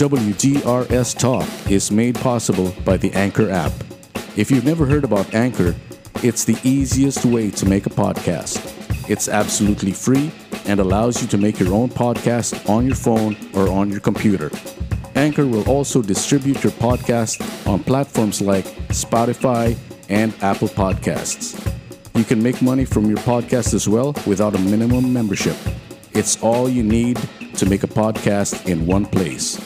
WDRS Talk is made possible by the Anchor app. If you've never heard about Anchor, it's the easiest way to make a podcast. It's absolutely free and allows you to make your own podcast on your phone or on your computer. Anchor will also distribute your podcast on platforms like Spotify and Apple Podcasts. You can make money from your podcast as well without a minimum membership. It's all you need to make a podcast in one place.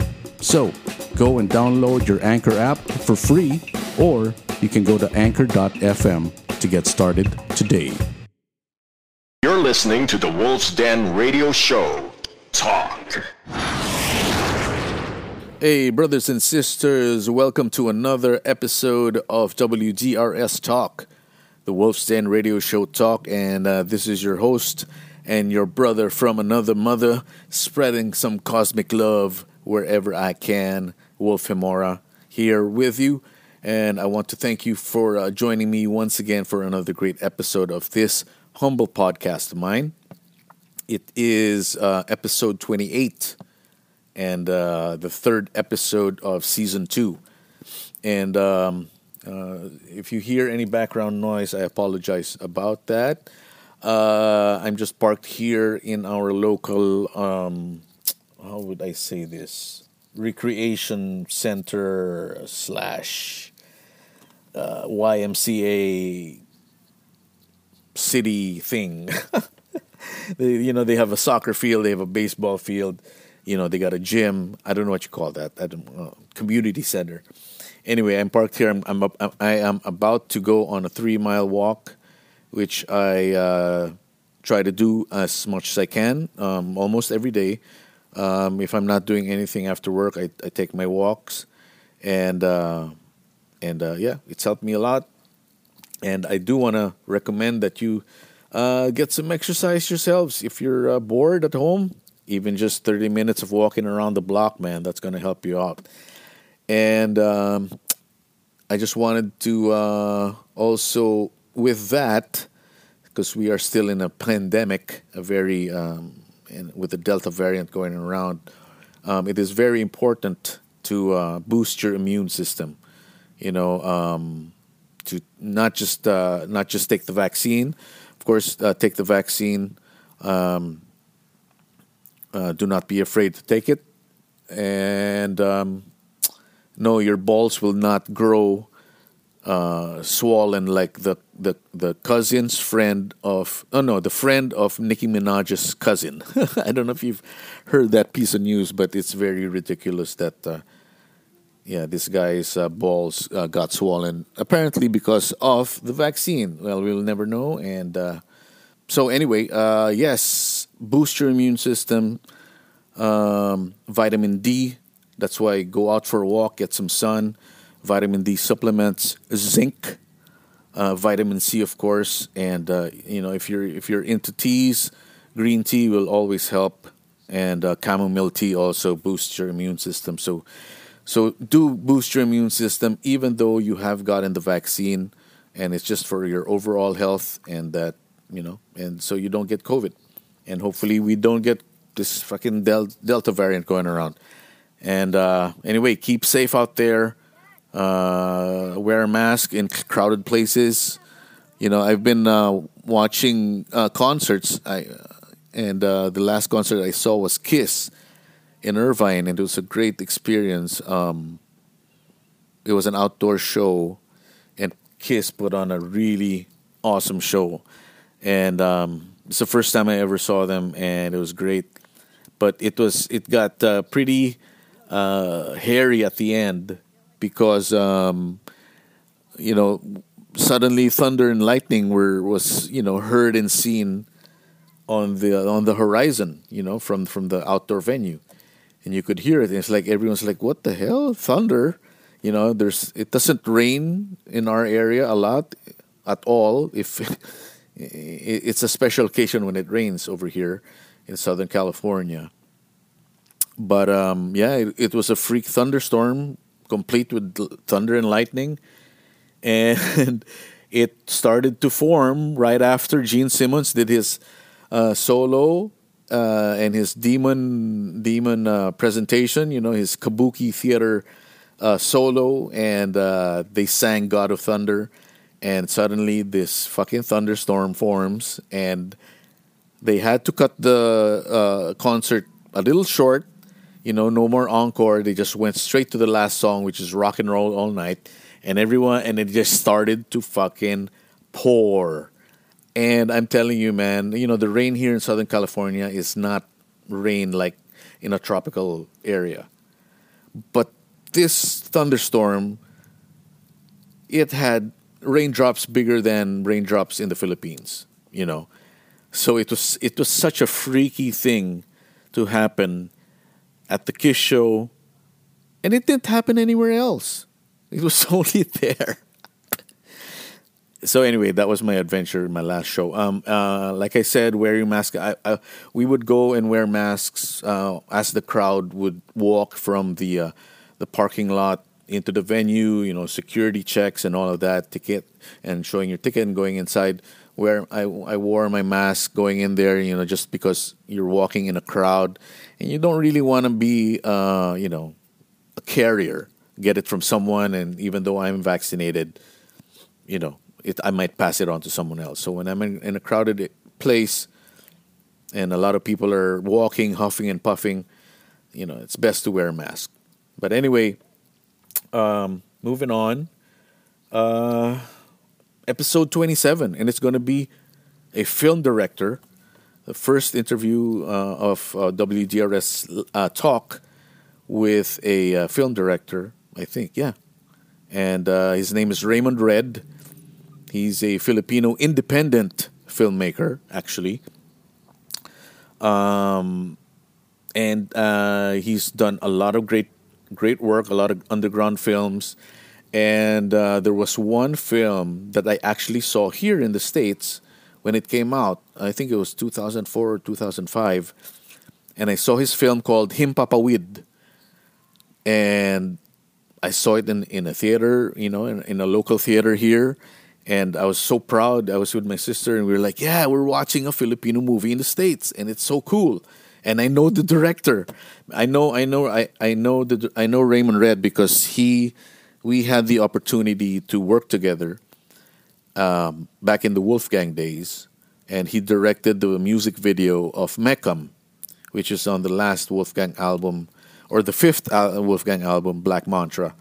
So, go and download your Anchor app for free, or you can go to anchor.fm to get started today. You're listening to the Wolf's Den Radio Show. Talk. Hey, brothers and sisters, welcome to another episode of WDRS Talk, the Wolf's Den Radio Show Talk, and uh, this is your host and your brother from another mother, spreading some cosmic love wherever I can. Wolf Himora here with you, and I want to thank you for uh, joining me once again for another great episode of this humble podcast of mine. It is uh, episode 28 and uh, the third episode of season two. And um, uh, if you hear any background noise, I apologize about that. Uh, I'm just parked here in our local, um, how would I say this? Recreation center slash uh, YMCA city thing. they, you know, they have a soccer field, they have a baseball field you know they got a gym i don't know what you call that i don't uh, community center anyway i'm parked here i'm, I'm i am about to go on a three mile walk which i uh, try to do as much as i can um, almost every day um, if i'm not doing anything after work i, I take my walks. And uh, and uh, yeah it's helped me a lot. And i do want to recommend that you uh, get some exercise yourselves. If you're uh, bored at home even just 30 minutes of walking around the block, man, that's going to help you out. And um, I just wanted to uh, also, with that, because we are still in a pandemic, a very, um, and with the Delta variant going around, um, it is very important to uh, boost your immune system. You know, um, to not just uh, not just take the vaccine. Of course, uh, take the vaccine um, uh, do not be afraid to take it. And um, no, your balls will not grow uh, swollen like the, the, the cousin's friend of, oh no, the friend of Nicki Minaj's cousin. I don't know if you've heard that piece of news, but it's very ridiculous that, uh, yeah, this guy's uh, balls uh, got swollen, apparently because of the vaccine. Well, we'll never know. And uh, so, anyway, uh, yes, boost your immune system. Um, vitamin D. That's why go out for a walk, get some sun. Vitamin D supplements, zinc, uh, vitamin C, of course, and uh, you know if you're if you're into teas, green tea will always help, and uh, chamomile tea also boosts your immune system. So, so do boost your immune system, even though you have gotten the vaccine, and it's just for your overall health, and that you know, and so you don't get COVID and hopefully we don't get this fucking del- Delta variant going around. And uh, anyway, keep safe out there. Uh, wear a mask in crowded places. You know, I've been uh, watching uh, concerts. I and uh, the last concert I saw was Kiss in Irvine, and it was a great experience. Um, it was an outdoor show, and Kiss put on a really awesome show. And um, it's the first time I ever saw them, and it was great. But it was it got uh, pretty uh, hairy at the end because um, you know suddenly thunder and lightning were was you know heard and seen on the on the horizon. You know from from the outdoor venue, and you could hear it. And it's like everyone's like, "What the hell? Thunder!" You know, there's it doesn't rain in our area a lot at all. If it's a special occasion when it rains over here in Southern California. But um, yeah, it, it, was a freak thunderstorm, complete with thunder and lightning, and it started to form right after Gene Simmons did his uh, solo uh, and his demon demon uh, presentation. You know, his kabuki theater uh, solo, and uh, they sang "God of Thunder," and suddenly this fucking thunderstorm forms, and they had to cut the uh, concert a little short. You know, no more encore. They just went straight to the last song, which is "Rock and Roll All Night," and everyone, and it just started to fucking pour. And I'm telling you, man, you know, the rain here in Southern California is not rain like in a tropical area. But this thunderstorm, it had raindrops bigger than raindrops in the Philippines, you know. So it was it was such a freaky thing to happen at the Kiss show, and it didn't happen anywhere else. It was only there. so anyway, that was my adventure, my last show. Um, uh, like I said, wearing masks. I, I, we would go and wear masks uh, as the crowd would walk from the uh, the parking lot into the venue. You know, security checks and all of that, ticket and showing your ticket and going inside. Where I I wore my mask going in there, you know, just because you're walking in a crowd, and you don't really want to be, uh, you know, a carrier. Get it from someone, and even though I'm vaccinated, you know, it, I might pass it on to someone else. So when I'm in, in a crowded place and a lot of people are walking, huffing and puffing, you know, it's best to wear a mask. But anyway, um, moving on. Uh, episode 27, and it's going to be a film director. The first interview uh, of uh, WDRS uh, Talk with a uh, film director, I think, yeah. And uh, his name is Raymond Red He's a Filipino independent filmmaker, actually. Um, and uh, he's done a lot of great, great work, a lot of underground films. And uh, there was one film that I actually saw here in the States when it came out. I think it was 2004 or 2005. And I saw his film called Himpapawid. And I saw it in, in a theater, you know, in, in a local theater here and I was so proud. I was with my sister, and we were like, "Yeah, we're watching a Filipino movie in the states, and it's so cool." And I know the director. I know, I know, I, I know the I know Raymond Red because he, we had the opportunity to work together um, back in the Wolfgang days, and he directed the music video of Meckam, which is on the last Wolfgang album or the fifth Wolfgang album, Black Mantra.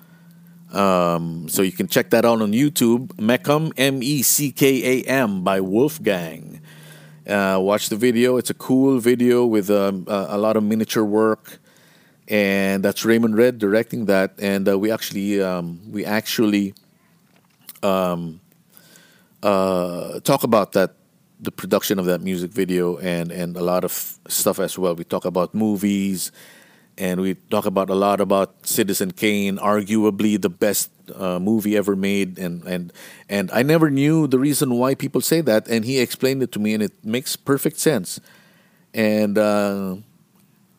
Um, so you can check that out on YouTube. Meckam, M E C K A M, by Wolfgang. Uh, watch the video. It's a cool video with um, a, a, lot of miniature work, and that's Raymond Red directing that. And uh, we actually um, we actually um, uh, talk about that the production of that music video and and a lot of stuff as well. We talk about movies and we talk about a lot about Citizen Kane, arguably the best uh, movie ever made, and and and I never knew the reason why people say that, and he explained it to me, and it makes perfect sense. And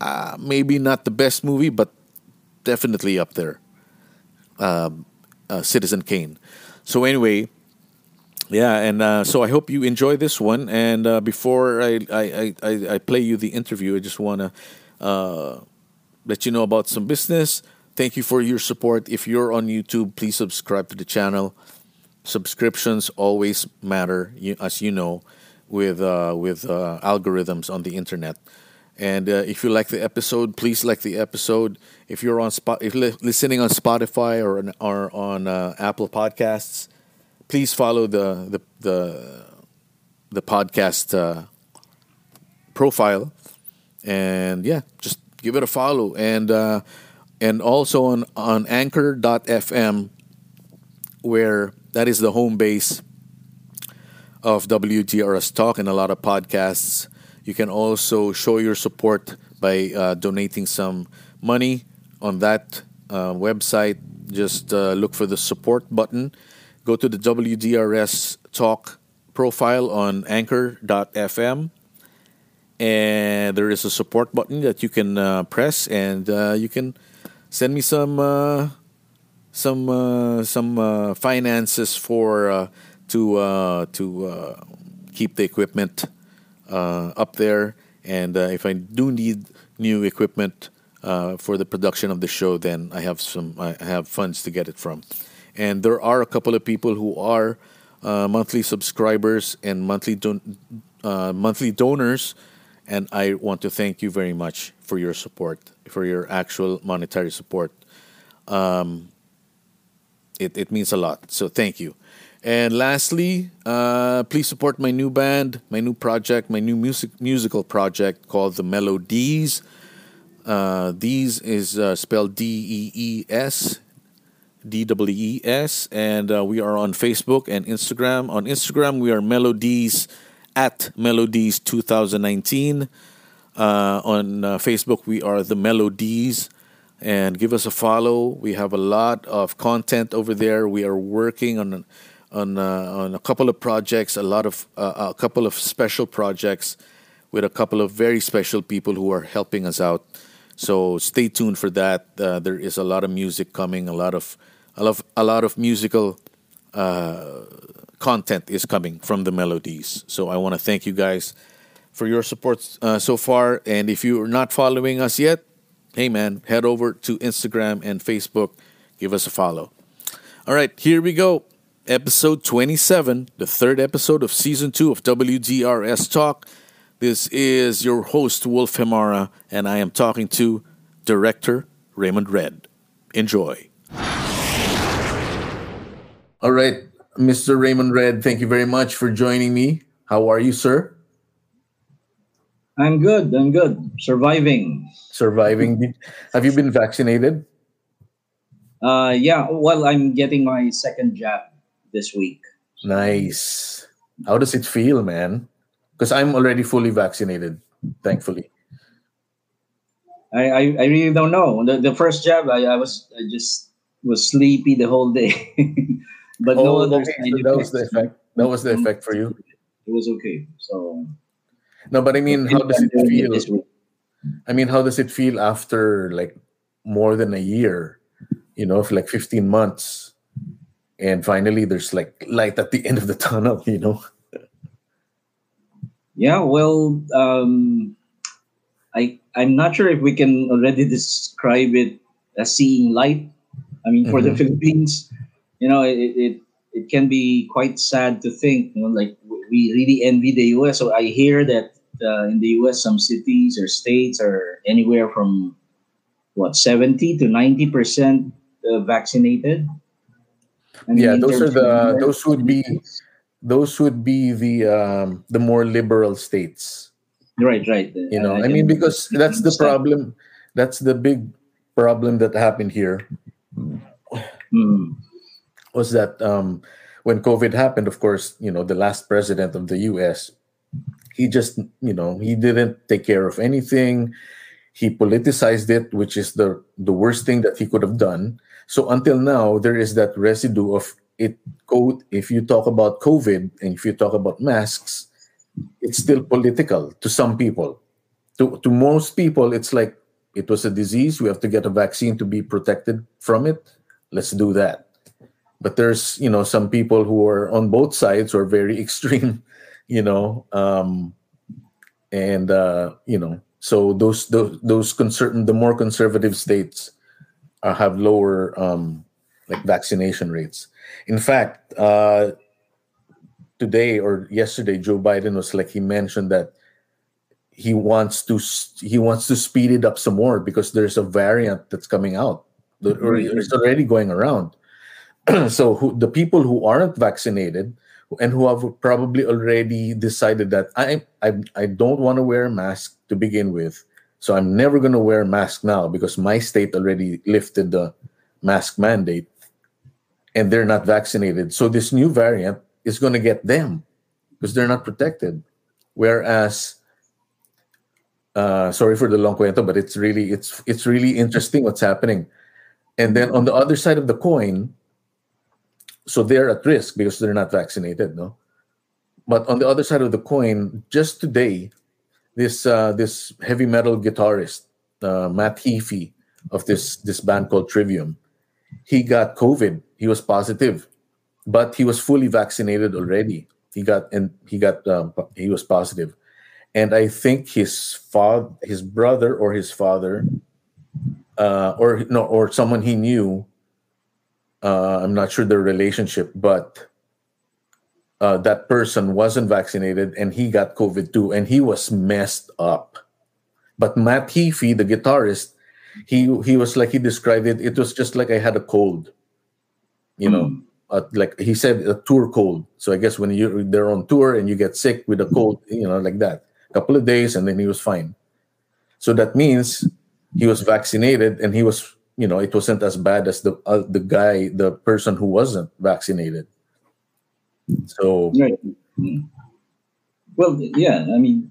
uh, uh, maybe not the best movie, but definitely up there. Um, uh, Citizen Kane. So anyway, yeah, and uh, so I hope you enjoy this one. And uh, before I, I, I, I play you the interview, I just want to let you know about some business. Thank you for your support. If you're on YouTube, please subscribe to the channel. Subscriptions always matter, as you know, with uh, with uh, algorithms on the internet. And uh, if you like the episode, please like the episode. If you're on spot, if li- listening on Spotify or on, or on uh, Apple Podcasts, please follow the the the, the podcast uh, profile. And yeah, just give it a follow, and uh, and also on on Anchor.fm, where that is the home base of WDRS Talk and a lot of podcasts. You can also show your support by uh, donating some money on that uh, website. Just uh, look for the support button. Go to the WDRS Talk profile on Anchor.fm and there is a support button that you can uh, press, and uh, you can send me some some uh, some uh, finances for uh, to to keep the equipment up there And uh, if I do need new equipment uh, for the production of the show, then I have some I have funds to get it from. And there are a couple of people who are uh, monthly subscribers and monthly don- uh, monthly donors, and I want to thank you very much for your support, for your actual monetary support. Um, it, it means a lot. So thank you. And lastly, uh, please support my new band, my new project, my new music musical project called The Melodies. Uh, these is uh, spelled D E E S, D W E S, and uh, we are on Facebook and Instagram. On Instagram, we are Melodies at Melodies 2019. Uh, on uh, Facebook, we are The Melodies and give us a follow. We have a lot of content over there. We are working on on uh, on a couple of projects, a lot of uh, a couple of special projects with a couple of very special people who are helping us out. So stay tuned for that. Uh, there is a lot of music coming. A lot of a lot of, a lot of musical uh, content is coming from the melodies. So I want to thank you guys for your support uh, so far. And if you are not following us yet, hey man, head over to Instagram and Facebook. Give us a follow. All right, here we go. Episode 27, the third episode of season two of WDRS Talk. This is your host, Wolf Hemara, and I am talking to director Raymond Red. Enjoy. All right, Mr. Raymond Red, thank you very much for joining me. How are you, sir? I'm good. I'm good. Surviving. Surviving. Have you been vaccinated? Uh, yeah. Well, I'm getting my second jab this week. Nice. How does it feel, man? Because I'm already fully vaccinated, thankfully. I, I, I really don't know. The, the first jab, I, I was I just was sleepy the whole day, but no Oh, other okay, so that was the effect. That was the effect for you. It was okay. So No, but I mean, how does it feel? I mean, how does it feel after like more than a year? You know, for like 15 months, and finally there's like light at the end of the tunnel. You know. Yeah, well, um, I I'm not sure if we can already describe it as seeing light. I mean, for the Mhm. Philippines, you know, it, it it can be quite sad to think, you know, like we really envy the U.S. So I hear that uh, in the U.S. some cities or states are anywhere from what seventy to ninety percent uh, vaccinated. I Yeah, those are the- those would be- Those would be the um, the more liberal states. right, right. You know, I Uh, mean, because that's the problem. That's the big problem that happened here. Hmm. was that um, when COVID happened, of course, you know, the last president of the US, he just, you know, he didn't take care of anything. He politicized it, which is the, the worst thing that he could have done. So until now, there is that residue of it. Code. If you talk about COVID and if you talk about masks, it's still political to some people. To, to most people, it's like it was a disease. We have to get a vaccine to be protected from it. Let's do that but there's you know some people who are on both sides are very extreme you know um and uh you know so those those those concern the more conservative states uh, have lower um like vaccination rates. In fact uh today or yesterday joe biden was like he mentioned that he wants to he wants to speed it up some more because there's a variant that's coming out that- or it's already going around. So who, the people who aren't vaccinated and who have probably already decided that I I, I don't want to wear a mask to begin with, so I'm never going to wear a mask now because my state already lifted the mask mandate, and they're not vaccinated. So this new variant is going to get them because they're not protected. Whereas, uh, sorry for the long cuento, but it's really it's it's really interesting what's happening. And then on the other side of the coin, so they're at risk because they're not vaccinated no but on the other side of the coin just today this uh, this heavy metal guitarist uh, matt heafy of this this band called trivium. He got covid. He was positive but he was fully vaccinated already. He got and he got um, he was positive. And I think his father, his brother, or his father, uh, or no, or someone he knew. Uh, I'm not sure their relationship, but uh, that person wasn't vaccinated and he got COVID too, and he was messed up. But Matt Heafy, the guitarist, he he was like he described it. It was just like I had a cold, you know, Mm. uh, like he said, a tour cold. So I guess when you they're on tour and you get sick with a cold, you know, like that, a couple of days, and then he was fine. So that means he was vaccinated, and he was, you know, it wasn't as bad as the uh, the guy, the person who wasn't vaccinated. So Right. Well, yeah, I mean,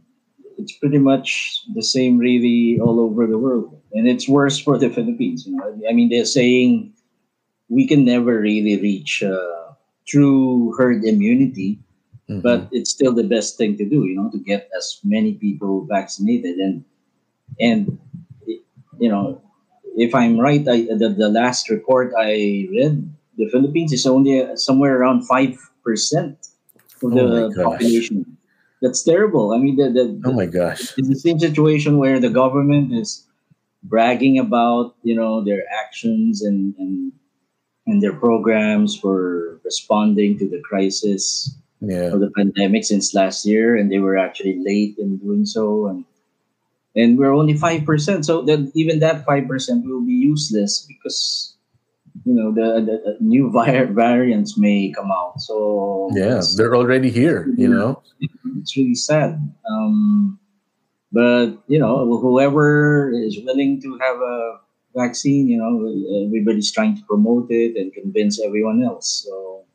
it's pretty much the same really all over the world. And it's worse for the Philippines. You know, I mean, they're saying we can never really reach uh, true herd immunity, mhm. but it's still the best thing to do, you know, to get as many people vaccinated. And, and you know, if I'm right, I, the, the last report I read, the Philippines is only somewhere around 5% of Oh the population. That's terrible. I mean, the, the, oh my gosh, it's the same situation where the government is bragging about, you know, their actions and, and, and their programs for responding to the crisis yeah, of the pandemic since last year, and they were actually late in doing so, and and we're only five percent. So that even that five percent will be useless because you know the, the, the new vi- variants may come out. So yeah, they're already here. You know, it's really sad. Um, but you know, whoever is willing to have a vaccine, you know, everybody's trying to promote it and convince everyone else. So.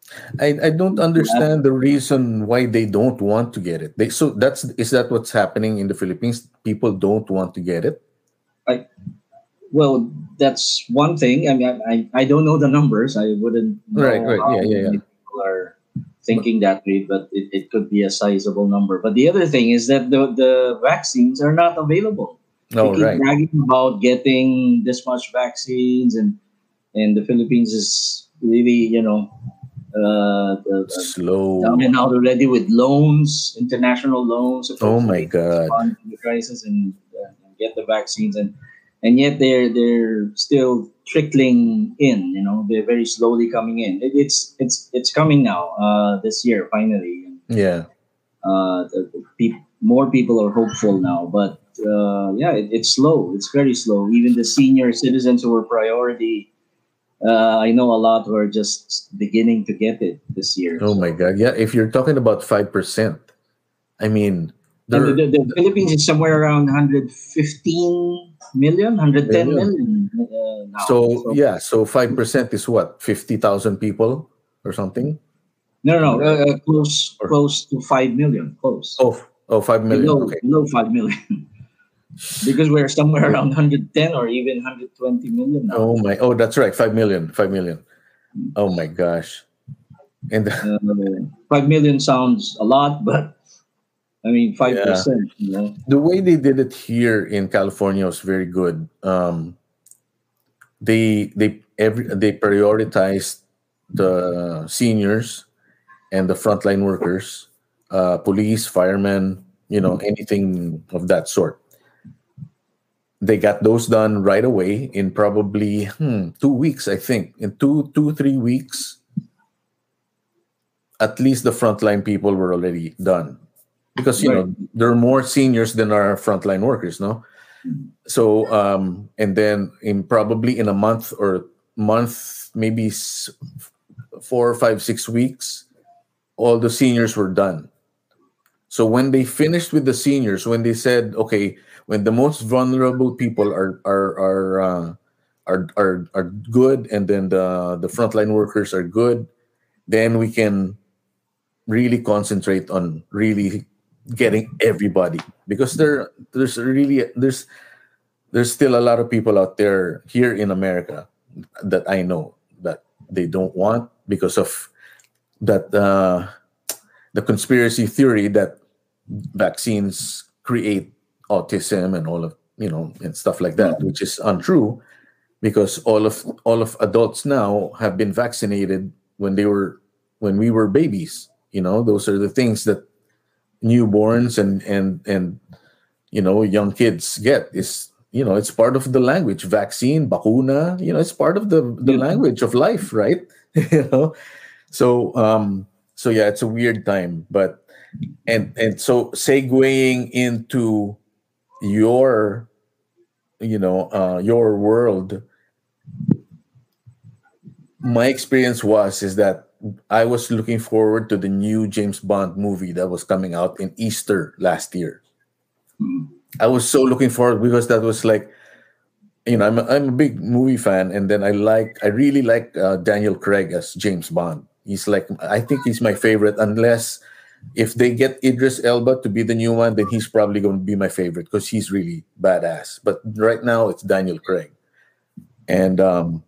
I, I don't understand the reason why they don't want to get it. They so that's is that what's happening in the Philippines? People don't want to get it. Well, that's one thing. I mean, I, I, don't know the numbers. I wouldn't know Right, right. how Yeah, yeah, many people are thinking that way, but it, it could be a sizable number. But the other thing is that the, the vaccines are not available. Oh they keep right. bragging about getting this much vaccines, and and the Philippines is really, you know, uh, the, the Slow. down and out already with loans, international loans. Oh my God. the crisis and uh, get the vaccines, and and yet they're they're still trickling in. You know, they're very slowly coming in. It, it's it's it's coming now. Uh, this year finally. Yeah. Uh, the, the peop- more people are hopeful now, but uh, yeah, it, it's slow. It's very slow. Even the senior citizens who were priority. Uh, I know a lot who are just beginning to get it this year. Oh my God. Yeah. If you're talking about five percent, I mean, the, the, the Philippines is somewhere around 115 million, 110 Yeah. million uh, now. So yeah. So five percent is what fifty thousand people or something. no, no, no, uh, uh, close, Or- close to 5 million, close. Oh, oh, five million. below, Okay. below 5 million. because we're somewhere around 110 or even 120 million now. Oh my. Oh, that's right. Five million. Five million. Oh my gosh. And Uh, 5 million sounds a lot, but I mean, 5%, you know. the way they did it here in California was very good. Um, they they every they prioritized the seniors and the frontline workers, uh, police, firemen, you know, anything of that sort. They got those done right away in probably hmm, two weeks, I think. In two two three weeks, at least the frontline people were already done because you know there are more seniors than our frontline workers no? So um and then in probably in a month or month maybe four five six weeks all the seniors were done. So when they finished with the seniors when they said okay when the most vulnerable people are are are uh, are, are are good and then the the frontline workers are good then we can really concentrate on really getting everybody because there there's really there's there's still a lot of people out there here in America that I know that they don't want because of that uh, the conspiracy theory that vaccines create autism and all of you know and stuff like that which is untrue because all of all of adults now have been vaccinated when they were when we were babies you know those are the things that newborns and and and you know young kids get. Is you know it's part of the language. Vaccine bakuna you know it's part of the the Yeah. language of life right? You know? So um so yeah it's a weird time but and and so segueing into your you know uh your world my experience was is that i was looking forward to the new james bond movie that was coming out in easter last year Mm. I was so looking forward because that was like, you know, I'm a, I'm a big movie fan, and then I like, I really like uh, Daniel Craig as James Bond. He's like, I think he's my favorite, unless if they get Idris Elba to be the new one, then he's probably going to be my favorite because he's really badass. But right now, it's Daniel Craig, and um,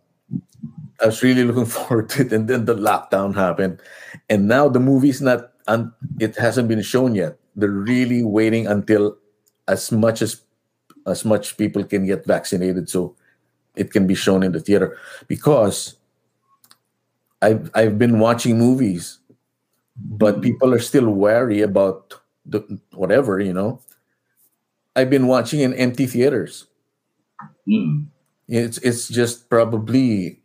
I was really looking forward to it. And then the lockdown happened, and now the movie's not, un- it hasn't been shown yet. They're really waiting until as much as as much people can get vaccinated so it can be shown in the theater because I've I've been watching movies but people are still wary about the whatever you know I've been watching in empty theaters Mm. it's it's just probably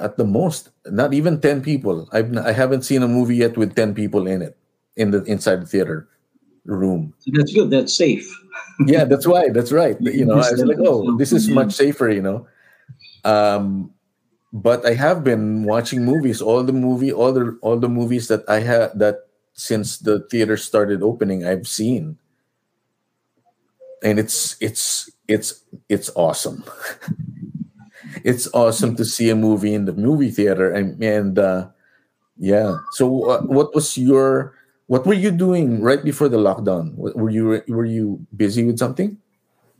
at the most not even 10 people. I've I haven't seen a movie yet with 10 people in it in the inside the theater room. That's good. That's safe. yeah that's why that's right. You know i was like oh this is much safer you know. Um but i have been watching movies all the movie all the all the movies that i had that since the theater started opening i've seen. And it's it's it's it's awesome it's awesome to see a movie in the movie theater and and uh yeah so uh, what was your what were you doing right before the lockdown were you were you busy with something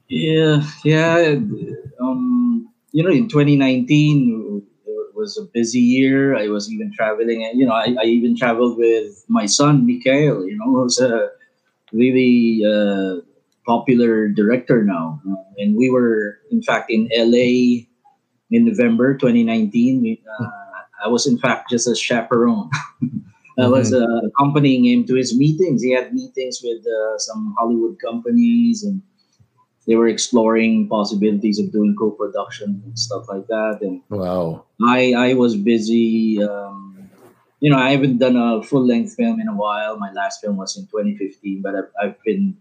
Yeah, yeah. Um, you know, in 2019 it was a busy year. I was even traveling, and you know, I, I even traveled with my son, Mikhail. You know, who's a really uh, popular director now, Uh, and we were, in fact, in LA in November 2019. Uh, I was, in fact, just a chaperone. I was uh, accompanying him to his meetings. He had meetings with uh, some Hollywood companies and they were exploring possibilities of doing co-production and stuff like that and wow i i was busy um, you know i haven't done a full-length film in a while my last film was in 2015 but i've, I've been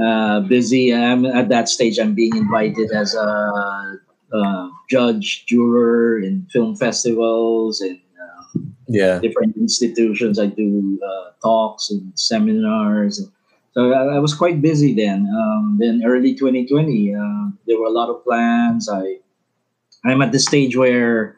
uh, busy i'm at that stage i'm being invited as a, uh judge juror in film festivals and uh, yeah different institutions. I do uh, talks and seminars. So I, I was quite busy then. Um, then early 2020, uh, there were a lot of plans. I I'm at the stage where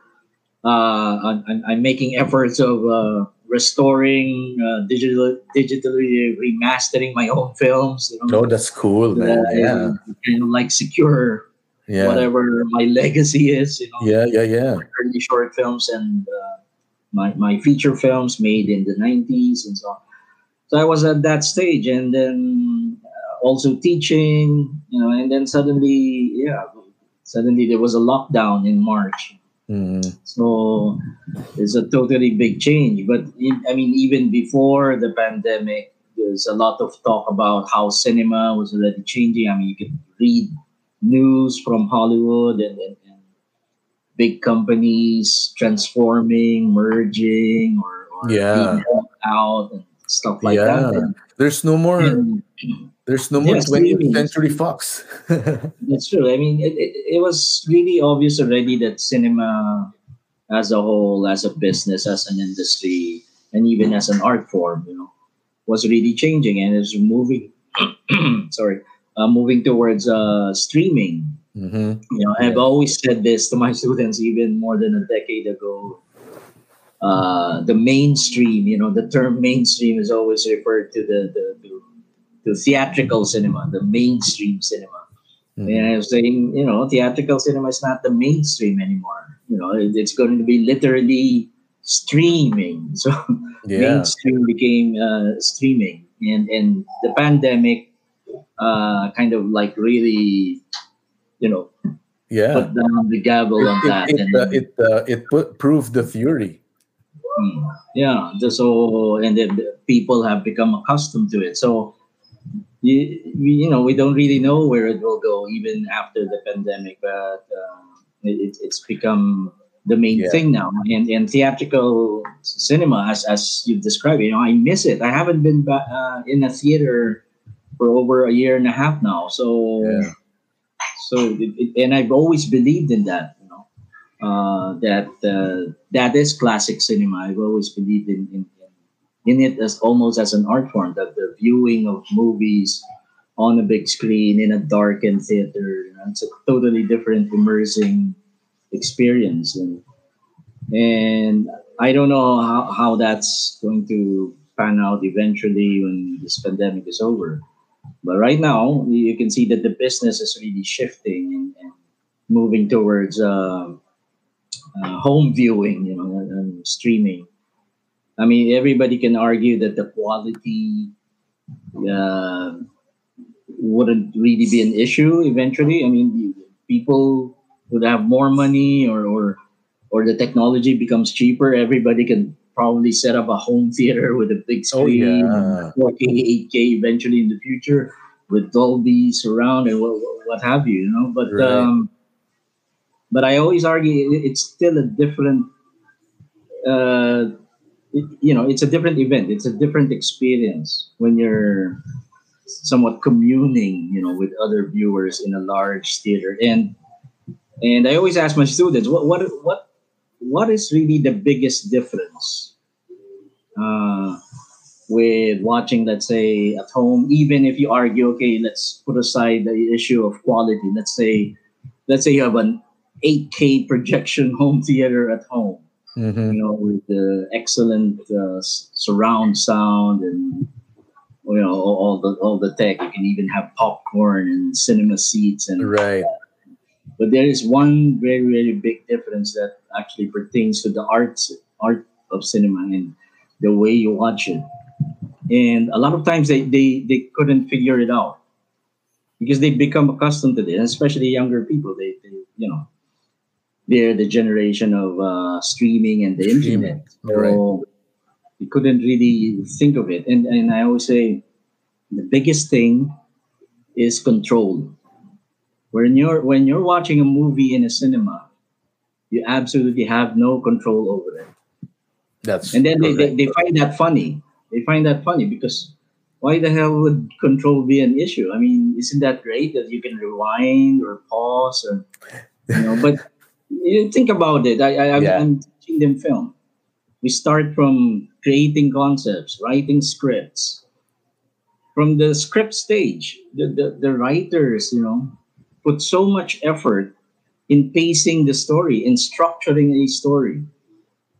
uh, I'm, I'm- I'm making efforts of uh, restoring uh, digital digitally remastering my own films. You know, oh that's cool man Uh, yeah and kind of like secure yeah whatever my legacy is. You know, yeah yeah yeah early short films and uh, my, my feature films made in the 90s and so on. So I was at that stage and then uh, also teaching, you know, and then suddenly, yeah, suddenly there was a lockdown in March. Mhm. So it's a totally big change. But in, I mean, even before the pandemic, there's a lot of talk about how cinema was already changing. I mean, you can read news from Hollywood and, and, and big companies transforming, merging, or, or Yeah. out and stuff like Yeah. that. And, there's no more there's no more Yes, 20th really. century fox That's true. I mean, it, it, it was really obvious already that cinema as a whole, as a business, as an industry, and even as an art form, you know, was really changing and is moving, sorry, uh, moving towards uh, streaming. Mhm. You know, I've always said this to my students even more than a decade ago. Uh, the mainstream, you know, the term mainstream is always referred to the, the to, to theatrical cinema, the mainstream cinema. Mhm. And I was saying, you know, theatrical cinema is not the mainstream anymore. You know, it- it's going to be literally streaming. So yeah mainstream became uh, streaming, and and the pandemic uh, kind of like really, you know, yeah put down the gavel on that. it, it, and uh, it, uh, it put, proved the theory Hmm. Yeah. So and then people have become accustomed to it. So you, we- you know we don't really know where it will go even after the pandemic, but um, it, it- it's become the main Yeah. thing now. And and theatrical cinema, as as you've described, you know, I miss it. I haven't been back uh, in a theater for over a year and a half now. So Yeah. so it, and I've always believed in that. You know, uh, that uh, that is classic cinema. I've always believed in, in in it as almost as an art form. That the viewing of movies on a big screen in a darkened theater, you know, it's a totally different, immersing experience. And and I don't know how, how that's going to pan out eventually when this pandemic is over. But right now, you can see that the business is really shifting and, and moving towards uh, uh, home viewing, you know, and, and streaming. I mean, everybody can argue that the quality uh, wouldn't really be an issue eventually. I mean, people would have more money or, or or the technology becomes cheaper. Everybody can probably set up a home theater with a big Oh, screen, yeah. 4K, 8K eventually in the future with Dolby surround and what, what have you, you know. But Right. um, but I always argue it's still a different, uh, it- you know, it's a different event. It's a different experience when you're somewhat communing, you know, with other viewers in a large theater. And and I always ask my students, what what what what is really the biggest difference uh, with watching, let's say, at home? Even if you argue, okay, let's put aside the issue of quality. Let's say, let's say you have an 8K projection home theater at home Mhm. you know, with the excellent uh, surround sound and you know all, all the all the tech. You can even have popcorn and cinema seats and Right. But there is one very very big difference that actually pertains to the arts art of cinema and the way you watch it. And a lot of times they they, they couldn't figure it out because they become accustomed to this, especially younger people. They, they you know they're the generation of uh, streaming and the Streaming, internet. So you couldn't really think of it. And and I always say the biggest thing is control. When you're when you're watching a movie in a cinema, you absolutely have no control over it. That's And then they, they, they find that funny. They find that funny because why the hell would control be an issue? I mean, isn't that great that you can rewind or pause or you know? But you think about it. I, I Yeah. I'm teaching them film. We start from creating concepts, writing scripts. From the script stage, the, the, the writers, you know, put so much effort in pacing the story, in structuring a story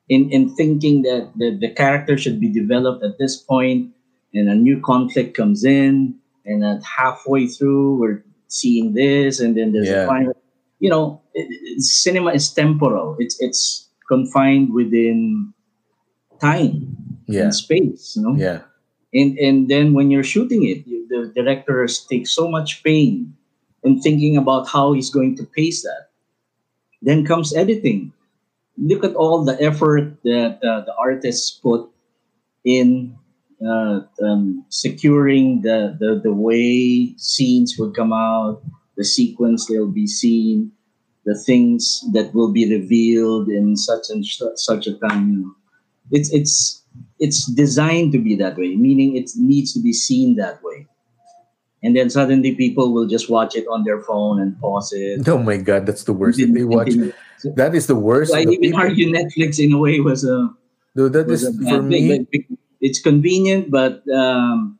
in, in thinking that the, the character should be developed at this point and a new conflict comes in and at halfway through we're seeing this and then there's Yeah. a final you know it, cinema is temporal it's it's confined within time Yeah. and space you know Yeah. and and then when you're shooting it you, the directors take so much pain in thinking about how he's going to pace that. Then comes editing. Look at all the effort that uh, the artists put in uh, um, securing the, the the way scenes will come out the sequence they'll be seen the things that will be revealed in such and su- such a time. You know. it's it's it's designed to be that way meaning it needs to be seen that way and then suddenly people will just watch it on their phone and pause it Oh my God, that's the worst. If they watch that is the worst. I The even people- argue Netflix in a way was a Dude, that is for me. It's convenient, but um,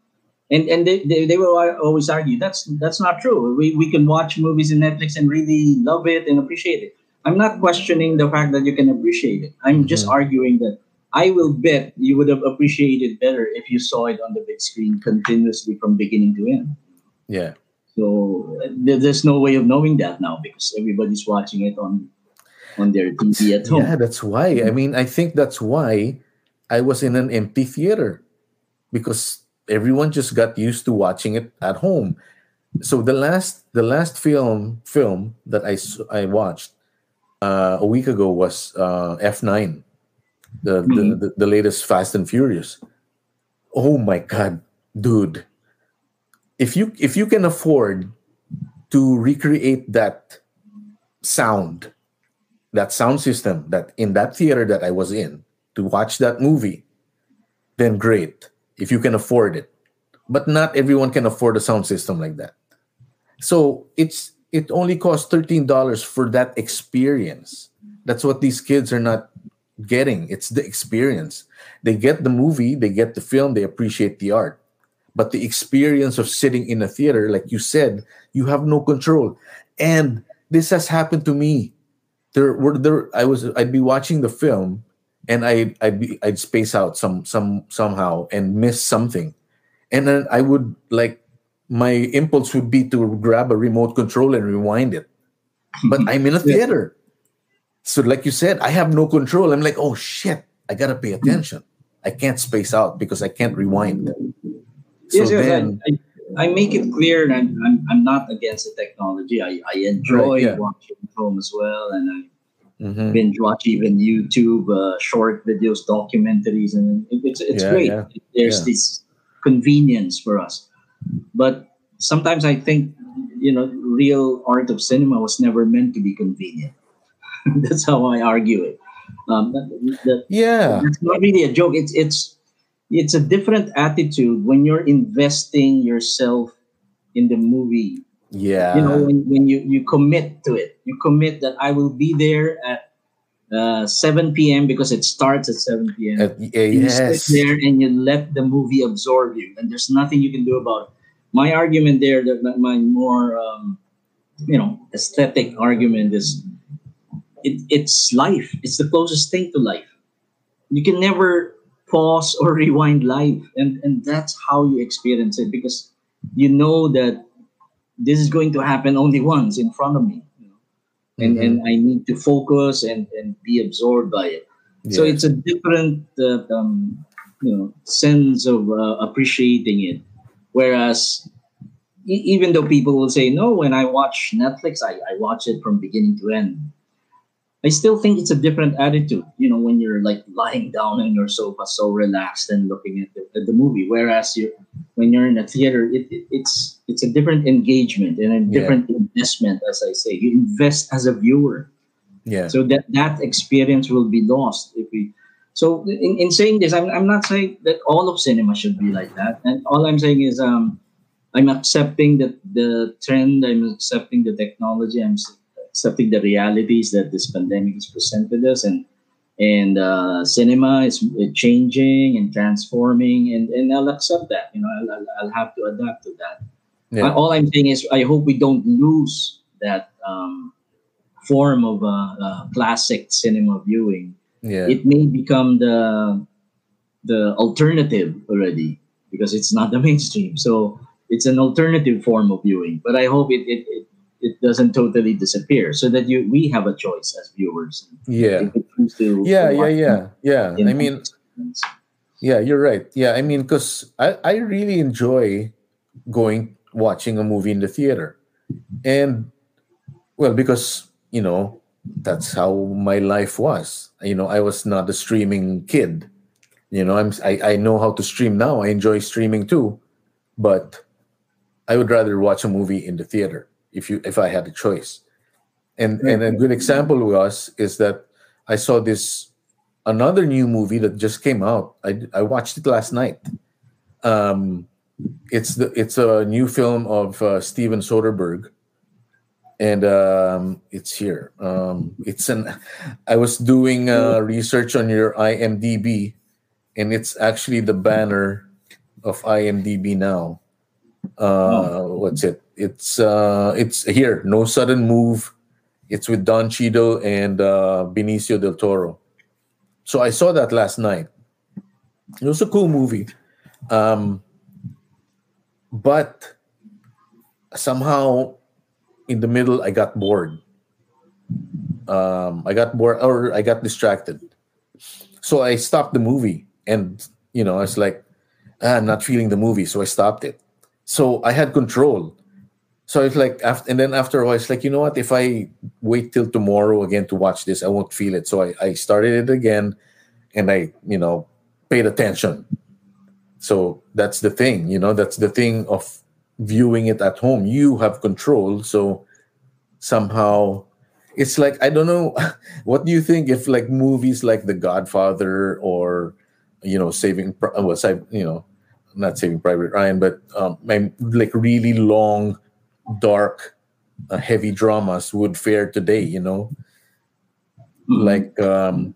and and they, they, they will always argue that's that's not true. We we can watch movies in Netflix and really love it and appreciate it. I'm not questioning the fact that you can appreciate it. I'm just Mhm. arguing that I will bet you would have appreciated better if you saw it on the big screen continuously from beginning to end. Yeah. So uh, there's no way of knowing that now because everybody's watching it on on their TV at home. Yeah, that's why. I mean, I think that's why I was in an empty theater because everyone just got used to watching it at home. So the last the last film film that I I watched uh, a week ago was uh, F9. the, Mhm. the, the the latest Fast and Furious. Oh my god, dude! If you if you can afford to recreate that sound, that sound system that in that theater that I was in to watch that movie, then great. If you can afford it, but not everyone can afford a sound system like that. So it's it only costs thirteen dollars for that experience. That's what these kids are not getting. It's the experience. They get the movie, they get the film, they appreciate the art. But the experience of sitting in a theater, like you said, you have no control. And this has happened to me. There were there I was I'd be watching the film and I I'd be I'd space out some some somehow and miss something. And then I would like my impulse would be to grab a remote control and rewind it. But I'm in a theater. So, like you said, I have no control. I'm like, oh shit, I gotta pay attention. I can't space out because I can't rewind. So yes, yes, then, I, I, I make it clear that I'm, I'm, not against the technology. I, I enjoy Right, yeah. watching film as well, and I Mhm. binge watch even YouTube uh, short videos, documentaries, and it, it's it's Yeah, great. yeah, There's this convenience for us, but sometimes I think you know, real art of cinema was never meant to be convenient. That's how I argue it. Um, that, that- yeah, it's not really a joke. It's it's it's a different attitude when you're investing yourself in the movie. yeah, You know, when, when you you commit to it, you commit that I will be there at uh, 7 p.m. because it starts at 7 p.m. Uh, you yes, sit there and you let the movie absorb you, and there's nothing you can do about it. My argument there, that that my more um, you know aesthetic argument is, it, it's life. It's the closest thing to life. You can never pause or rewind life, and and that's how you experience it because you know that this is going to happen only once in front of me. You know? And, Mhm. and I need to focus and, and be absorbed by it. So it's a different, uh, um, you know, sense of uh, appreciating it. Whereas, e- even though people will say, "No," when I watch Netflix, I, I watch it from beginning to end. I still think it's a different attitude. You know, when you're like lying down on your sofa, so relaxed and looking at the, at the movie. Whereas you, when you're in a theater, it, it, it's it's a different engagement and a Yeah. different investment. As I say, you invest as a viewer yeah, so that that experience will be lost if we so in, in saying this I'm, I'm not saying that all of cinema should be like that and all i'm saying is um i'm accepting that the trend i'm accepting the technology i'm accepting the realities that this pandemic has presented us and and uh, cinema is changing and transforming and, and i'll accept that you know I'll, I'll, I'll have to adapt to that yeah. all I'm saying is, I hope we don't lose that um, form of uh, uh, classic cinema viewing. yeah. It may become the the alternative already because it's not the mainstream. So it's an alternative form of viewing. But I hope it it, it, it doesn't totally disappear, so that you we have a choice as viewers. yeah. If we choose to- yeah to yeah yeah. yeah i mean yeah you're right. Yeah i mean because I, I really enjoy going watching a movie in the theater. And well because you know that's how my life was. You know i was not a streaming kid. You know i'm i, I know how to stream now. I enjoy streaming too. But i would rather watch a movie in the theater if you if i had a choice. And and a good example was is that i saw this another new movie that just came out. I i watched it last night. Um it's the it's a new film of uh, steven soderbergh. And um it's here. Um it's an i was doing uh, research on your imdb and it's actually the banner of imdb now uh what's it? It's uh it's here. No sudden move. It's with don Cheadle and uh benicio del toro. So i saw that last night. It was a cool movie. Um but somehow in the middle i got bored. Um i got bored or i got distracted. So i stopped the movie and you know i was like ah, i'm not feeling the movie. So i stopped it so i had control so it's like after and then after a while it's like you know what if i wait till tomorrow again to watch this i won't feel it so i, I started it again and I, you know, paid attention. So that's the thing, you know, that's the thing of viewing it at home. You have control. So somehow it's like I don't know what do you think if like movies like The Godfather or you know Saving well, you know not Saving Private Ryan but um, like really long dark uh, heavy dramas would fare today you know like um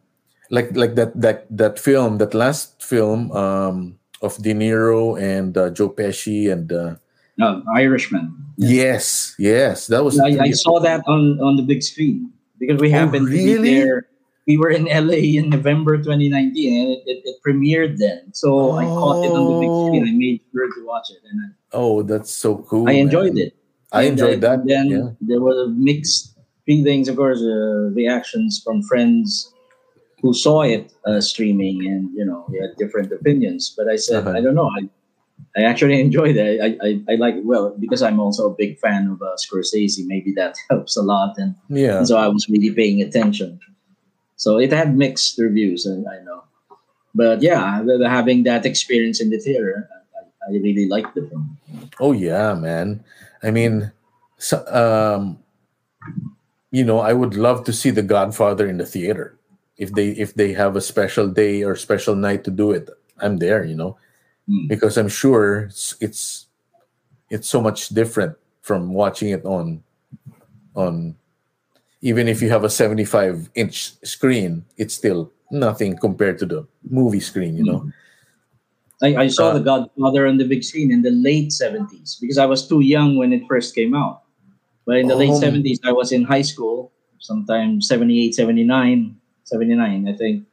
like like that that that film that last film um of De Niro and uh, Joe Pesci and uh, No, Irishman. yes yes that was I, I saw that on on the big screen because we happened to Oh, really? be there. We were in LA in November 2019, and it, it, it premiered then. So I caught it on the big screen. I made sure to watch it, and oh that's so cool I, I enjoyed man. it. I And, enjoyed uh, that Then yeah there were mixed feelings, of course, uh, reactions from friends who saw it uh, streaming, and you know, we had different opinions. But I said, Uh-huh. I don't know. I I actually enjoyed it. I, I, I like it well because I'm also a big fan of uh, Scorsese. Maybe that helps a lot, and yeah and so I was really paying attention. So it had mixed reviews, and I know. But yeah, having that experience in the theater, I, I really liked the film. Oh yeah, man. I mean, so, um, you know, I would love to see The Godfather in the theater. If they if they have a special day or special night to do it, I'm there. You know, Mm. because I'm sure it's it's, it's so much different from watching it on on even if you have a 75 inch screen, it's still nothing compared to the movie screen. You know. I, I saw Uh, The Godfather on the big screen in the late 70s because I was too young when it first came out. But in the late Oh. 70s, I was in high school, sometime 78, 79, 79, I think.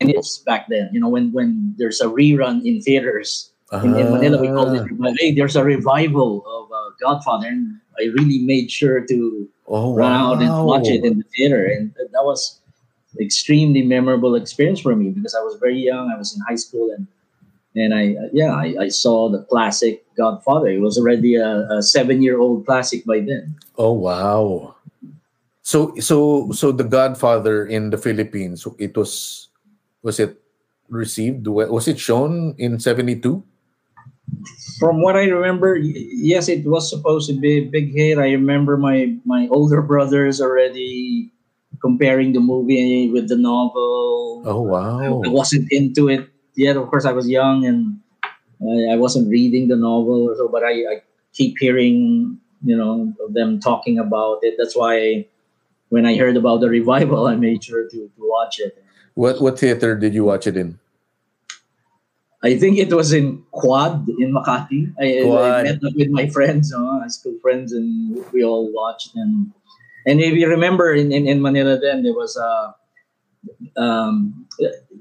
And it's back then, you know, when, when there's a rerun in theaters. In, in Manila, we call it, Ah. hey, there's a revival of uh, Godfather. And I really made sure to Oh run out and watch it in the theater. And that was extremely memorable experience for me because I was very young. I was in high school and and I uh, yeah I, I saw the classic Godfather. It was already a, a seven year old classic by then. Oh wow. So so so the Godfather in the Philippines it was was it received was it shown in 72? From what I remember, yes, it was supposed to be a big hit. I remember my my older brothers already comparing the movie with the novel. Oh wow. I wasn't into it yet. Of course, I was young and I, I wasn't reading the novel or so. But I, I keep hearing, you know, them talking about it. That's why when I heard about the revival, I made sure to, to watch it. What what theater did you watch it in? I think it was in Quad in Makati. I, I met up with my friends, uh, high school friends, and we all watched. And and if you remember, in, in, in Manila then there was a um,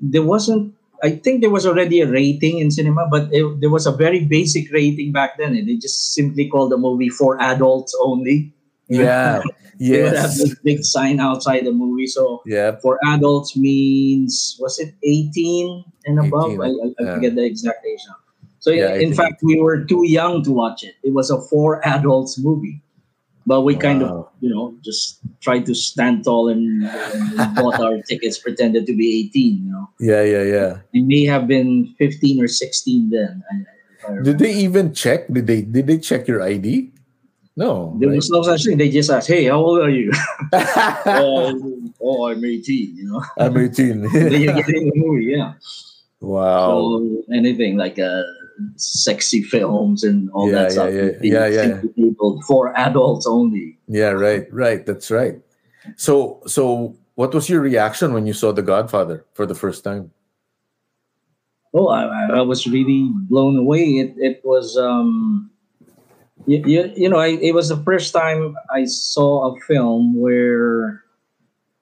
there wasn't. I think there was already a rating in cinema, but it, there was a very basic rating back then. and They just simply called the movie for adults only. Yeah. They would have this big sign outside the movie. So Yeah. for adults means was it 18 and above 18, i, I, I yeah. forget the exact age now so Yeah, in fact we were too young to watch it it was a four adults movie but we kind of you know just tried to stand tall and, and bought our tickets pretended to be 18 you know Yeah, yeah, yeah. it may have been 15 or 16 then I, I, if I remember. Did they even check? Did they did they check your ID? No. there was no such thing they just asked hey how old are you oh, oh i'm 18 you know I'm 18. then you get in the movie yeah wow. So anything like uh, sexy films and all Yeah, that stuff. yeah, yeah, yeah, People for adults only. Yeah, right, right. That's right. So, so what was your reaction when you saw The Godfather for the first time? Oh, I, I- I was really blown away. It it was um, you, you, you know, I, it was the first time I saw a film where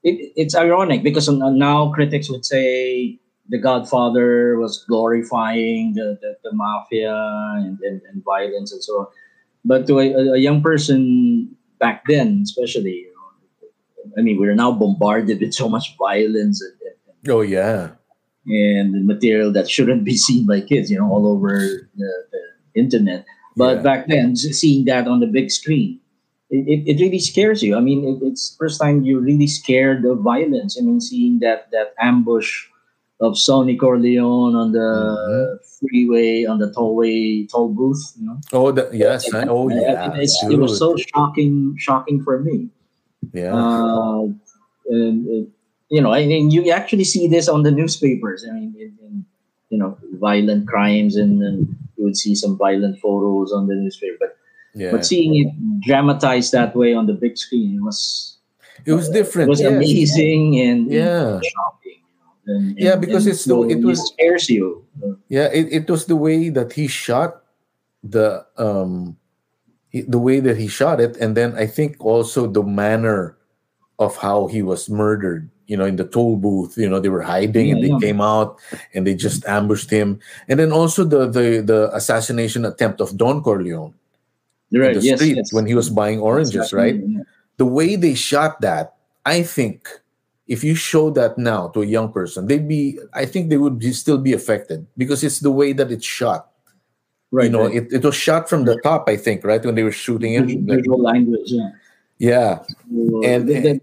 it, it's ironic because now critics would say The Godfather was glorifying the, the, the mafia and, and, and violence and so on. But to a, a young person back then, especially, you know, I mean, we're now bombarded with so much violence and, and, Oh yeah, and the material that shouldn't be seen by kids, you know, all over the, the internet. But Yeah. back then, seeing that on the big screen, it, it really scares you. I mean, it, it's first time you're really scared of violence. I mean, seeing that that ambush of Sonny Corleone on the Mm-hmm. freeway on the tollway toll booth. You know, Oh, the, yes. I- oh, I- I yeah. it was so shocking, shocking for me. Yeah. Uh, and, you know, I mean, you actually see this on the newspapers. I mean, in, in, you know, violent crimes, and, and you would see some violent photos on the newspaper. But yeah. but seeing it dramatized that way on the big screen, it was it was different. it was yes. amazing and Yeah. shocking. And, Yeah, and- because and it's the- so it was- scares you. Yeah, it, it was the way that he shot the um the way that he shot it and then I think also the manner of how he was murdered, you know, in the toll booth, you know, they were hiding and they yeah. came out and they just ambushed him. And then also the the the assassination attempt of Don Corleone Right? in the yes, street yes. when he was buying oranges, right? Yeah. the way they shot that, I think if you show that now to a young person, they'd be, I think they would be, still be affected because it's the way that it's shot. Right. you know, right. it, it was shot from the top, I think, right? When they were shooting it. Visual- Like, language. Yeah. yeah. So, And- the-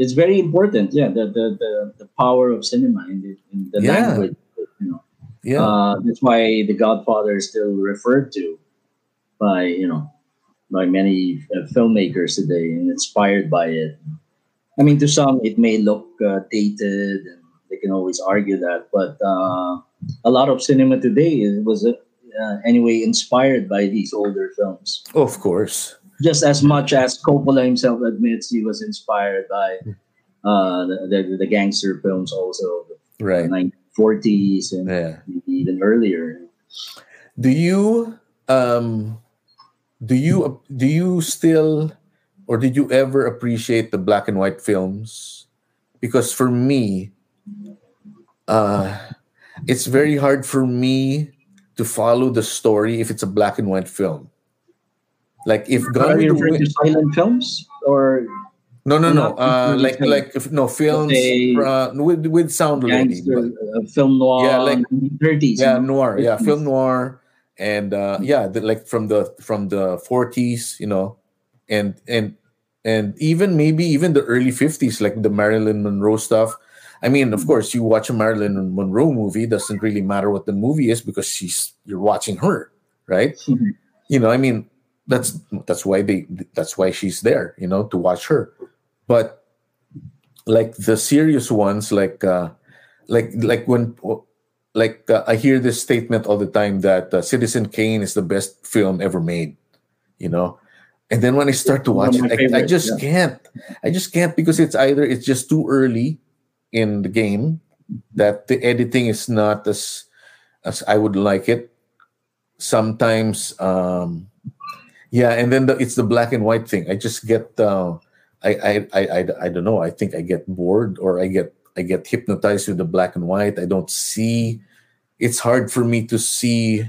it's very important. Yeah, the the, the, the power of cinema in the, in the Yeah. language. You know, Yeah. uh, that's why The Godfather is still referred to by you know by many uh, filmmakers today and inspired by it. I mean, to some it may look uh, dated, and they can always argue that, but uh, a lot of cinema today is, was uh, anyway inspired by these older films of course. Just as much as Coppola himself admits he was inspired by uh, the, the, the gangster films also in the Right. 1940s and Yeah. maybe even earlier. Do you um do you do you still or did you ever appreciate the black and white films? Because for me, uh it's very hard for me to follow the story if it's a black and white film. Like if Are Gone with you referring to silent films or no no no uh like film? like if, no films uh, with with sound gangster but- uh, film noir? Yeah, like- 30s. yeah noir yeah Mhm. film noir and uh yeah the, like from the from the 40s you know and and and even maybe even the early 50s like the marilyn monroe stuff i mean of course you watch a marilyn monroe movie doesn't really matter what the movie is because she's you're watching her right Mhm. you know i mean that's that's why they that's why she's there you know to watch her but like the serious ones like uh like like when like uh, I hear this statement all the time that uh, Citizen Kane is the best film ever made, you know. And then when I start to watch it, I, I just yeah. can't. I just can't because it's either it's just too early in the game that the editing is not as as I would like it. Sometimes, um, yeah, and then the, it's the black and white thing. I just get. Uh, I, I, I, I, I don't know. I think I get bored or I get I get hypnotized with the black and white. I don't see. It's hard for me to see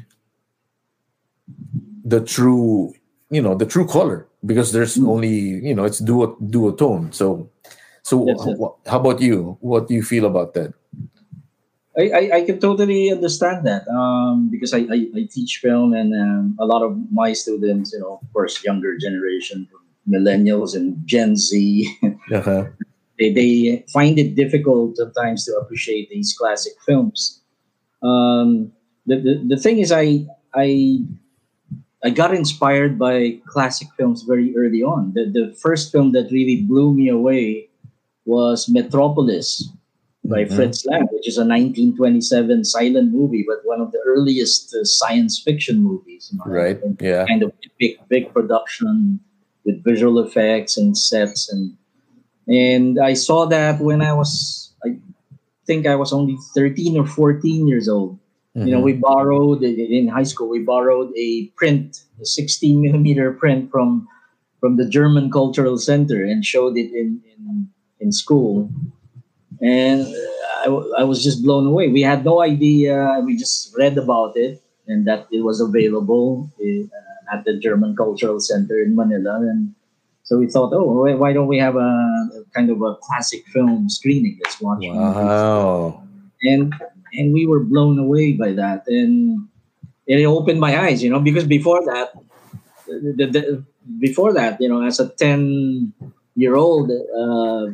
the true, you know, the true color because there's Mm. only you know it's duo duotone. So, so Yes, yes. wh- how about you? What do you feel about that? I, I, I can totally understand that um, because I, I, I teach film and um, a lot of my students, you know, of course, younger generation, millennials and Gen Z, Uh-huh. they, they find it difficult sometimes to appreciate these classic films. Um, the, the, the thing is, I, I, I got inspired by classic films very early on. The, the first film that really blew me away was Metropolis by Mhm. Fritz Lang, which is a 1927 silent movie, but one of the earliest uh, science fiction movies. you know, Right. Yeah. Kind of big, big production with visual effects and sets, and and I saw that when I was, I think I was only 13 or 14 years old. You know, Mhm. we borrowed in high school. We borrowed a print, a 16 millimeter print from from the German Cultural Center, and showed it in in, in school. And I, I was just blown away. We had no idea. We just read about it and that it was available uh, at the German Cultural Center in Manila. And so we thought, oh, why- don't we have a, a kind of a classic film screening? Let's watch. Wow. and and we were blown away by that and it opened my eyes you know because before that the, the, the before that, you know, as a ten year old, uh,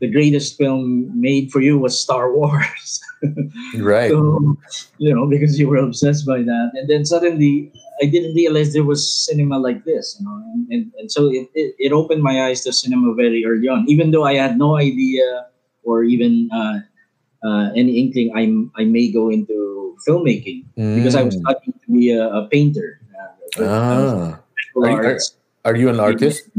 the greatest film made for you was Star Wars. right. So, you know, because you were obsessed by that. And then suddenly I didn't realize there was cinema like this, you know. And, and, and so it, it, it opened my eyes to cinema very early on, even though I had no idea or even uh, uh, any inkling I'm, I may go into filmmaking because I was Mm. studying to be a, a painter. Uh, Ah. Are, you- are, are you an artist?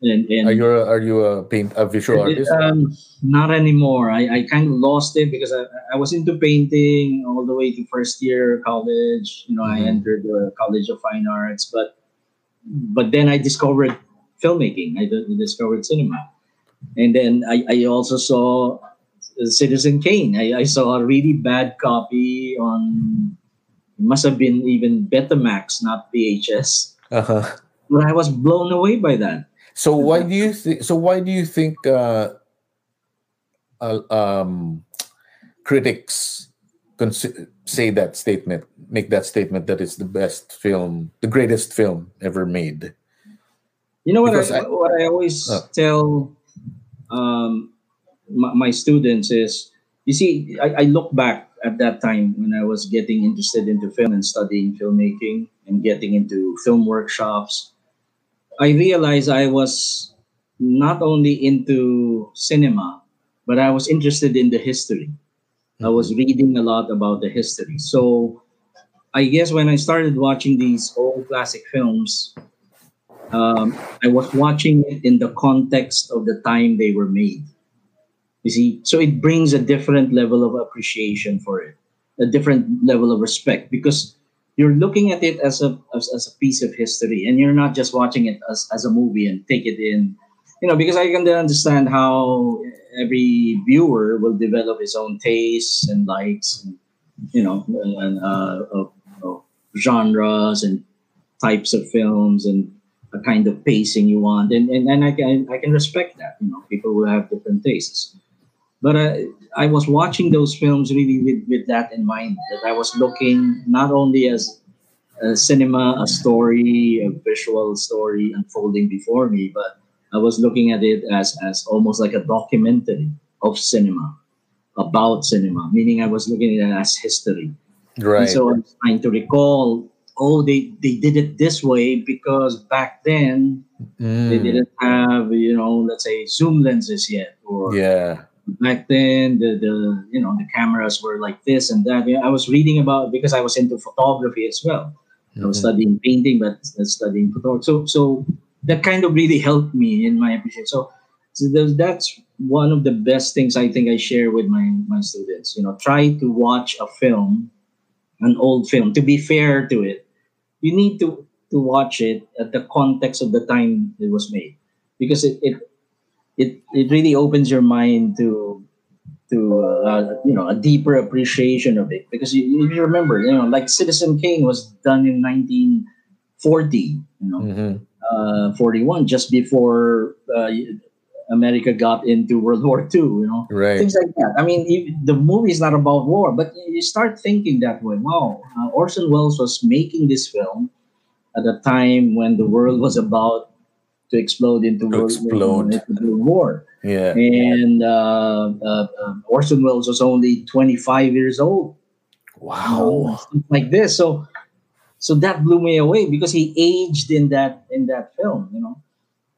And, and, Are you a, are you a paint a visual artist? um, not anymore. I, I kind of lost it because I, I was into painting all the way to first year college. You know, I Mhm. entered the College of Fine Arts, but but then I discovered filmmaking. I discovered cinema, and then I, I also saw Citizen Kane. I, I saw a really bad copy on. It must have been even Betamax, not VHS. Uh-huh. But I was blown away by that. So why do you think? So why do you think uh, uh, um, critics say that statement, make that statement that it's the best film, the greatest film ever made? You know what Because I, I- what I always Oh. tell um, my, my students is, you see, I, I look back at that time when I was getting interested into film and studying filmmaking and getting into film workshops. I realized I was not only into cinema, but I was interested in the history. I was reading a lot about the history. So I guess when I started watching these old classic films, um, I was watching it in the context of the time they were made. You see, so it brings a different level of appreciation for it, a different level of respect because you're looking at it as a as, as a piece of history, and you're not just watching it as, as a movie and take it in. You know, because I can understand how every viewer will develop his own tastes and likes, and you know, and uh, of, of genres and types of films and a kind of pacing you want, and and, and I can I can respect that. You know, people will have different tastes, but uh, I was watching those films really with with that in mind. That I was looking not only as a cinema, a story, a visual story unfolding before me, but I was looking at it as as almost like a documentary of cinema about cinema, meaning I was looking at it as history. And Right. so I'm trying to recall, oh, they, they did it this way because back then they Mm. didn't have, you know, let's say zoom lenses yet, or Yeah. Back then the, the you know the cameras were like this and that. I was reading about because I was into photography as well. I was studying painting, but uh, studying photography. So so that kind of really helped me in my appreciation. So, so that's one of the best things I think I share with my my students. You know, try to watch a film, an old film. To be fair to it, you need to to watch it at the context of the time it was made, because it it it, it really opens your mind to to uh, you know a deeper appreciation of it. Because you, if you remember you know like Citizen Kane was done in 1940 you know. Mhm. uh, 41 just before uh, America got into World War II you know. Right. things like that. I mean you, the movie is not about war but you start thinking that way. Wow uh, Orson Welles was making this film at a time when the world was about to explode into, To world, explode. into war Yeah. and uh, uh, uh, Orson Welles was only 25 years old. Wow. Like this. So, so that blew me away because he aged in that in that film, you know.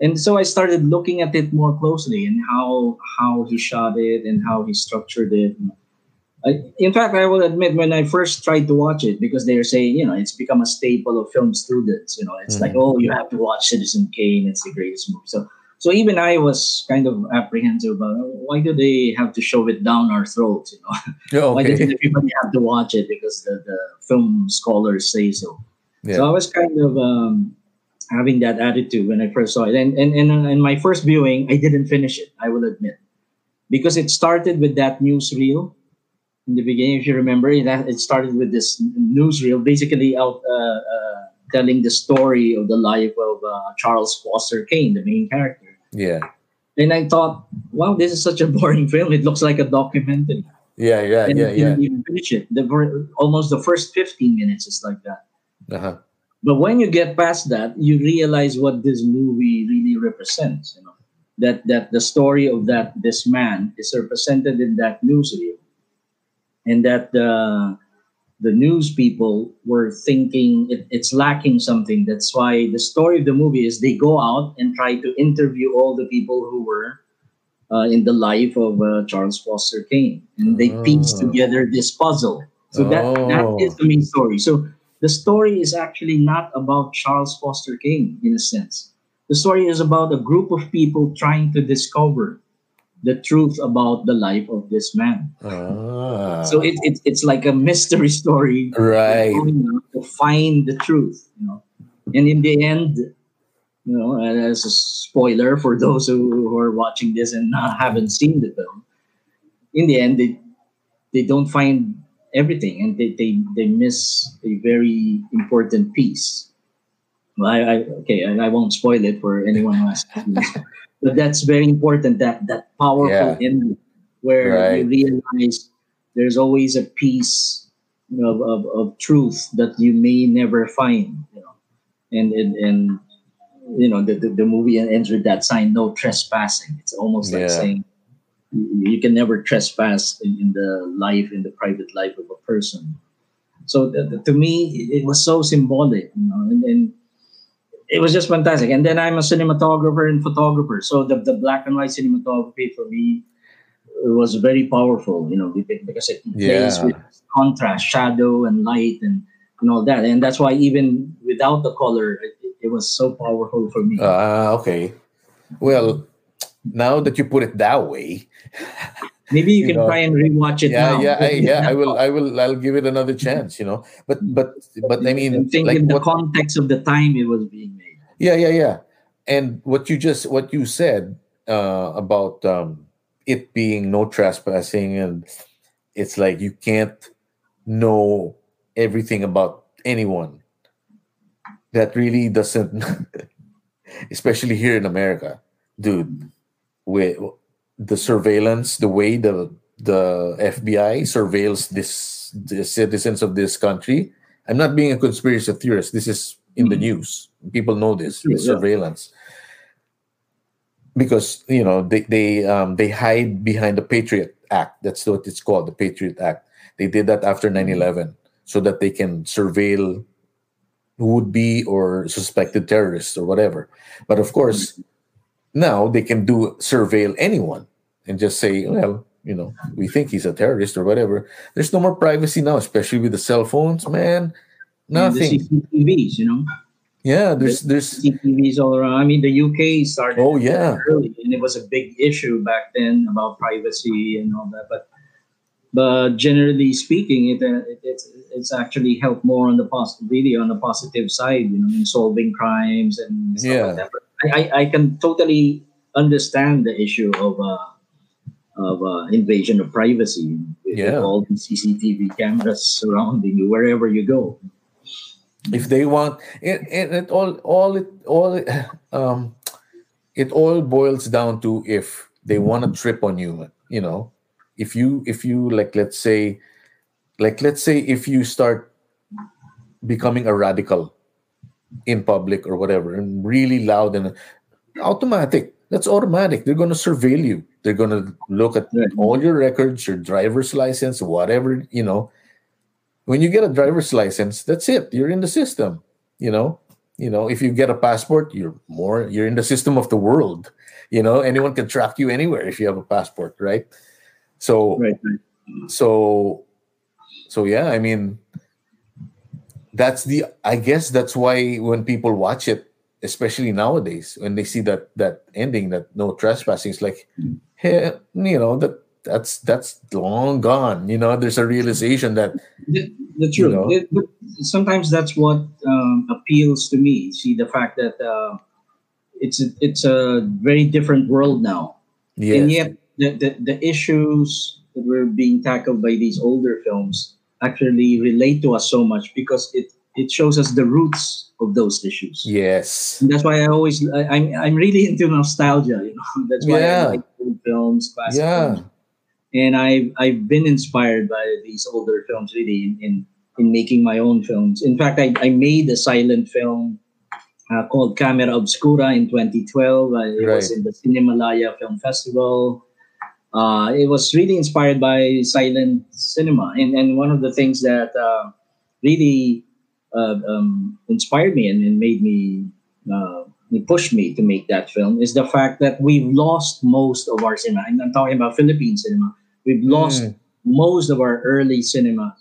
And so I started looking at it more closely and how how he shot it and how he structured it. I, in fact, I will admit when I first tried to watch it because they are saying you know it's become a staple of film students. You know, it's like Mhm. oh you have to watch Citizen Kane. It's the greatest movie. So so even I was kind of apprehensive about oh, why do they have to shove it down our throats? You know, Yeah, why doesn't everybody have to watch it because the, the film scholars say so? Yeah. So I was kind of um, having that attitude when I first saw it, and and and in my first viewing, I didn't finish it. I will admit, because it started with that newsreel in the beginning. If you remember, it, it started with this newsreel, basically out uh, uh, telling the story of the life of uh, Charles Foster Kane, the main character. Yeah. And I thought, wow, this is such a boring film. It looks like a documentary. Yeah. Yeah. and Yeah. Yeah. didn't even finish it. The almost the first 15 minutes is like that. Uh-huh. but when you get past that, you realize what this movie really represents. You know, that that the story of that this man is represented in that newsreel, and that the the news people were thinking it, it's lacking something. That's why the story of the movie is they go out and try to interview all the people who were uh, in the life of uh, Charles Foster Kane, and they piece Oh. together this puzzle. So that that Oh. is the main story. So the story is actually not about Charles Foster Kane in a sense. The story is about a group of people trying to discover the truth about the life of this man. Ah. So it, it, it's like a mystery story right. to find the truth, you know. And in the end, you know, as a spoiler for those who, who are watching this and not, haven't seen the film, in the end, they they don't find everything, and they they, they miss a very important piece. Well, I, I okay, I, I won't spoil it for anyone who has. but that's very important. That that powerful Yeah. ending where you realize there's always a piece of, of, of truth that you may never find you know and and, and you know the, the, the movie ends with that sign no trespassing it's almost like Yeah. saying you can never trespass in, in the life in the private life of a person so th- th- to me it, it was so symbolic you know and, and it was just fantastic and then i'm a cinematographer and photographer so the, the black and white cinematography for me was very powerful you know because it plays Yeah. with contrast shadow and light and and all that and that's why even without the color it, it was so powerful for me Ah, okay. Well, now that you put it that way, maybe you, you can know, try and rewatch it yeah, now yeah, I, yeah. I will, I will, I'll give it another chance. You know, but, but, but I mean, think like in the what, context of the time it was being made Yeah, yeah, yeah. And what you just what you said uh, about um, it being no trespassing, and it's like you can't know everything about anyone. That really doesn't, especially here in America, dude. With the surveillance, the way the the FBI surveils this the citizens of this country. I'm not being a conspiracy theorist. This is in the hmm. news. People know this True, yeah. surveillance because you know they they um, they hide behind the Patriot Act. That's what it's called, the Patriot Act. They did that after hmm. 9/11 so that they can surveil would be or suspected terrorists or whatever. But of course, hmm. now they can do surveil anyone and just say, well, you know, we think he's a terrorist or whatever. There's no more privacy now, especially with the cell phones, man. Nothing. CCTVs, you know Yeah, there's there's CCTVs all around I mean the UK started oh yeah. early and it was a big issue back then about privacy and all that but but generally speaking it, uh, it it's it's actually helped more on the positive really on the positive side you know in solving crimes and stuff Yeah. like that but I, I i can totally understand the issue of uh of uh, invasion of privacy Yeah. all the cctv cameras surrounding you wherever you go if they want it, it, it all all it all um it all boils down to if they want to trip on you you know if you if you like let's say like let's say if you start becoming a radical in public or whatever and really loud and automatic that's automatic. They're going to surveil you. They're going to look at Right. all your records your driver's license whatever you know. When you get a driver's license that's it. You're in the system you know. You know if you get a passport you're more you're in the system of the world you know. Anyone can track you anywhere if you have a passport right? So right, so so yeah i mean that's the i guess that's why when people watch it especially nowadays when they see that that ending that no trespassing it's like hey, you know that that's that's long gone you know there's a realization that the, the truth. know? It- but sometimes that's what um, appeals to me. See the fact that uh, it's a, it's a very different world now, yes and yet the, the the issues that were being tackled by these older films actually relate to us so much because it it shows us the roots of those issues. yes And that's why I always I, I'm I'm really into nostalgia. You know, that's why Yeah. I like old films, classic yeah films and I've I've been inspired by these older films really in in, in making my own films. In fact, I, I made a silent film uh, called Kamera Obskura in 2012. Uh, it was in the Cinemalaya Film Festival. Uh, it was really inspired by silent cinema, and and one of the things that uh, really uh, um, inspired me and, and made me uh, pushed me to make that film is the fact that we've lost most of our cinema. And I'm talking about Philippine cinema. We've lost Mm. most of our early cinema.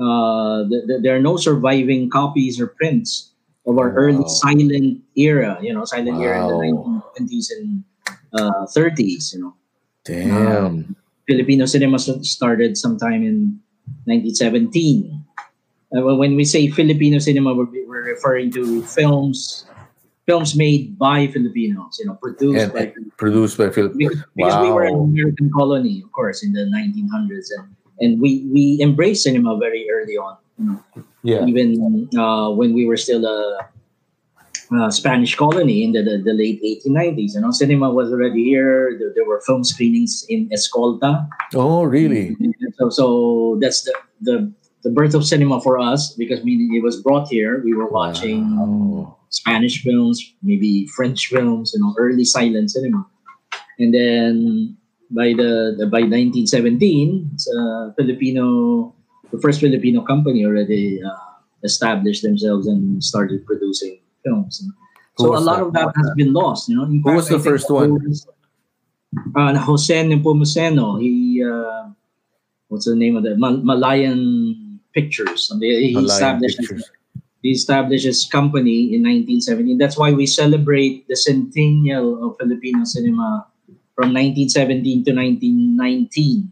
Uh, th- th- there are no surviving copies or prints of our early silent era. You know, silent era in the 1920s and uh, 30s. You know, Damn. Filipino cinema started sometime in 1917. Uh, when we say Filipino cinema, we're, we're referring to films, films made by Filipinos. You know, produced and, by and produced by Philip. because, because we were an American colony, of course, in the 1900s, and and we we embraced cinema very early on. You know, Yeah. even uh, when we were still a, a Spanish colony in the, the, the late 1890s. You know, cinema was already here. There, there were film screenings in Escolta. Oh, really? So, so that's the, the the birth of cinema for us because meaning it was brought here. We were watching Wow. Spanish films, maybe French films, you know, early silent cinema. And then by the, the by 1917, it's, uh, Filipino, the first Filipino company already uh, established themselves and started producing films. So a lot that? of that has been lost. You know, In Who was fact, I the first one? was, Uh, Jose Nepomuceno. He uh, what's the name of that? Mal- Malayan Pictures. And they- He established Pictures. he established his company in 1917. That's why we celebrate the centennial of Filipino cinema from 1917 to 1919.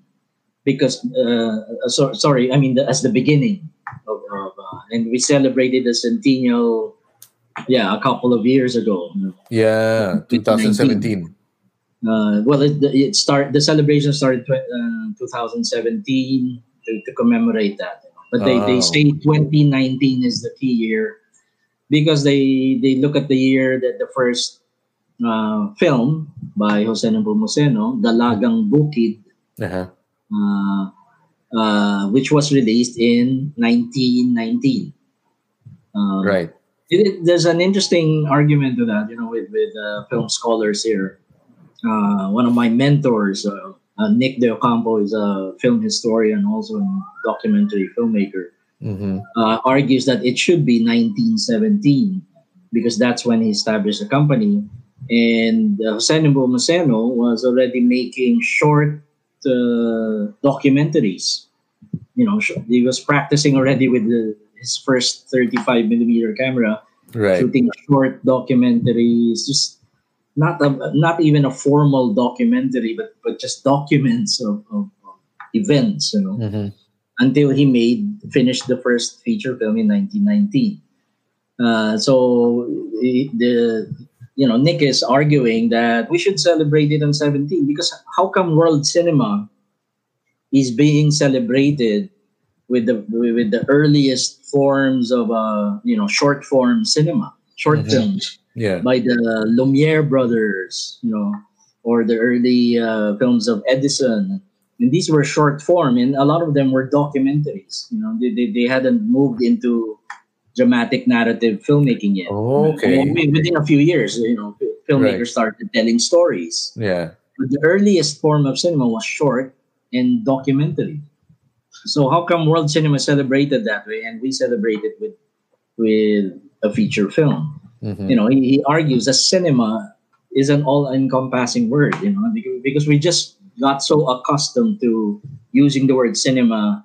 Because, uh, so, sorry, I mean, the, as the beginning of, of uh, and we celebrated the centennial, yeah, a couple of years ago. Yeah, 2017. Uh, well, it, it start the celebration started tw- uh, 2017 to, to commemorate that. But they, they Oh. say 2019 is the key year because they they look at the year that the first uh, film by Jose Nepomuceno, Dalagang Bukid, Uh-huh. uh, uh, which was released in 1919. Um, Right. it, there's an interesting argument to that, you know, with with uh, film scholars here. Uh, one of my mentors, uh, Nick Deocampo, is a film historian, also a documentary filmmaker. Mm-hmm. Uh, argues that it should be 1917 because that's when he established the company. And uh, Jose Nepomuceno was already making short uh, documentaries. You know, he was practicing already with the, his first 35 millimeter camera Right. shooting short documentaries, just not a, not even a formal documentary, but but just documents of, of, of events, you know. Mm-hmm. Until he made finished the first feature film in 1919. Uh, so the, the you know Nick is arguing that we should celebrate it on 17 because how come world cinema is being celebrated with the with the earliest forms of uh you know short form cinema short Mhm. films Yeah. by the Lumiere brothers you know or the early uh, films of Edison and these were short form and a lot of them were documentaries you know they, they, they hadn't moved into dramatic narrative filmmaking yet Oh, Okay. And wi- within a few years you know filmmakers started telling stories Yeah. but the earliest form of cinema was short and documentary. So how come world cinema celebrated that way and we celebrate it with with a feature film? Mm-hmm. You know, he, he argues that cinema is an all-encompassing word, you know, because, we just got so accustomed to using the word cinema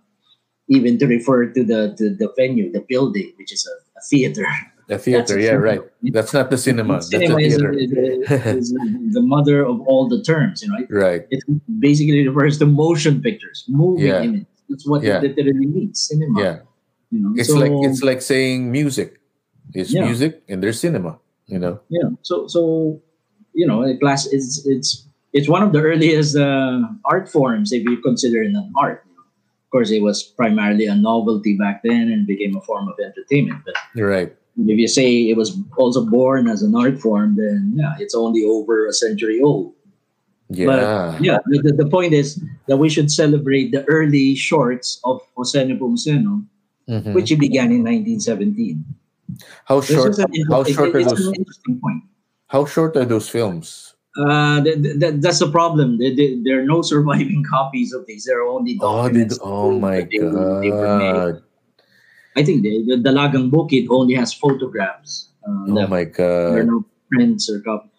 even to refer to the to the venue, the building, which is a, a theater. The theater. That's- Yeah. Right. That's not the cinema. The cinema is, theater. is, is the mother of all the terms, you know. Right. it basically refers to motion pictures, moving Yeah. That's what Yeah. it literally means, cinema. Yeah. You know? It's so, like it's like saying music. It's Yeah. music and there's cinema. You know. yeah. So so you know, class it's it's it's one of the earliest uh, art forms if you consider it an art. Of course, it was primarily a novelty back then and became a form of entertainment. But You're right. if you say it was also born as an art form, then yeah, it's only over a century old. Yeah. But yeah, the, the- point is that we should celebrate the early shorts of Jose Nepomuceno Mhm. which he began in 1917. How short? How short are those? How short are those films? Uh, th- th- th- that's the problem. There, there, there are no surviving copies of these. There are only Oh, they, documents. oh my that they were- they were made. god! I think the, the Dalagang Bukid only has photographs. Uh, Oh my There are no prints or copies.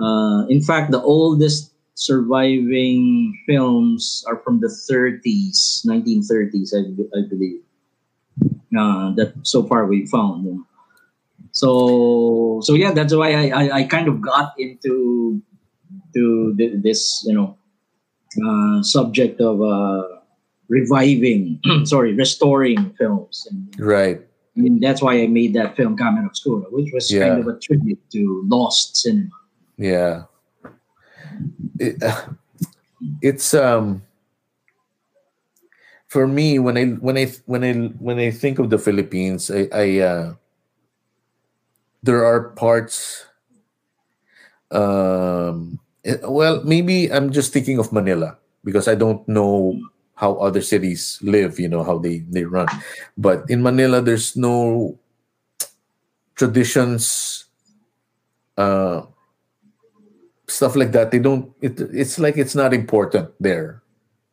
Uh, in fact, the oldest surviving films are from the 30s, 1930s, I, I believe. Uh, that so far we found. you know. So, so yeah, that's why I, I, I kind of got into to th- this, you know, uh, subject of uh, reviving, sorry, restoring films. And, Right. and that's why I made that film Kamera Obskura, which was Yeah. kind of a tribute to lost cinema. Yeah. It, it's um for me when I when I when I when I think of the Philippines, I, I uh there are parts um eh, well maybe I'm just thinking of Manila because I don't know how other cities live, you know, how they they run. But in Manila there's no traditions uh stuff like that they don't it, it's like it's not important there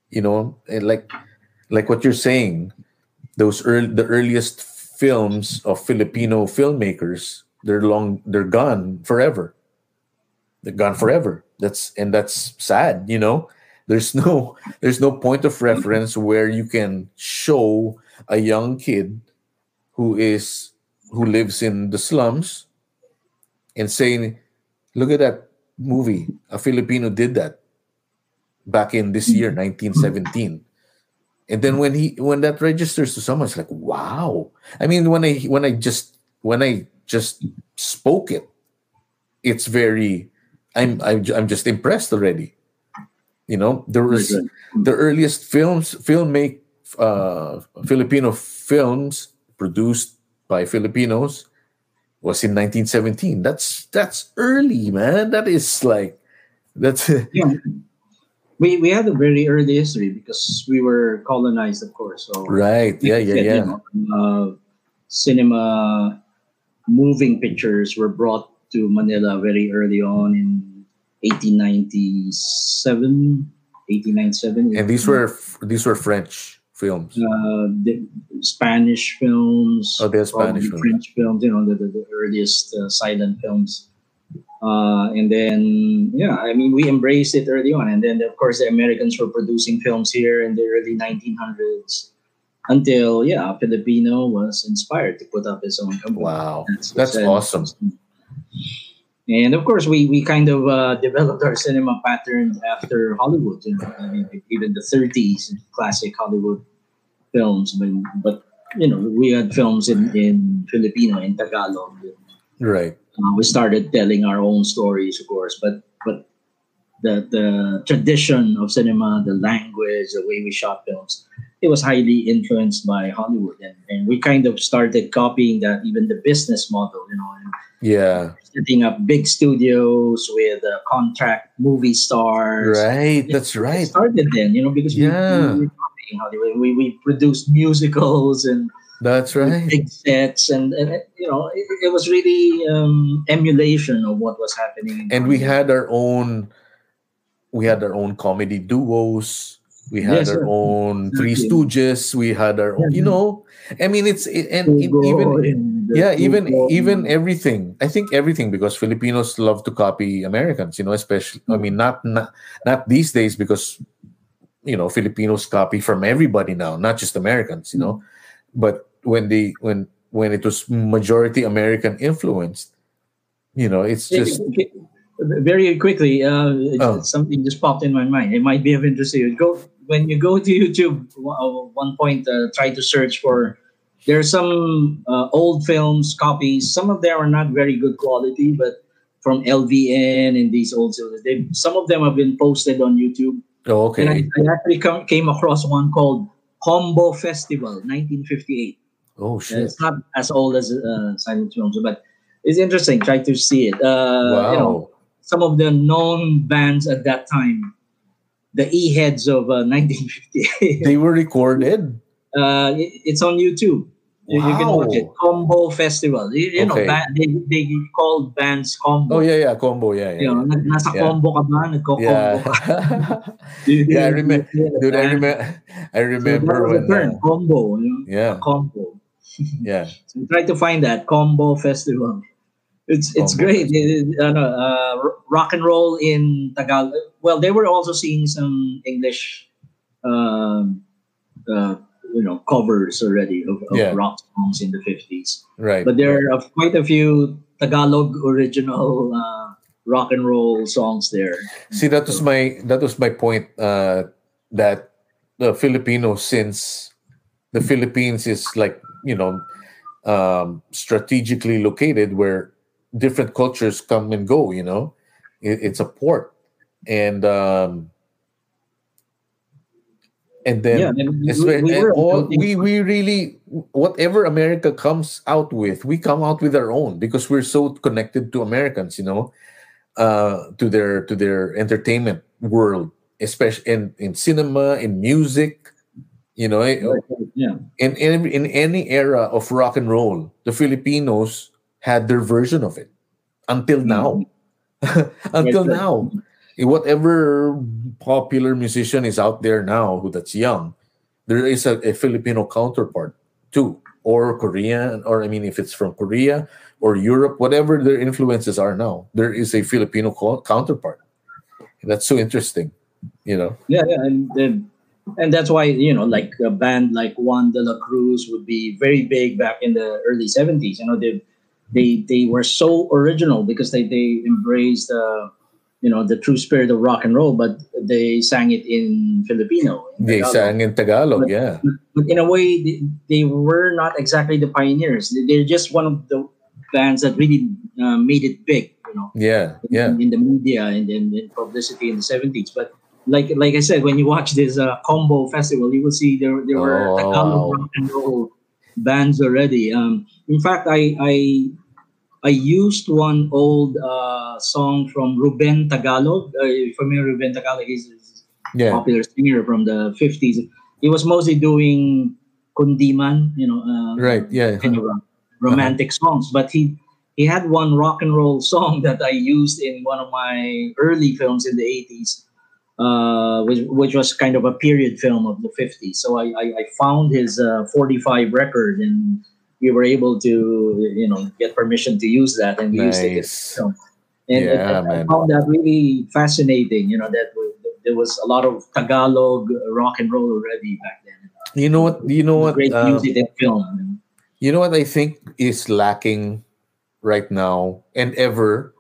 you know and like like what you're saying those early the earliest films of filipino filmmakers they're long they're gone forever. They're gone forever. That's and that's sad you know? There's no there's no point of reference where you can show a young kid who is who lives in the slums and saying look at that movie. A filipino did that back in this year 1917 and then when he when that registers to someone it's like wow. I mean when i when i just when i just spoke it. It's very i'm i'm, I'm just impressed already. You know there was the earliest films film make uh filipino films produced by filipinos was in 1917 that's that's early man. That is like that's Yeah. We, we had a very early history because we were colonized, of course. So right. Yeah yeah you yeah. know, uh, cinema moving pictures were brought to Manila very early on in 1897, 1897. and these were these were french films uh, the Spanish films. Oh, they're Spanish films. French films. You know, the, the, the earliest uh, silent films. Uh, and then, yeah, I mean, we embraced it early on. And then, of course, the Americans were producing films here in the early 1900s until, yeah, Filipino was inspired to put up his own company. wow That's, that's awesome And of course, we, we kind of uh, developed our cinema pattern after Hollywood. You know, I mean, even the 30s, classic Hollywood films. But, but you know, we had films in, in Filipino, in Tagalog. right Uh, we started telling our own stories, of course, but but the the tradition of cinema, the language, the way we shot films, it was highly influenced by Hollywood, and, and we kind of started copying that, even the business model, you know, and yeah setting up big studios with uh, contract movie stars. right that's It right started then, you know, because we, Yeah. we were copying Hollywood. We, we produced musicals and that's right big sets, and, and you know, it, it was really um, emulation of what was happening. in and we had our own we had our own comedy duos we had Yes, our sir. own three stooges we had our own you know i mean it's it, and even yeah even even everything i think everything because filipinos love to copy americans you know especially i mean not not not these days because you know filipinos copy from everybody now not just americans you know but when they when when it was majority american influenced you know it's just very quickly. Uh, Oh. Something just popped in my mind. It might be of interest to you. Go when you go to YouTube. uh, One point, uh, try to search for. There are some uh, old films copies. Some of them are not very good quality, but from LVN and these old they some of them have been posted on YouTube. oh, okay. And I, I actually come, came across one called Combo Festival, 1958. oh shit It's not as old as uh, silent films, but it's interesting. Try to see it. Uh, wow you know, some of the known bands at that time, the E heads of uh, 1958. they were recorded uh, it- it's on YouTube. You, you can watch it. Combo Festival. You, you know, Okay. ba- they, they called bands combo. Oh yeah, yeah, combo, yeah, yeah. You know, nag, nasa Yeah. combo ka ba? Nagko-combo Yeah. ka. Yeah, I remember, dude. I remember, I remember was when. term, uh, combo. You know? yeah, Combo. yeah. So try to find that combo festival. It's it's Combo great. It- it- ano, uh, rock and roll in Tagalog. Well, they were also seeing some English, um, uh, you know, covers already of, of Yeah. rock songs in the fifties. Right. But there are quite a few Tagalog original uh, rock and roll songs there. See, that was my that was my point. Uh, that the Filipinos, since the Philippines is like you know um, strategically located where different cultures come and go. You know, it, it's a port, and um, and then yeah, and we, we and all, we we really whatever America comes out with, we come out with our own because we're so connected to Americans, you know, uh, to their to their entertainment world, especially in in cinema, in music, you know, yeah. in in in any era of rock and roll, the Filipinos had their version of it until mm-hmm. now. until now, eh, whatever popular musician is out there now who that's young, there is a, a Filipino counterpart too, or Korean, or I mean, if it's from Korea or Europe, whatever their influences are now, there is a Filipino co- counterpart. That's so interesting, you know. Yeah, yeah, and and, and that's why you know, like a band like Juan de la Cruz would be very big back in the early seventies. You know, they they they were so original because they they embraced uh, you know the true spirit of rock and roll, but they sang it in Filipino. in They Tagalog. sang in Tagalog, But- yeah, but in a way, they, they were not exactly the pioneers. They- They're just one of the bands that really uh, made it big. You know yeah, yeah. in, in the media and in, in publicity in the 70s. But like like I said, when you watch this uh, combo festival, you will see there there were Oh, Tagalog rock and roll bands already. Um, in fact, I I I used one old uh, song from Ruben Tagalog. Uh, familiar with Ruben Tagalog, a Yeah, popular singer from the 50s. He was mostly doing kundiman, you know, uh, right, yeah. kind of uh, romantic songs. But he he had one rock and roll song that I used in one of my early films in the eighties, uh, which which was kind of a period film of the fifties. So I, I I found his uh, forty five record and we were able to you know get permission to use that and we used it. Nice. film. And it- I found that really fascinating. You know that there was a lot of Tagalog rock and roll already back then. You know what? You know what? Great uh, music in film. You know what I think is lacking right now and ever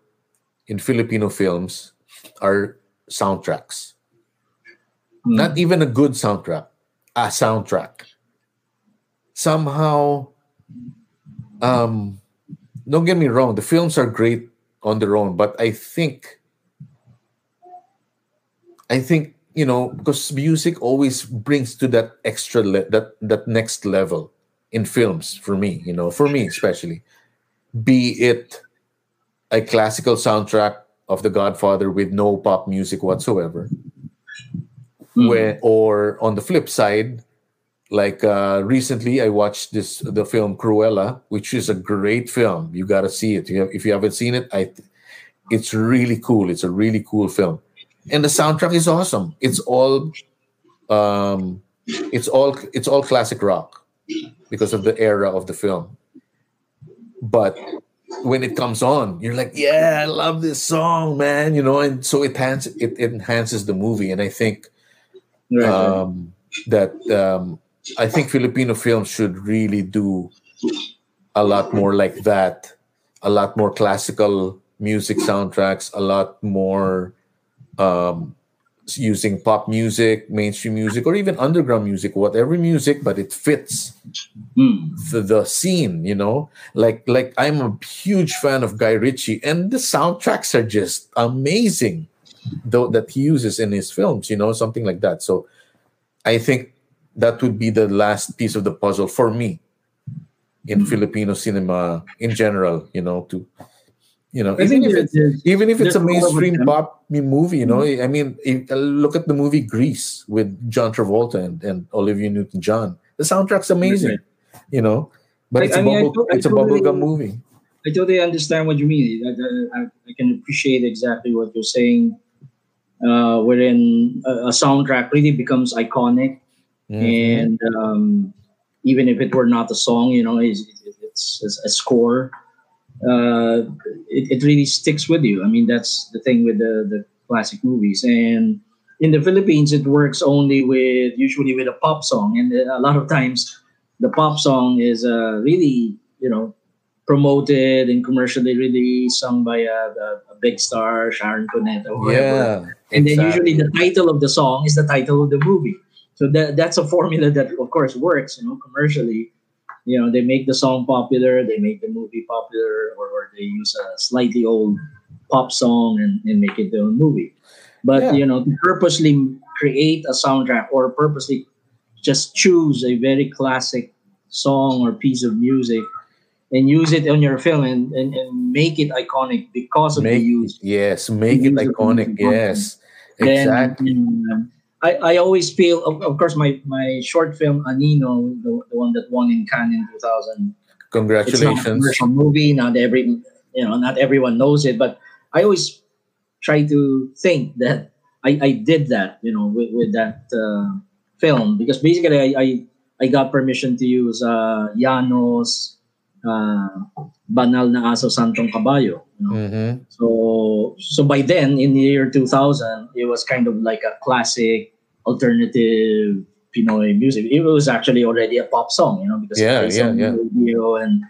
in Filipino films are soundtracks. Hmm. Not even a good soundtrack, a soundtrack. Somehow, um, don't get me wrong, the films are great on their own, but I think, I think you know because music always brings to that extra le- that that next level in films for me you know for me especially be it a classical soundtrack of the godfather with no pop music whatsoever Hmm. where or on the flip side like uh recently i watched this the film cruella which is a great film. You got to see it. You have, if you haven't seen it i it's really cool. It's a really cool film. And the soundtrack is awesome. It's all um it's all it's all classic rock because of the era of the film. But when it comes on you're like yeah i love this song man you know? And so it enhances it, it enhances the movie. And i think um, that um, I think Filipino films should really do a lot more like that, a lot more classical music soundtracks, a lot more um, using pop music, mainstream music, or even underground music, whatever music, but it fits Hmm. the, the scene, you know. Like like I'm a huge fan of Guy Ritchie, and the soundtracks are just amazing, though that he uses in his films, you know, something like that. So I think that would be the last piece of the puzzle for me in Filipino cinema in general, you know, to you know, I even if it's even if it's a there's a lot of mainstream pop movie, you know, I mean, if, uh, look at the movie Grease with John Travolta and, and Olivia Newton-John. The soundtrack's amazing, you know. But I- it's I a mean, bubble. it's a totally- bubblegum movie. I totally understand what you mean. I, I, I can appreciate exactly what you're saying. Uh, wherein a, a soundtrack really becomes iconic, Mhm. and um, even if it were not a song, you know, it's, it's, it's a score. Uh, it, it really sticks with you. I mean, that's the thing with the, the classic movies. And in the Philippines, it works only with usually with a pop song, and a lot of times the pop song is uh, really, you know, promoted and commercially released, sung by a, a, a big star, Sharon Cuneta, or yeah. And then exactly. usually the title of the song is the title of the movie. So that that's a formula that of course works, you know, commercially. You know, they make the song popular, they make the movie popular, or, or they use a slightly old pop song and, and make it their own movie. But Yeah. you know, to purposely create a soundtrack or purposely just choose a very classic song or piece of music and use it on your film and, and, and make it iconic because of make the use yes, make it iconic. Yes, then, exactly. um, I, I always feel, of, of course, my, my short film Anino, the, the one that won in Cannes in 2000, Congratulations! it's not a commercial movie. Not every, you know, not everyone knows it, but I always try to think that I, I did that, you know, with, with that uh, film because basically I, I, I got permission to use uh, Yano's, uh, Banal na Aso Santong Kabayo. You know? Mhm. So so by then in the year 2000 it was kind of like a classic alternative Pinoy music. It was actually already a pop song, you know, because Yeah, it was yeah, on yeah. radio and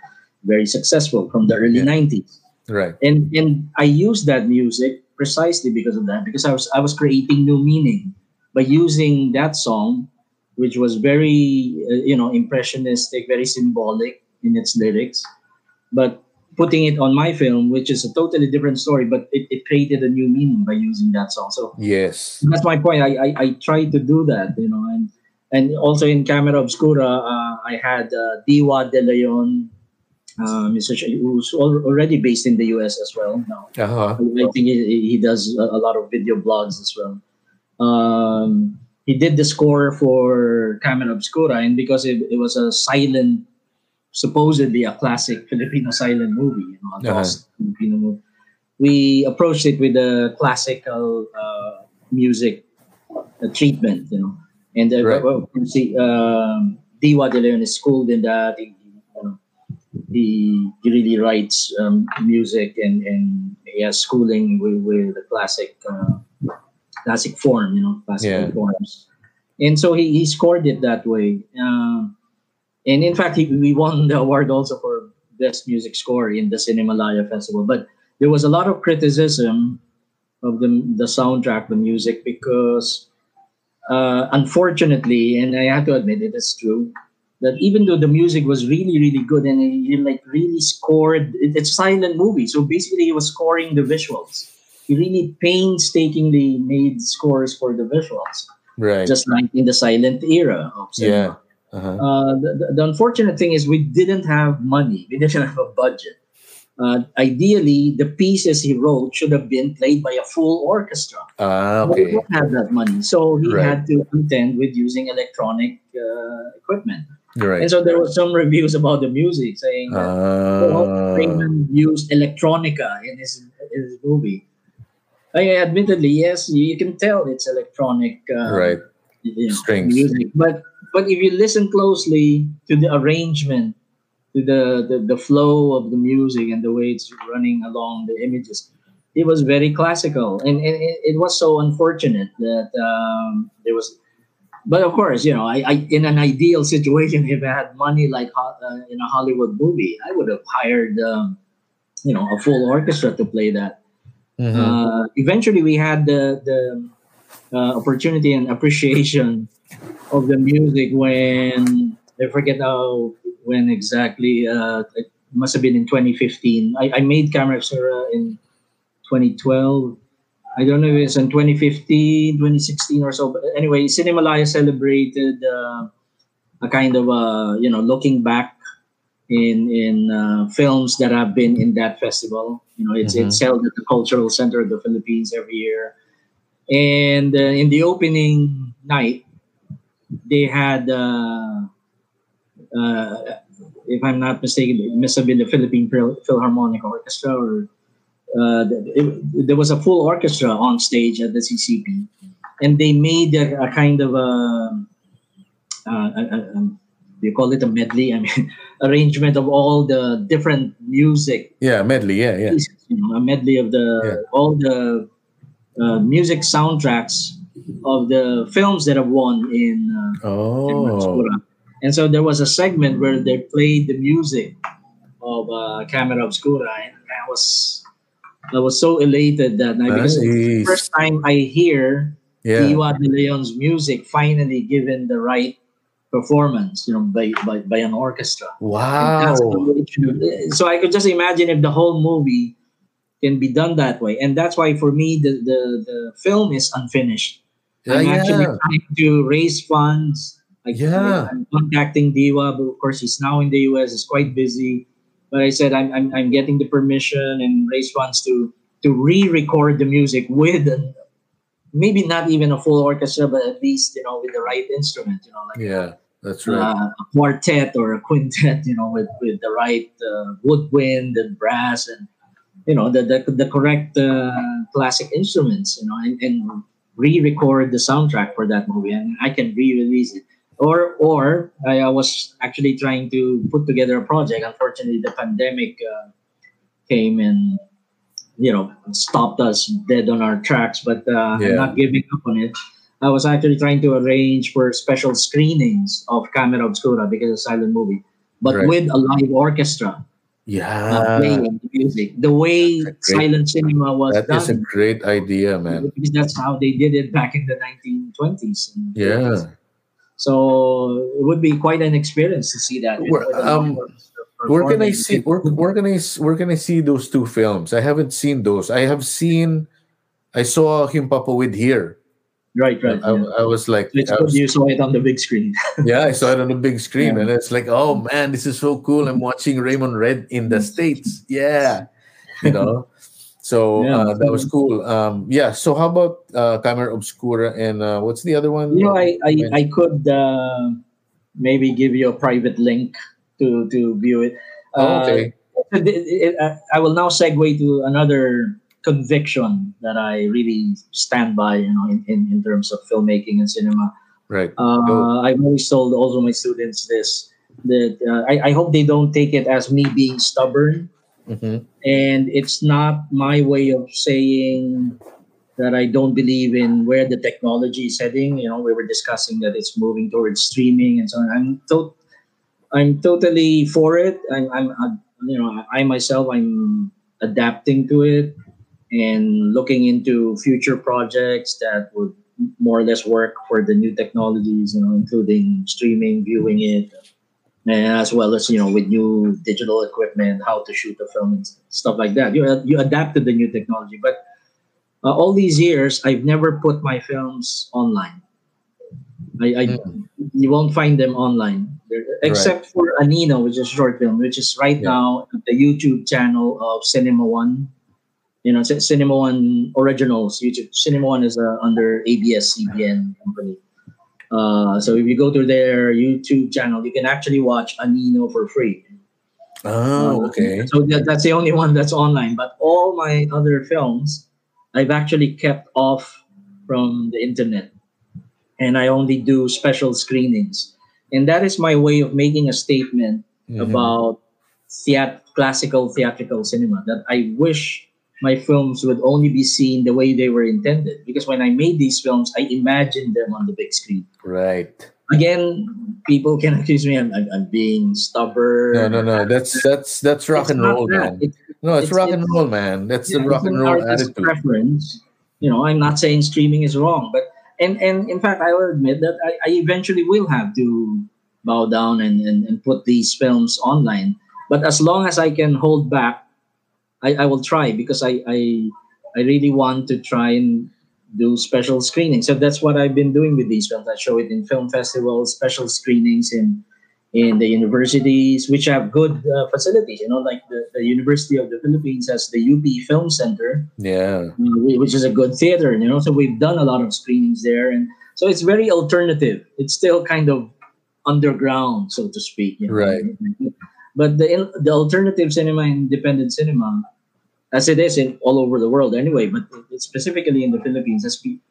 very successful from the early Yeah. 90s. Right. And and I used that music precisely because of that because I was I was creating new meaning by using that song which was very uh, you know impressionistic, very symbolic in its lyrics, but putting it on my film, which is a totally different story, but it, it created a new meaning by using that song. So Yes. that's my point. I, I, I tried to do that, you know, and and also in Kamera Obskura, uh, I had uh, Diwa De Leon. Sh- who's already based in the US as well now. Uh-huh. I think he, he does a, a lot of video blogs as well. Um, he did the score for Kamera Obskura, and because it, it was a silent, supposedly a classic Filipino silent movie, you know, a Uh-huh. lost Filipino movie, we approached it with a classical uh, music uh, treatment, you know. And uh, Right. see, um, Diwa De Leon is schooled in that. He, you know, he, really writes um, music and, and he has schooling with, with the classic uh, classic form, you know, classical Yeah. forms. And so he, he scored it that way. Um, and in fact, he, we won the award also for best music score in the Cinemalaya Festival. But there was a lot of criticism of the, the soundtrack, the music, because uh, unfortunately, and I have to admit it is true, that even though the music was really, really good and he like really scored, it, it's a silent movie. So basically, he was scoring the visuals. He really painstakingly made scores for the visuals, Right. just like in the silent era of cinema. yeah. Uh-huh. Uh, the, the- the unfortunate thing is we didn't have money. We didn't have a budget. Uh, ideally, the pieces he wrote should have been played by a full orchestra. Ah, But we okay. don't have that money, so he Right. had to contend with using electronic uh, equipment. Right. And so there were some reviews about the music saying that Ah. Raymond used electronica in his, in his movie. I, admittedly, yes, you can tell it's electronic. Uh, right. you know, Strings. music. But but if you listen closely to the arrangement, to the, the the flow of the music and the way it's running along the images, it was very classical, and, and it, it was so unfortunate that um, there was. But of course, you know, I, I in an ideal situation, if I had money like uh, in a Hollywood movie, I would have hired, um, you know, a full orchestra to play that. Mhm. Uh, eventually, we had the the uh, opportunity and appreciation of the music when I forget how when exactly. Uh, it must have been in 2015. I, I made Kamera Obskura in 2012. I don't know if it's in 2015, 2016 or so. But anyway, Cinemalaya celebrated uh, a kind of uh, you know looking back in in uh, films that have been in that festival. You know, it's it's held at the Cultural Center of the Philippines every year, and uh, in the opening night, they had uh, uh, if I'm not mistaken, it must have been the Philippine Philharmonic Orchestra, or uh, it, there was a full orchestra on stage at the CCP, and they made a, a kind of a, a, a, a you call it a medley? I mean, arrangement of all the different music Yeah, medley. Yeah, yeah. pieces, you know, a medley of the Yeah. all the uh, music soundtracks of the films that have won in, uh, Oh, Obscura. And so there was a segment where they played the music of uh, Kamera Obskura, and I was I was so elated that night because it's the first time I hear yeah. Diwa de Leon's music finally given the right performance, you know, by by, by an orchestra. Wow. that's the way it should- So I could just imagine if the whole movie can be done that way, and that's why for me the the, the film is unfinished. Yeah, I'm actually yeah. trying to raise funds. Yeah. I'm contacting Diwa, but of course he's now in the US. He's quite busy. But I said I'm, I'm, I'm getting the permission and raise funds to to re-record the music with an, maybe not even a full orchestra, but at least you know with the right instrument. You know, like Yeah, that's right. uh, a quartet or a quintet, you know, with, with the right uh, woodwind and brass and you know the the, the correct uh, classic instruments, you know, and, and re-record the soundtrack for that movie, and I can re-release it. Or or I, I was actually trying to put together a project. Unfortunately, the pandemic uh, came and you know stopped us dead on our tracks. But uh, Yeah. I'm not giving up on it. I was actually trying to arrange for special screenings of Kamera Obskura because it's a silent movie, but Right. with a live orchestra yeah, playing the music. The way great- silent cinema was done—that is a great idea, man. because that's how they did it back in the 1920s. and 30s. Yeah. So it would be quite an experience to see that. Where- know, with a um, Where can I see? Where, where can I? Where can I see those two films? I haven't seen those. I have seen. I saw Himpapawid here. Right, right. I, yeah. I was like, it's I good was- you saw it on the big screen. yeah, I saw it on the big screen, Yeah. and it's like, oh man, this is so cool. I'm watching Raymond Red in the states. Yeah, you know. So Yeah. uh, that was cool. Um, yeah. So how about uh, Kamera Obskura and uh, what's the other one? You know, I I, I could uh, maybe give you a private link to to view it. Oh, Uh, okay. it- it- uh, I will now segue to another conviction that I really stand by. You know, in, in, in terms of filmmaking and cinema. Right. Uh, Go. I've always told also my students this that uh, I, I hope they don't take it as me being stubborn Mhm. and it's not my way of saying that I don't believe in where the technology is heading. You know, we were discussing that it's moving towards streaming and so on. I'm to- I'm totally for it. I'm, I'm uh, you know, I myself I'm adapting to it and looking into future projects that would more or less work for the new technologies. You know, including streaming, viewing it, and as well as you know with new digital equipment, how to shoot a film and stuff like that. You you adapt to the new technology, but uh, all these years I've never put my films online. I, I you won't find them online They're- except for Anino, which is a short film, which is right Yeah. now the YouTube channel of Cinema One. You know, Cinema One Originals YouTube. Cinema One is uh, under ABS CBN company. Uh, so if you go to their YouTube channel, you can actually watch Anino for free. Oh, Uh, okay. So that, that's the only one that's online. But all my other films, I've actually kept off from the internet, and I only do special screenings. And that is my way of making a statement Mhm. about theat- classical theatrical cinema. That I wish my films would only be seen the way they were intended. Because when I made these films, I imagined them on the big screen. Right. Again, people can accuse me I'm, I'm, being stubborn. No, no, no. That's that's that's rock It's and roll, that. man. No, it's, it's- rock and roll, man. That's the rock and roll attitude. preference. You know, I'm not saying streaming is wrong, but and and in fact, I will admit that I, I eventually will have to bow down and, and, and put these films online. But as long as I can hold back, I, I will try because I, I I really want to try and do special screenings. So that's what I've been doing with these films. I show it in film festivals, special screenings in in the universities, which have good uh, facilities. You know, like the, the University of the Philippines has the UP Film Center, Yeah. uh, which is a good theater. You know, so we've done a lot of screenings there, and so it's very alternative. It's still kind of underground, so to speak. you know. Right. but the the alternative cinema, independent cinema, as it is in all over the world anyway, but specifically in the Philippines, has be,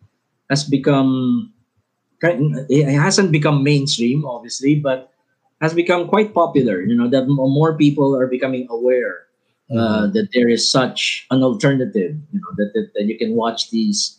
has become it hasn't become mainstream, obviously, but has become quite popular. You know that more people are becoming aware uh, that there is such an alternative. You know that that, that you can watch these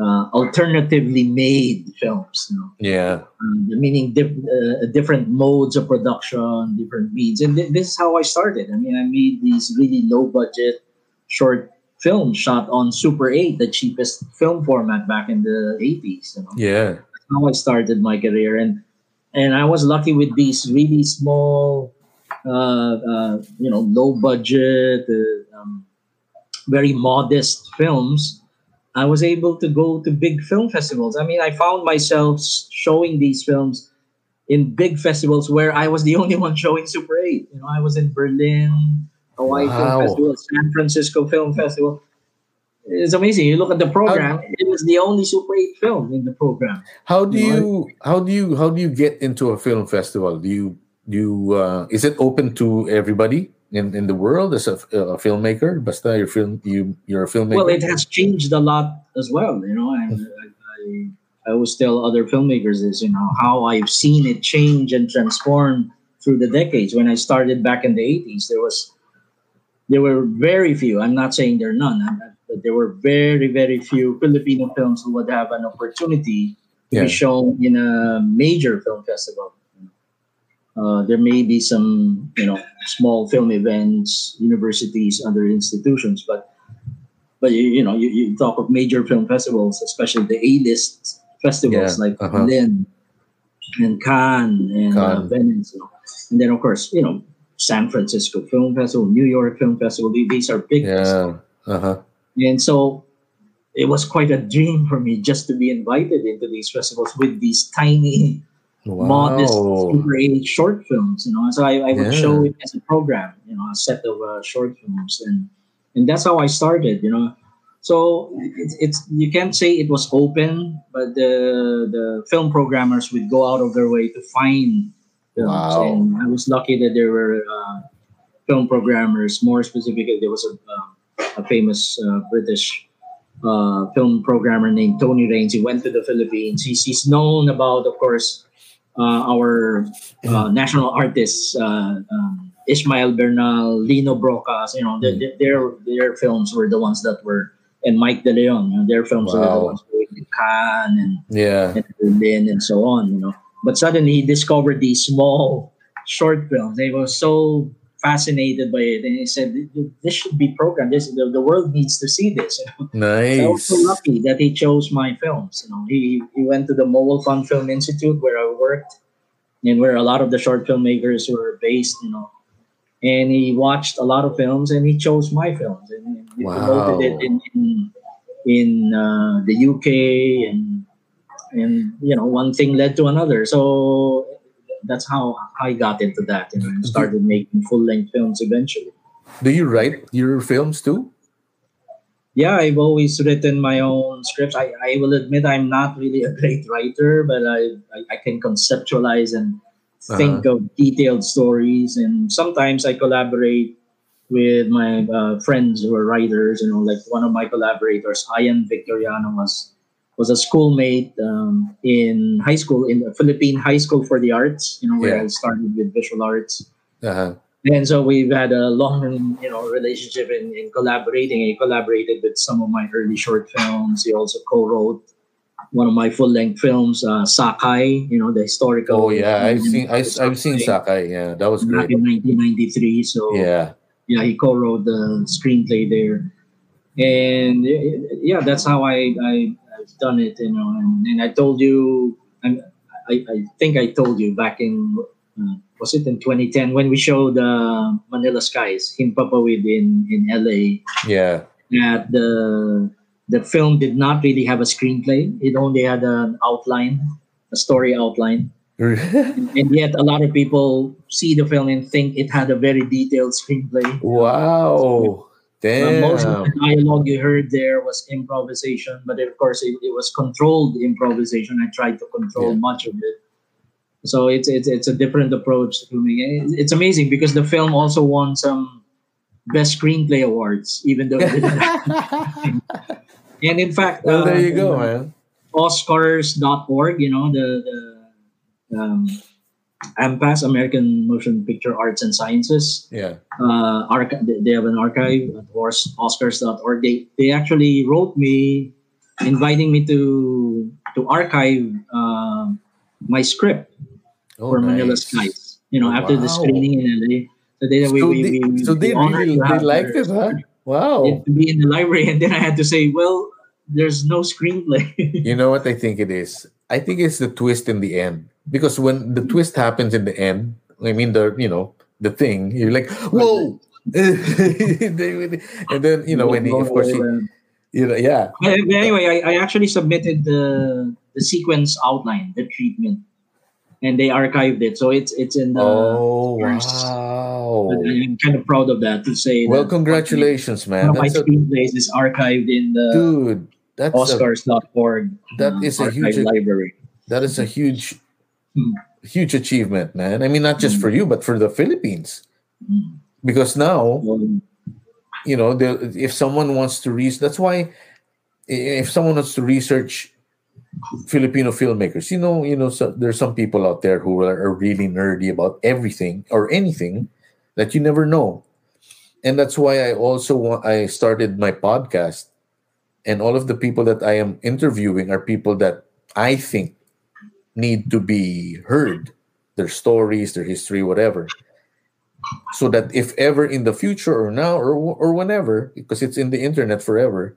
uh, alternatively made films. You know, Yeah. um, meaning uh, different modes of production, different means. And thi- this is how I started. I mean, I made these really low budget short films shot on Super 8, the cheapest film format back in the 80s. You know? Yeah. That's how I started my career. And and I was lucky with these really small, uh, uh, you know, low budget, uh, um, very modest films. I was able to go to big film festivals. I mean, I found myself showing these films in big festivals where I was the only one showing Super 8. You know, I was in Berlin, Hawaii Wow. Film Festival, San Francisco Film Festival. It's amazing. You look at the program; it was the only Super 8 film in the program. How do You know, you how do you how do you get into a film festival? Do you do you uh, is it open to everybody in, in the world as a, a filmmaker? Basta you're film you you're a filmmaker. Well, it has changed a lot as well. You know, I, I, I always tell other filmmakers is you know how I've seen it change and transform through the decades. When I started back in the '80s, there was there were very few. I'm not saying there are none, but there were very very few Filipino films who would have an opportunity to Yeah. be shown in a major film festival. Uh, there may be some, you know, small film events, universities, other institutions, but but you, you know, you, you talk of major film festivals, especially the A-list festivals Yeah, like uh-huh. Berlin and Cannes and uh, Venice, and then of course, you know, San Francisco Film Festival, New York Film Festival. These are big festivals. yeah. Uh-huh. And so it was quite a dream for me just to be invited into these festivals with these tiny, modest, Wow. Super 8 short films. You know, so I, I would Yeah. show it as a program. You know, a set of uh, short films, and and that's how I started. You know, so it's, it's you can't say it was open, but the the film programmers would go out of their way to find films, Wow. and I was lucky that there were uh, film programmers. More specifically, there was a um, a famous uh, British uh, film programmer named Tony Rayns. He went to the Philippines. He's, he's known about, of course, uh, our uh, national artists, uh, um, Ishmael Bernal, Lino Brocka. You know, their, their their films were the ones that were, and Mike De Leon. You know, their films were the ones in Cannes and Yeah. and Berlin and so on, you know. But suddenly he discovered these small short films. They were so fascinated by it, and he said, "This should be programmed. This the, the world needs to see this." You know? I was so lucky that he chose my films. You know, he he went to the Mowelfund Film Institute where I worked, and where a lot of the short filmmakers were based. You know, and he watched a lot of films, and he chose my films, and he promoted it in in, in uh, the UK, and and you know, one thing led to another. So that's how I got into that. You know, and started making full length films eventually. Do you write your films too? yeah, I've always written my own scripts. I, I will admit I'm not really a great writer, but I, I, I can conceptualize and think of detailed stories. And sometimes I collaborate with my uh, friends who are writers. You know, like one of my collaborators, Ian Victoriano, was was a schoolmate um, in high school in the Philippine High School for the Arts. You know, where Yeah. I started with visual arts. Uh-huh. And so we've had a long, you know, relationship in, in collaborating. He collaborated with some of my early short films. He also co-wrote one of my full-length films, uh, Sakay. You know, the historical. Oh yeah, I've seen I, I've seen Sakay. Yeah, that was back great. in 1993. So Yeah. yeah, he co-wrote the screenplay there, and yeah, that's how I, I I've done it. You know, and, and I told you, I'm, I I think I told you back in uh, was it in 2010 when we showed uh, Manila Skies him Himpapawid in in LA Yeah. that the the film did not really have a screenplay. It only had an outline, a story outline and yet a lot of people see the film and think it had a very detailed screenplay. wow. Uh, most of the dialogue you heard there was improvisation, but of course it, it was controlled improvisation. I tried to control Yeah. much of it, So it's it's it's a different approach to filming. It's, amazing because the film also won some best screenplay awards, even though. It didn't and in fact, Well, there uh, you go, man. Oscars.org, you know the the um, AMPAS, American Motion Picture Arts and Sciences Yeah. uh, they- have an archive at Os- Oscars.org. They they actually wrote me, inviting me to to archive uh, my script Oh, for Manila. Skies. You know, after the screening in LA. So they So we, they, we, so they really they have liked it, huh? Wow. to be in the library, and then I had to say, well, there's no screenplay. You know what I think it is? I think it's the twist in the end. Because when the twist happens in the end, I mean the you know, the thing, you're like, whoa. and then, you know, when he, of course he, you know, yeah. But anyway, I, I actually submitted the the sequence outline, the treatment, and they archived it. So it's it's in the. Oh first- wow. I'm kind of proud of that to say. Well, congratulations, One man. of my a, screenplays is archived in the dude. That's Oscars.org. that is a huge library. that is a huge Hmm. huge achievement, man. I mean, not just for you, but for the Philippines. Mm. Because now Um, you know the, if someone wants to research that's why if someone wants to research filipino filmmakers you know you know so, there's some people out there who are, are really nerdy about everything or anything that you never know and that's why i also want i started my podcast and all of the people that i am interviewing are people that i think need to be heard their stories their history whatever so that if ever in the future or now or or whenever because it's in the internet forever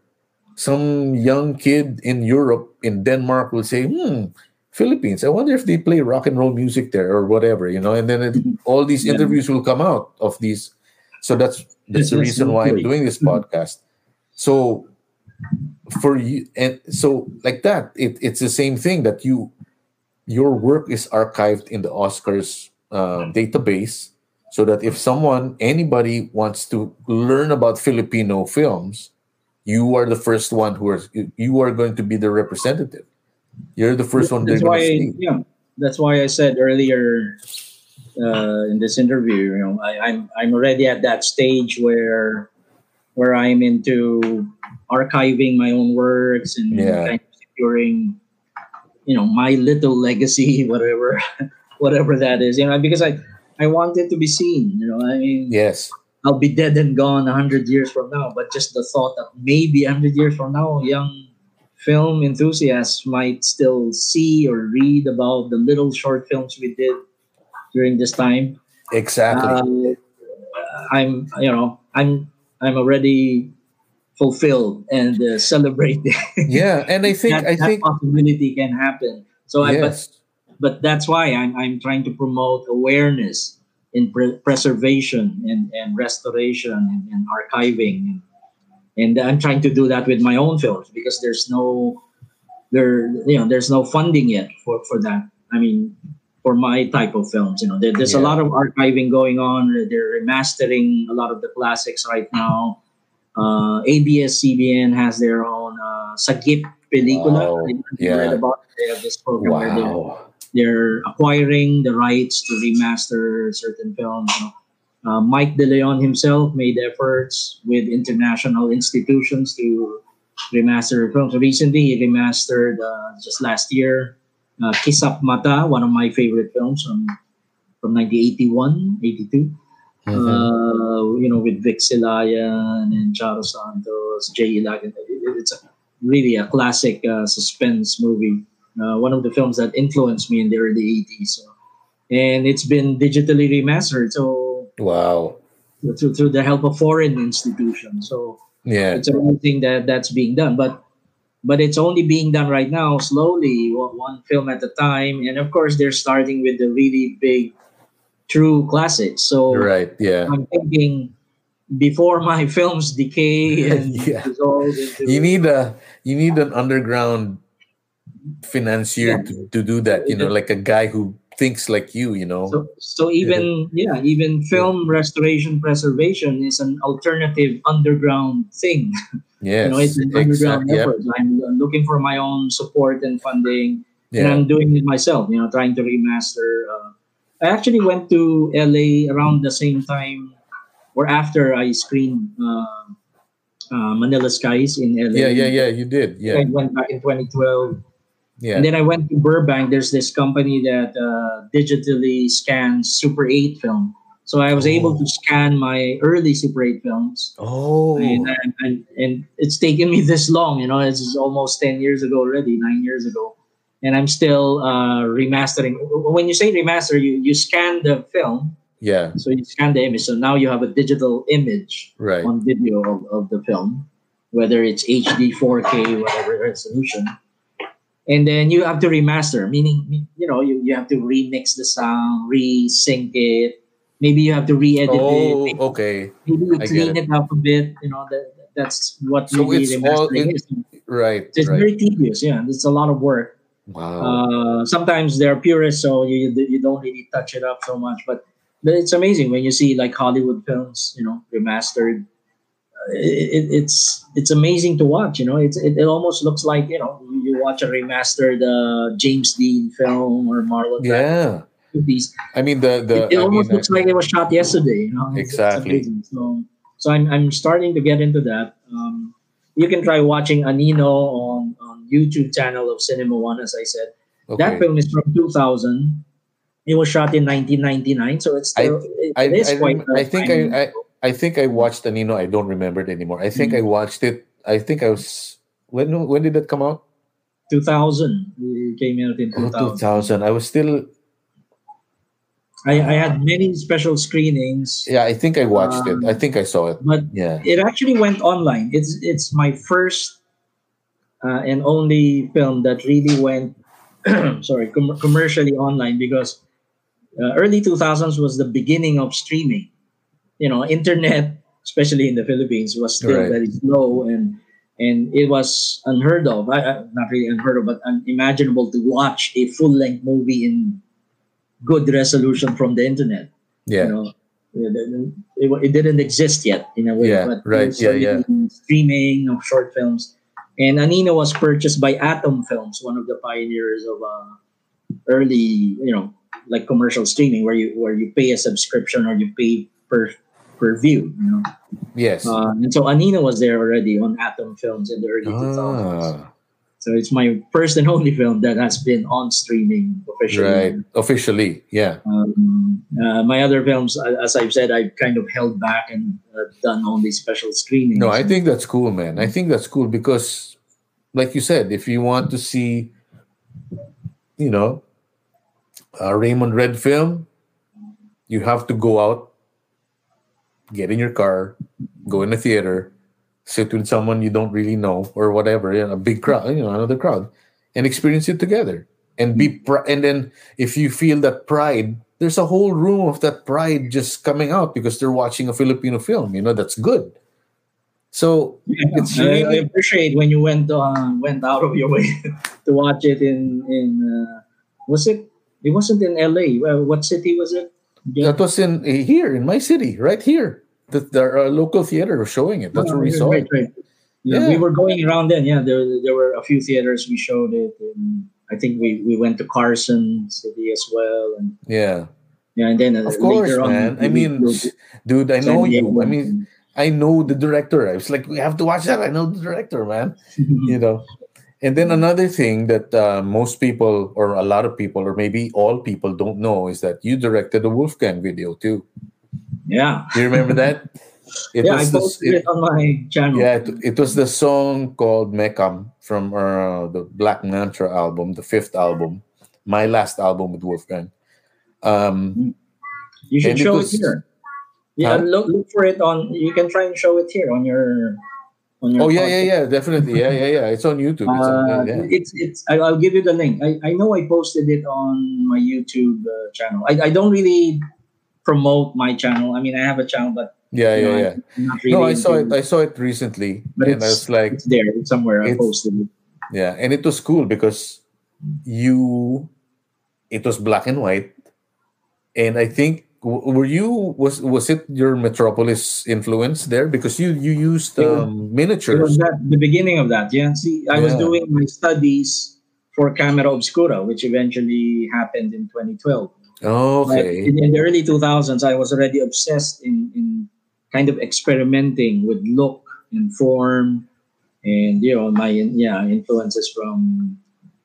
some young kid in Europe in Denmark will say hmm Philippines I wonder if they play rock and roll music there or whatever you know and then it, all these Yeah. interviews will come out of these. So that's that's the reason why I'm doing this podcast. So for you and so like that it, it's the same thing that you your work is archived in the Oscars uh, database so that if someone anybody wants to learn about Filipino films, you are the first one who are you are going to be the representative. You're the first one That's why, to yeah, that's why I said earlier uh, in this interview, you know, I, I'm I'm already at that stage where where I'm into archiving my own works and Yeah. kind of securing, you know, my little legacy, whatever, whatever that is, you know, because I I want it to be seen, you know. I mean, Yes, I'll be dead and gone a hundred years from now, but just the thought that maybe a hundred years from now, young film enthusiasts might still see or read about the little short films we did during this time. exactly. Uh, I'm, you know, I'm, I'm already fulfilled and uh, celebrating. yeah, and I think that, I that think possibility can happen. So, I, but but that's why I'm, I'm trying to promote awareness in pre- preservation and, and restoration and, and archiving. And I'm trying to do that with my own films because there's no there you know there's no funding yet for, for that. I mean for my type of films you know there, there's a lot of archiving going on. They're remastering a lot of the classics right now uh, ABS-CBN has their own uh, Sagip Pelikula Wow. I don't know if you Yeah. read about it. they have this program where they're they're acquiring the rights to remaster certain films. Uh, Mike De Leon himself made efforts with international institutions to remaster films. Recently, he remastered uh, just last year uh, Kisap Mata, one of my favorite films from from 1981, 82. Uh, you know, with Vic Silayan and Charo Santos, Jay Ilagan. It's a, really a classic uh, suspense movie. Uh, one of the films that influenced me in the early 80s. So. And it's been digitally remastered. So wow. through, through the help of foreign institutions. So Yeah, it's amazing that that's being done. But but it's only being done right now, slowly, one film at a time. And of course, they're starting with the really big, true classics. So right. Yeah, I'm thinking before my films decay and Yeah. dissolve into you need a you need an underground financier to, to do that. You know, like a guy who thinks like you. You know. so, so even yeah even film restoration preservation is an alternative underground thing yes, you know it's an underground exact- effort I'm, I'm looking for my own support and funding and I'm doing it myself. You know, trying to remaster. Uh, I actually went to LA around the same time or after I screened uh, uh, Manila Skies in LA. Yeah, yeah, yeah. You did. Yeah, I went back in 2012. yeah. And then I went to Burbank. There's this company that uh, digitally scans Super 8 film. So I was able to scan my early Super 8 films. Oh, And, and, and it's taken me this long, you know, it's almost 10 years ago already, nine years ago. And I'm still uh, remastering. When you say remaster, you, you scan the film. yeah. So you scan the image. So now you have a digital image Right. on video of, of the film, whether it's HD, 4K, whatever resolution. And then you have to remaster, meaning, you know, you, you have to remix the sound, re-sync it. Maybe you have to re-edit it. Oh, Maybe, okay. maybe you clean it. it. up a bit. You know, that, that's what So maybe it's all- it-. Right. It's right. very tedious, yeah. It's a lot of work. Wow. Uh, sometimes they're purists, so you you don't really touch it up so much. But but it's amazing when you see like Hollywood films, you know, remastered. Uh, It, it, it's it's amazing to watch. You know, it's it, it almost looks like you know you watch a remastered uh, James Dean film or Marlon Brando yeah. movies. I mean the the. It, it almost mean, looks like it was shot yesterday. You know, Exactly. so so I'm I'm starting to get into that. Um, you can try watching Anino on YouTube channel of Cinema One, as I said. okay. That film is from 2000. It was shot in 1999, so it's still I, it I, quite. I think I, I I think I watched Anino. I don't remember it anymore. I think I Mm-hmm. watched it. I think I was when when did that come out? 2000. It came out in Oh, 2000. 2000. I was still I, I had many special screenings, yeah. I think I watched Um, it. I think I saw it. but Yeah. it actually went online. It's it's my first uh, and only film that really went sorry com- commercially online because uh, early 2000s was the beginning of streaming. You know, internet, especially in the Philippines, was still Right. very slow and and it was unheard of. I, not really unheard of, but unimaginable to watch a full length movie in good resolution from the internet Yeah. you know it, it, it didn't exist yet in a way Yeah, but right, yeah, yeah. streaming of short films and Anino was purchased by AtomFilms one of the pioneers of uh, early you know like commercial streaming where you where you pay a subscription or you pay per per view you know? Yes. uh, and so Anino was there already on AtomFilms in the early 2000s ah, so it's my first and only film that has been on streaming officially right. Officially, yeah. um, uh, my other films, as I've said, I've kind of held back and uh, done only special screenings. No, I think that's cool, man. I think that's cool because, like you said, if you want to see, you know, a Raymond Red film, you have to go out, get in your car, go in the theater, sit with someone you don't really know or whatever, you know, a big crowd, you know, another crowd, and experience it together. And be pr- and then if you feel that pride, there's a whole room of that pride just coming out because they're watching a Filipino film. You know, that's good. So it's I, I appreciate when you went uh, went out of your way to watch it in in uh, was it? It wasn't in L.A. Uh, what city was it? that was in here in my city, right here. That there are local theater showing it. That's where we Oh, saw right, right. Yeah, Yeah. we were going around then. Yeah, there there were a few theaters we showed it. And I think we, we went to Carson City as well, and Yeah, yeah, and then uh, of course, later on, man. I mean, we- dude, I know you. I mean, I know the director. I was like, we have to watch that. I know the director, man. you know and then another thing that uh, most people or a lot of people or maybe all people don't know is that you directed a wolfgang video too yeah, do you remember that it yeah, I the- posted it, on my channel. yeah it, it was the song called Meckam from uh, the black mantra album the fifth album my last album with wolfgang um You should And it show was- it here. Yeah, Huh? look look for it on. You can try and show it here on your. On your oh yeah podcast. yeah yeah definitely yeah yeah yeah it's on youtube it's on, Uh, yeah. It's it's. I'll give you the link. I, I know I posted it on my YouTube uh, channel. I, I don't really promote my channel. I mean, I have a channel, but yeah yeah know, yeah really no i saw it i saw it recently But and i it's- was like it's there it's somewhere. I posted it. Yeah, and it was cool because you, it was black and white, and I think were you was was it your Metropolis influence there because you you used um, It was miniatures. that the beginning of that. Yeah. See, I was doing my studies for Kamera Obskura, which eventually happened in 2012. Okay. in, in the early 2000s, I was already obsessed in, in kind of experimenting with look and form, and you know my yeah influences from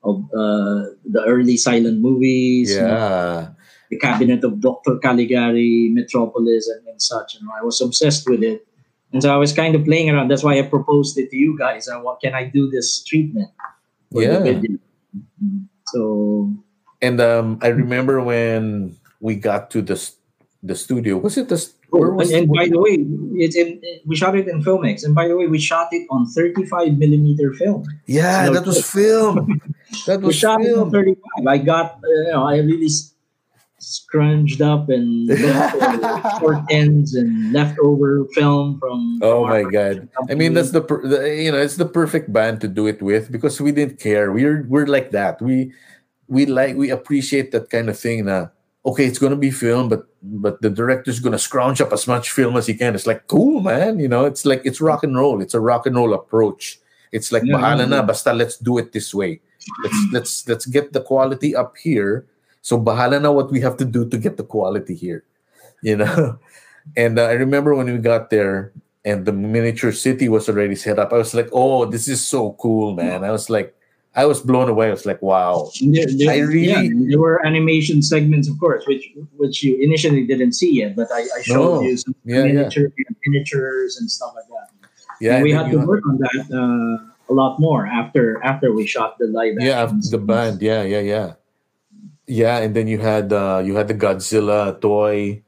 of uh, the early silent movies, you know, Yeah. the Cabinet of Dr. Caligari, Metropolis, and, and such. You know, I was obsessed with it, and so I was kind of playing around. That's why I proposed it to you guys. I want, can I do this treatment? Yeah. Mhm. So And um, I remember when we got to the the studio. Was it the where Oh, was and, and by the way, it's in, we shot it in Filmex. And by the way, we shot it on 35 millimeter film. Yeah, No, that was film. That We was shot it on film. 35. I got, uh, you know, I really scrunched up and short ends and leftover film from. Oh my god! I mean, that's the, per- the you know it's the perfect band to do it with because we didn't care. We're we're like that. We we like we appreciate that kind of thing. Na okay, it's gonna be film, but but the director's gonna scrounge up as much film as he can. It's like cool, man. You know, it's like it's rock and roll. It's a rock and roll approach. It's like Yeah, bahala yeah, na, basta let's do it this way. Let's let's let's get the quality up here. So bahala na what we have to do to get the quality here. You know. And uh, I remember when we got there and the miniature city was already set up. I was like, "Oh, this is so cool, man!" I was like, I was blown away. I was like, "Wow." There, there- I really- yeah, there were animation segments, of course, which which you initially didn't see yet, but I, I showed No. you some Yeah, yeah. miniature, miniatures and stuff like that. Yeah, and we had to work on that uh, a lot more after after we shot the live yeah, after the band. Yeah, yeah, yeah, yeah. And then you had uh, you had the Godzilla toy.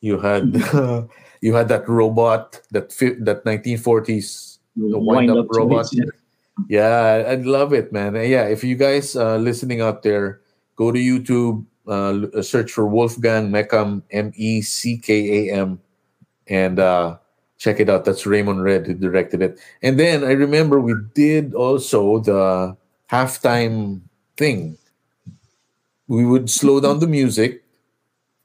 You had you had that robot that that 1940s the wind up robot. toys, yeah. I'd love it, man. Uh, Yeah, if you guys uh, listening out there, go to YouTube, uh, uh, search for Wolfgang Meckam, M E C K A M, and uh, check it out. That's Raymond Red who directed it. And then I remember we did also the halftime thing. We would slow down the music,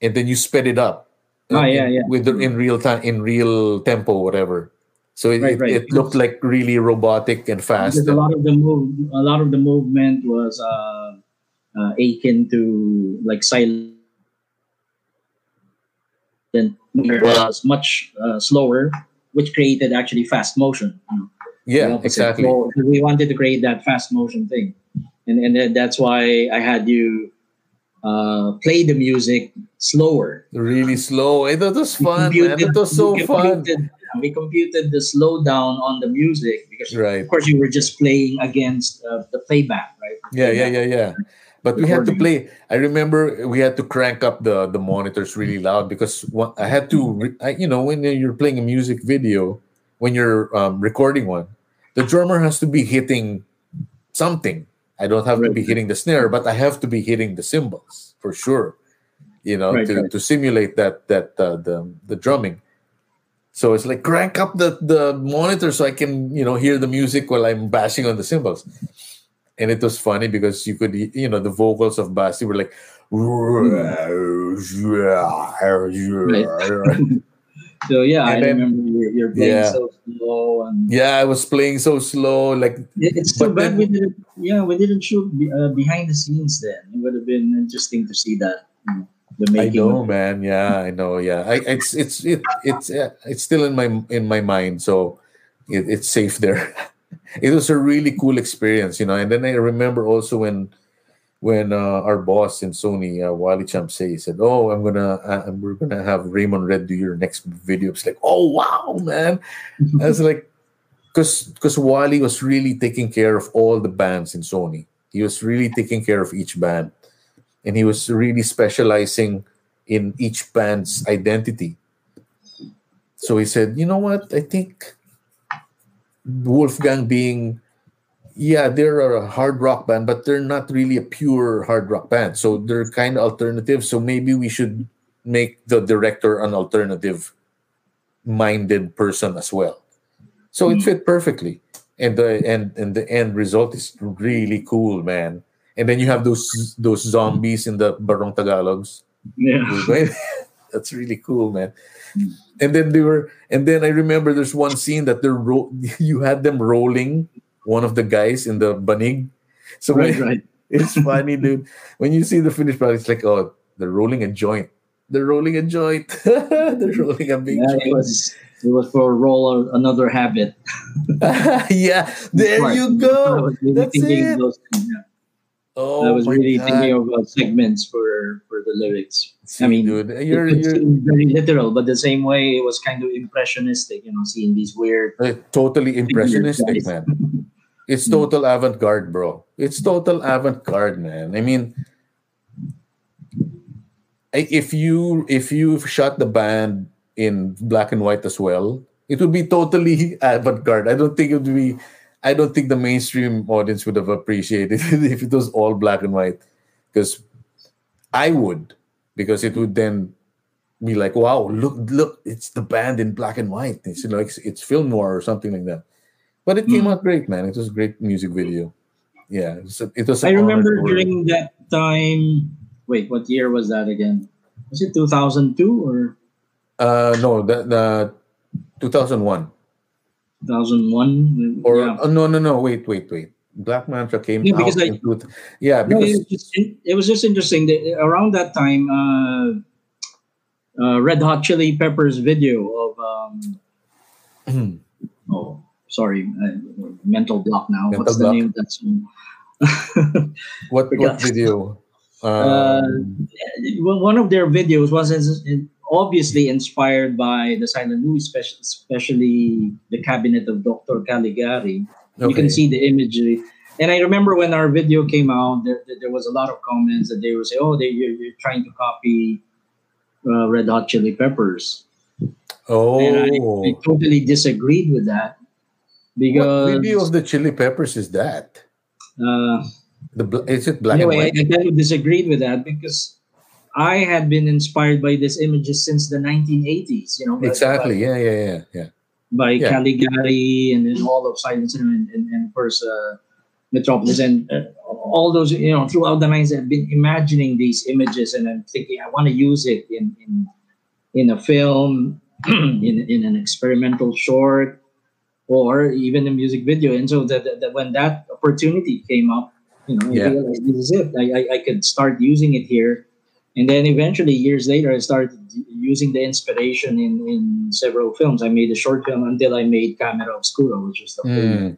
and then you sped it up. Ah, in- yeah, yeah. With the, in real time, in real tempo, whatever. So it, Right, right. it looked like really robotic and fast. Because a lot of the move, a lot of the movement was uh, uh, akin to like silent. Then it was much uh, slower, which created actually fast motion. you know. Yeah, exactly. So we wanted to create that fast motion thing, and and that's why I had you uh, play the music slower. Really slow. It was We fun, man. It was so fun. We computed the slowdown on the music because, Right. of course, you were just playing against uh, the playback, right? Yeah, yeah, yeah, yeah. But we had to play. I remember we had to crank up the the monitors really loud because I had to. I, you know, when you're playing a music video, when you're um, recording one, the drummer has to be hitting something. I don't have to be hitting the snare, but I have to be hitting the cymbals for sure. You know, Right, to, right. to simulate that that uh, the the drumming. So it's like crank up the the monitor so I can you know hear the music while I'm bashing on the cymbals. And it was funny because you could you know the vocals of Basti were like So yeah, I then- remember you're, you're playing Yeah. so slow, and yeah I was playing so slow like it's too bad then- we didn't. Yeah, we didn't shoot be, uh, behind the scenes. Then it would have been interesting to see that. The I know man yeah I know yeah I it's it's it, it's uh, it's still in my in my mind so it, it's safe there it was a really cool experience you know and then I remember also when when uh, our boss in Sony, uh, Wally Champsey, said, "Oh, I'm gonna, uh, we're gonna have Raymond Red do your next video." It's like, "Oh wow, man!" I was like, because because Wally was really taking care of all the bands in Sony. He was really taking care of each band, and he was really specializing in each band's identity. So he said, "You know what? I think Wolfgang being." yeah, they're a hard rock band, but they're not really a pure hard rock band. So they're kind of alternative. So maybe we should make the director an alternative minded person as well. So it hmm. fit perfectly. And the and and the end result is really cool, man. And then you have those those zombies in the Barong Tagalogs. Yeah. That's really cool, man. Hmm. And then they were, and then I remember there's one scene that they're ro- you had them rolling one of the guys in the banig. So Right, when, right. it's funny, dude. When you see the finished product, it's like, oh, they're rolling a joint. They're rolling a joint. they're rolling a big Yeah, joint. it was it was for roll another habit. yeah, there you go. That's it. those, yeah. Oh, I was really God. thinking of uh, segments for for the lyrics. See, I mean, dude, you're it you're very literal, but the same way it was kind of impressionistic. You know, seeing these weird. uh, totally impressionistic, man. It's Hmm. total avant-garde, bro. It's total avant-garde, man. I mean, if you if you shot the band in black and white as well, it would be totally avant-garde. I don't think it would be. I don't think the mainstream audience would have appreciated it if it was all black and white, because I would, because it would then be like, wow, look, look, it's the band in black and white. It's you know, it's, it's film noir or something like that. But it came out great, man. It was a great music video. Yeah, it was. A, it was I remember during that time. Wait, what year was that again? Was it two thousand two or Uh, no, the, the 2001 two thousand one? or yeah. oh, no, no, no. Wait, wait, wait. Black Mantra came Yeah, out. because I- yeah, No, because it, was just, it was just interesting that around that time, uh, uh, Red Hot Chili Peppers video of um, oh sorry, uh, mental block now. Mental What's block. the name of that song? what what video? Uh, Um, one of their videos was obviously inspired by the silent movie, especially, especially the Cabinet of Dr. Caligari. You can see the imagery. And I remember when our video came out, there, there- was a lot of comments that they were saying, "Oh, they, you're, you're trying to copy uh, Red Hot Chili Peppers," and I, Oh, I totally disagreed with that what because video of the Chili Peppers is that? uh, The bl- is it black anyway, and I, white? I kind of disagreed with that because I had been inspired by these images since the 1980s. You know, by- Exactly. Yeah, yeah, yeah, yeah. by Yeah. Caligari and then all of Silent Cinema and, and, and of course uh, Metropolis and uh, all those you know throughout the 90s I've been imagining these images and I'm thinking I want to use it in in in a film in, in an experimental short or even a music video and so that, that, that when that opportunity came up you know Yeah. I realized this is it I, I, I could start using it here and then eventually years later I started using the inspiration in, in several films. I made a short film until I made Kamera Obskura, which was the. Mm,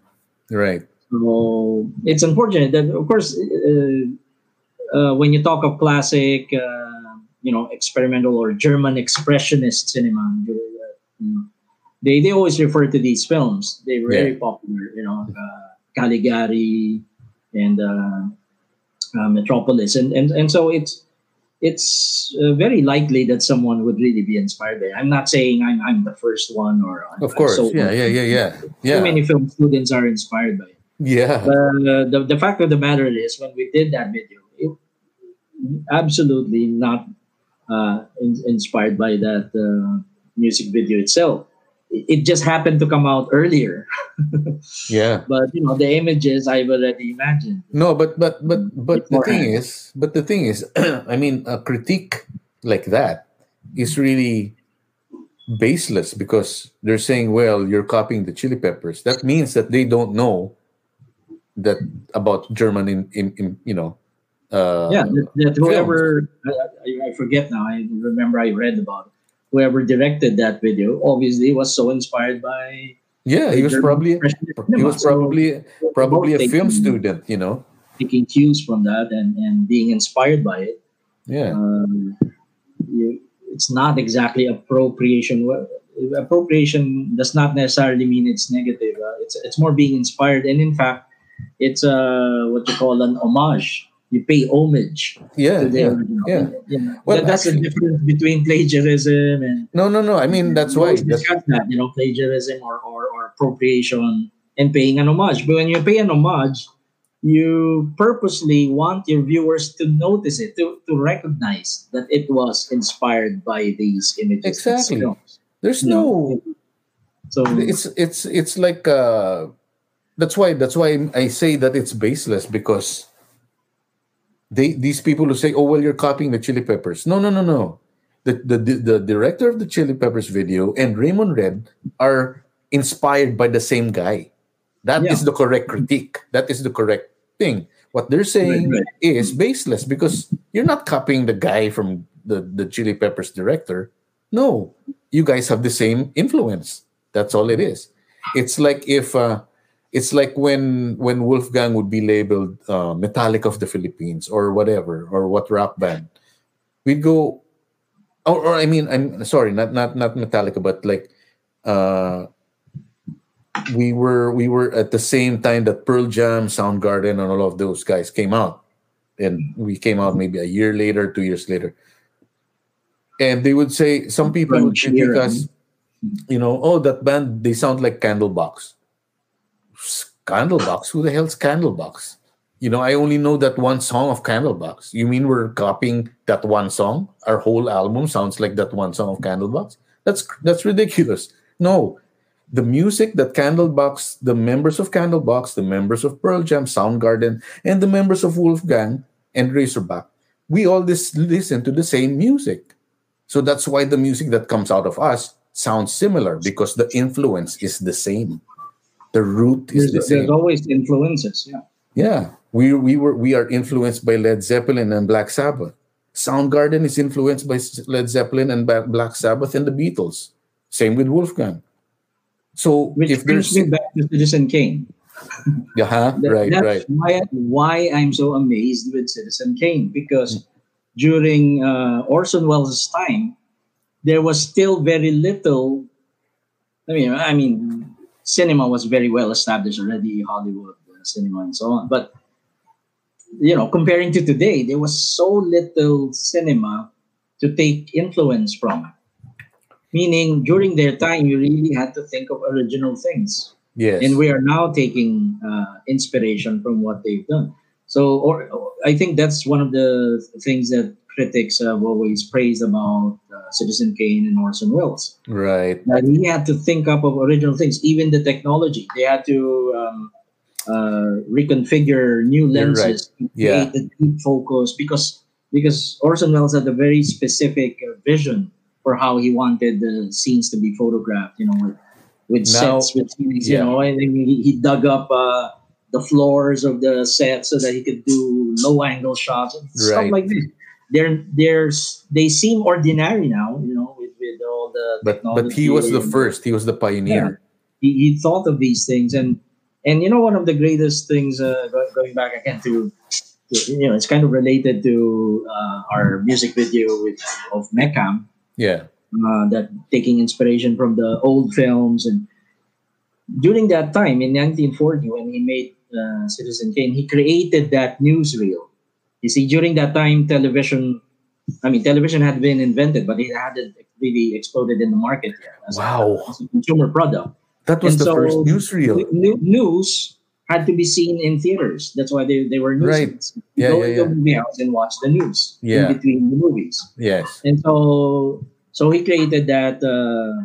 right. So it's unfortunate that, of course, uh, uh, when you talk of classic, uh, you know, experimental or German expressionist cinema, you know, they they always refer to these films. They were very popular, you know, uh, Caligari and uh, uh, Metropolis, and and and so it's it's uh, very likely that someone would really be inspired by. it. I'm not saying I'm I'm the first one or I'm- Of course. so- Yeah, yeah, yeah, yeah. Too many film students are inspired by it. Yeah. Uh, the, the fact of the matter is, when we did that video, it, absolutely not uh, in, inspired by that uh, music video itself. It, just happened to come out earlier, Yeah. but you know the images I've already imagined. No, but but but but the thing is, but the thing is, I mean, a critique like that is really baseless because they're saying, "Well, you're copying the Chili Peppers." That means that they don't know that about German in in, in you know. Uh, yeah, that, that whoever I, I- I forget now. I remember I read about it. Whoever directed that video obviously was so inspired by. yeah, he was probably he was So probably probably a both film student, you know. taking cues from that and, and being inspired by it. Yeah, Um, you, it's not exactly appropriation. Appropriation does not necessarily mean it's negative. Uh, it's it's more being inspired, and in fact, it's uh, what you call an homage. You pay homage yeah, to yeah, yeah. You Well, that- that's actually- the difference between plagiarism and No, no, no. I mean, that's why. always That's, discuss that, you know, plagiarism or, or, or appropriation and paying an homage. But when you pay an homage, you purposely want your viewers to notice it, to, to recognize that it was inspired by these images. Exactly. there's no So it's it's it's like uh that's why that's why I say that it's baseless because they these people who say oh well you're copying the chili peppers no no no no the the the, director of the chili peppers video and Raymond Red are inspired by the same guy That is Yeah. the correct critique that is the correct thing What they're saying Right, is baseless because you're not copying the guy from the, the Chili Peppers director. No, you guys have the same influence. That's all it is. It's like if uh, it's like when when Wolfgang would be labeled uh, Metallica of the Philippines or whatever or what rap band, we'd go, or, or I mean, I'm sorry, not not not Metallica, but like uh, we were we were at the same time that Pearl Jam, Soundgarden, and all of those guys came out, and we came out maybe a year later, two years later, and they would say some people would critique us, you know, oh that band they sound like Candlebox. Candlebox, who the hell's Candlebox? You know, I only know that one song of Candlebox. You mean we're copying that one song? Our whole album sounds like that one song of Candlebox? That's that's ridiculous. No, the music that Candlebox, the members of Candlebox, the members of Pearl Jam, Soundgarden, and the members of Wolfgang and Razorback, we all this listen to the same music. So that's why the music that comes out of us sounds similar because the influence is the same. The root is There's, the there's always influences. Yeah. Yeah, we we were we are influenced by Led Zeppelin and Black Sabbath. Soundgarden is influenced by Led Zeppelin and Black Sabbath and the Beatles. Same with Wolfgang. So Which if brings there's me back to Citizen Kane. yeah, huh? That- right, that's right, Why, why I'm so amazed with Citizen Kane because during uh, Orson Welles' time, there was still very little. I mean, I mean, cinema was very well established already, Hollywood uh, cinema and so on. But you know, comparing to today, there was so little cinema to take influence from. Meaning, during their time, you really had to think of original things yes, and we are now taking uh, inspiration from what they've done. So, or, I think that's one of the things that critics have always praised about uh, Citizen Kane and Orson Welles. right, That he had to think up of original things, even the technology. They had to um, uh, reconfigure new lenses, to Yeah. create a deep focus because because Orson Welles had a very specific uh, vision for how he wanted the scenes to be photographed. You know, with, with Now- sets, with scenes. yeah. You know, and he, he dug up uh, the floors of the set so that he could do low angle shots and stuff like this. They're there's they seem ordinary now. You know, with, with all the but but he was the first. He was the pioneer. he, he thought of these things and and you know one of the greatest things uh, going back again to, to you know it's kind of related to uh, our music video with of Meckham Yeah, uh, that taking inspiration from the old films and during that time in 1940 when he made uh, Citizen Kane he created that newsreel you see during that time television I mean television had been invented but it hadn't really exploded in the market yet as, Wow. a, as a consumer product that was And the so- first newsreel. New- news had to be seen in theaters. That's why they, they were news. Right. Yeah, Go yeah, into yeah. a movie house and watch the news Yeah. in between the movies. Yes, And so so he created that uh,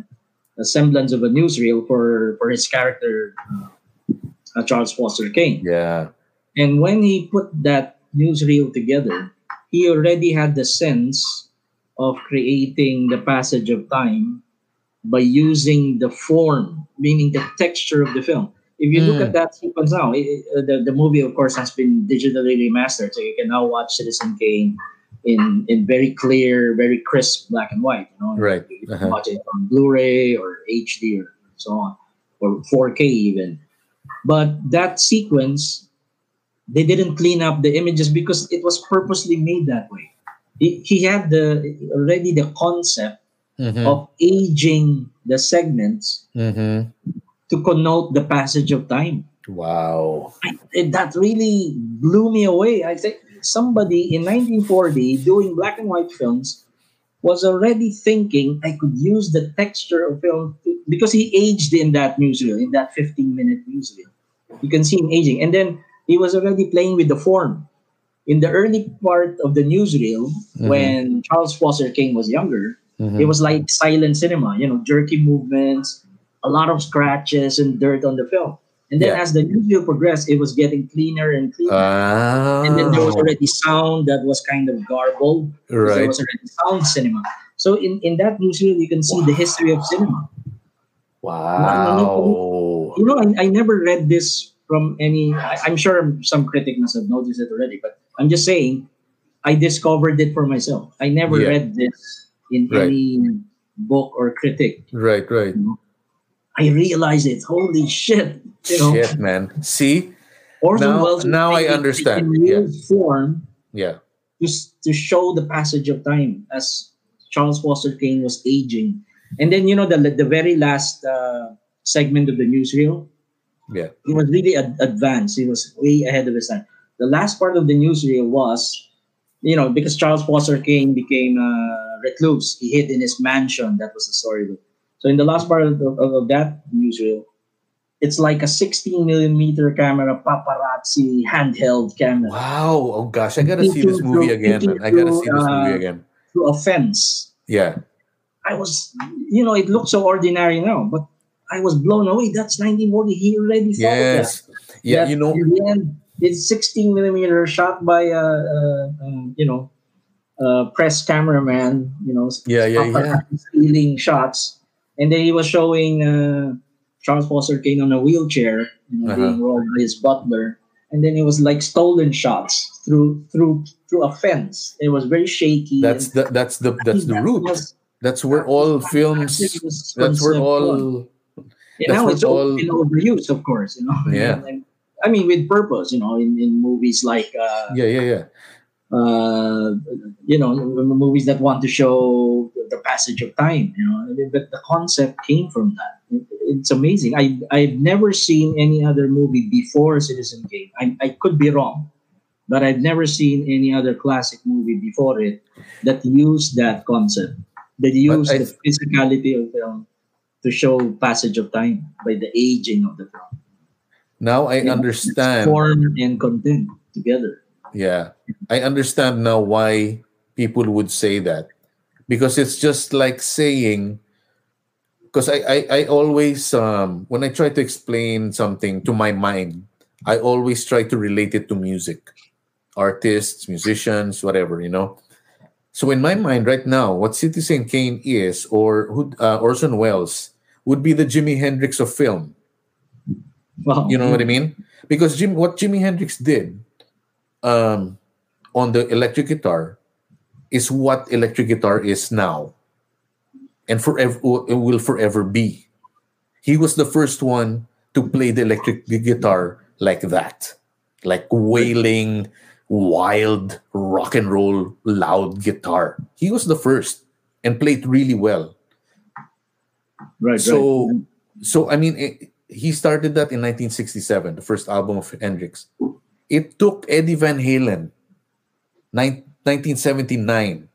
a semblance of a newsreel for for his character uh, Charles Foster Kane. yeah, And when he put that newsreel together, he already had the sense of creating the passage of time by using the form, meaning the texture of the film. If you look Mm. at that sequence now, it, uh, the, the movie, of course, has been digitally remastered, so you can now watch Citizen Kane in in very clear, very crisp black and white. You know, Right. You can Uh-huh. watch it on Blu-ray or HD or so on, or 4K even. But that sequence, they didn't clean up the images because it was purposely made that way. He, he had the already the concept Mhm, of aging the segments mhm. to connote the passage of time. Wow. And that really blew me away. I think somebody in 1940 doing black and white films was already thinking I could use the texture of film to, because he aged in that newsreel, in that 15 minute newsreel. You can see him aging. And then he was already playing with the form. In the early part of the newsreel, when Charles Foster Kane was younger, Mhm. it was like silent cinema, you know, jerky movements, a lot of scratches and dirt on the film. And then Yeah. as the newsreel progressed, it was getting cleaner and cleaner. Ah, and then there was already sound that was kind of garbled. There right. was already sound cinema. So in, in that newsreel, you can see the history of cinema. Wow. You know, I, I never read this from any. I, I'm sure some critic must have noticed it already, but I'm just saying, I discovered it for myself. I never Yeah. read this in Right. any book or critic. Right, right. I realized it. Holy shit! You know, Shit, man. See? Orson Now- Welles now I understand. in real form Yeah. just to show the passage of time as Charles Foster Kane was aging. And then you know the the very last uh, segment of the newsreel, Yeah. he was really ad- advanced. He was way ahead of his time. The last part of the newsreel was, you know, because Charles Foster Kane became a recluse, he hid in his mansion. That was the story. So in the last part of, of, of that newsreel, it's like a 16 millimeter camera, paparazzi handheld camera. Wow. Oh gosh, I gotta see this movie again. I gotta see this uh, movie again. To a fence. Yeah. I was, you know, it looks so ordinary now, but I was blown away. That's 1940. He already thought of that. Yeah, That you know, end, it's 16 millimeter shot by a, uh, um, you know, uh, press cameraman. You know, Yeah, yeah, yeah. stealing shots, and then he was showing uh, Charles Foster Kane on a wheelchair, you know, Uh-huh. being rolled by his butler, and then it was like stolen shots through through through a fence. It was very shaky. that's the that's the that's the root. was- That's where all films that's where all Now it's all- been overused, of course. You know. Yeah. And- I mean, with purpose. You know, in, in movies like uh, Yeah, yeah, yeah. uh, you know movies that want to show the passage of time. You know, but the concept came from that. It's amazing. I I've never seen any other movie before Citizen Kane. I I could be wrong, but I've never seen any other classic movie before it that used that concept. That used the physicality of film to show passage of time by the aging of the film. Now I You know, understand. form and content together. Yeah. I understand now why people would say that. Because it's just like saying because I, I, I always um when I try to explain something to my mind, I always try to relate it to music. Artists, musicians, whatever, you know. So in my mind right now, what Citizen Kane is, or who uh, Orson Welles, would be the Jimi Hendrix of film. Wow. You know what I mean? Because Jim, what Jimi Hendrix did um, on the electric guitar is what electric guitar is now, and forever it will forever be. He was the first one to play the electric guitar like that, like wailing, wild rock and roll, loud guitar. He was the first and played really well. Right. So, right. so I mean, it, he started that in 1967, the first album of Hendrix. It took Eddie Van Halen, nine, 1979,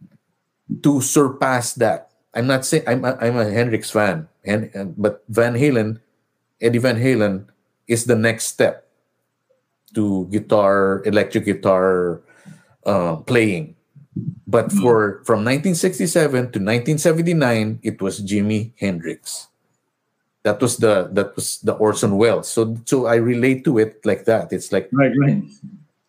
to surpass that. I'm not saying I'm a, I'm a Hendrix fan, and, and but Van Halen, Eddie Van Halen, is the next step to guitar, electric guitar uh, playing. But for from 1967 to 1979, it was Jimi Hendrix. That was the that was the Orson Welles. So so I relate to it like that. It's like right. Right.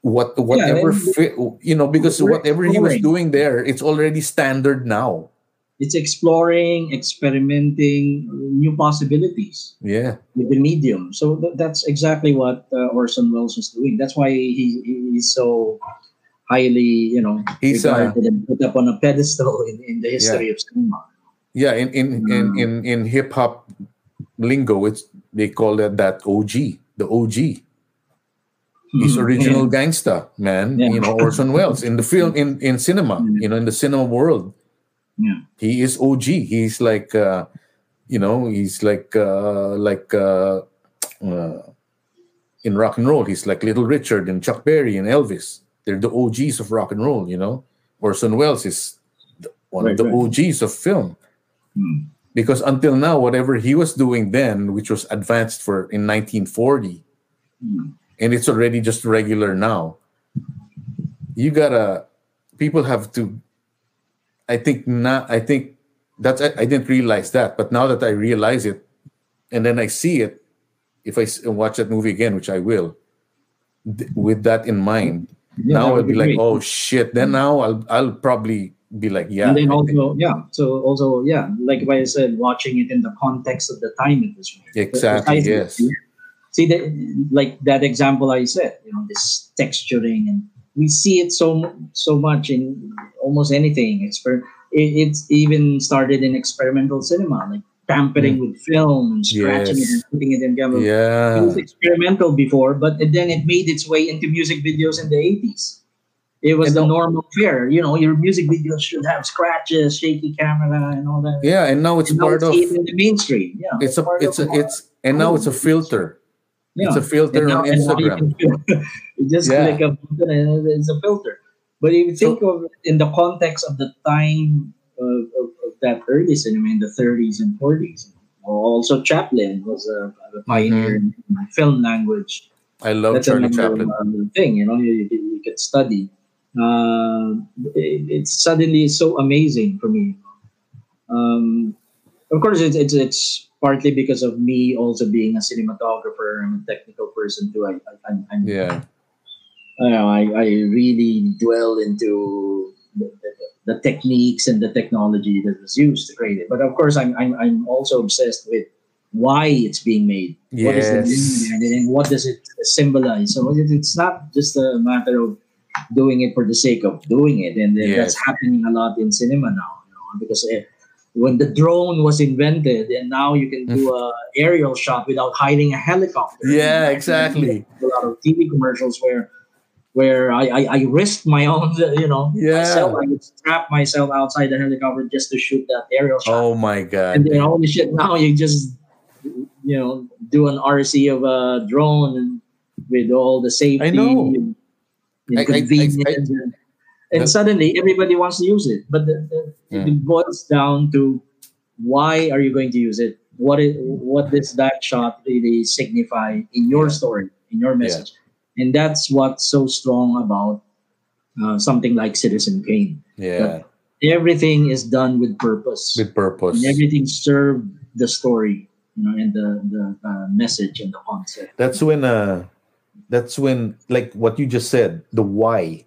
what whatever and- fit, you know because whatever he was doing there, it's already standard now. It's exploring, experimenting new possibilities Yeah, with the medium. So th- that's exactly what uh, Orson Welles is doing. That's why he, he's so highly, you know, He's, uh, regarded and put up on a pedestal in, in the history of cinema. yeah. In in in in, in hip hop lingo, it's they call it that OG, the OG. He's Mhm. original gangsta man. Yeah. You know Orson Welles in the film in in cinema. You know in the cinema world. Yeah. he is OG. He's like, uh, you know, he's like, uh, like uh, uh, in rock and roll. He's like Little Richard and Chuck Berry and Elvis. They're the OGs of rock and roll. You know, Orson Welles is the, one Right, of the right. OGs of film. Hmm. Because until now, whatever he was doing then, which was advanced for in 1940, Hmm. and it's already just regular now. You gotta, people have to I think not. I think that's. I, I didn't realize that, but now that I realize it, and then I see it, if I watch that movie again, which I will, th- with that in mind, Yeah, now I'll be be like, oh shit. Then now I'll I'll probably be like, yeah. and then I think- also, yeah. So also, yeah, like I said, watching it in the context of the time it was made. Exactly, yes. see that like that example I said, you know, this texturing and we see it so so much in almost anything. Exper- it, it's even started in experimental cinema, like tampering mm. with film and scratching Yes. it and putting it in camera. Yeah, It was experimental before, but then it made its way into music videos in the 80s. It was And the now- normal fare. You know, your music videos should have scratches, shaky camera, and all that. Yeah, and now it's And now part it's of in the mainstream. Yeah, it's a it's a it's and now it's a filter. Yeah. It's a filter on and now you Instagram. you just Yeah. click a button and it's a filter. But if you think of it in the context of the time of, of, of that early cinema in the 30s and 40s, also Chaplin was a, a pioneer in film language. I love That's Charlie Chaplin. thing, you know, you, you, you could study. Uh, it, it's suddenly so amazing for me. Um, of course, it's, it's it's partly because of me also being a cinematographer and a technical person too. I, I I'm, I'm Yeah. I, know, I, I really dwell into the, the, the techniques and the technology that was used to create it. But of course, I'm, I'm, I'm also obsessed with why it's being made. What is the meaning behind it and what does it symbolize? So it, it's not just a matter of doing it for the sake of doing it. And then that's happening a lot in cinema now, you know, because eh, when the drone was invented and now you can do mm. a aerial shot without hiding a helicopter. Yeah, exactly. A lot of TV commercials where where I, I, I risked my own, you know, Yeah. myself. I would strap myself outside the helicopter just to shoot that aerial shot. Oh my god. and then holy shit, now you just, you know, do an RC of a drone and with all the safety I know. and, I- I- and convenience. I- and, The- suddenly everybody wants to use it. But the, the, Yeah. it boils down to why are you going to use it? What is what does that shot really signify in your story, in your message? And that's what's so strong about uh, something like Citizen Kane. yeah. Everything is done with purpose. With purpose. and everything served the story, you know, and the the uh, message and the concept. that's when uh that's when like what you just said the why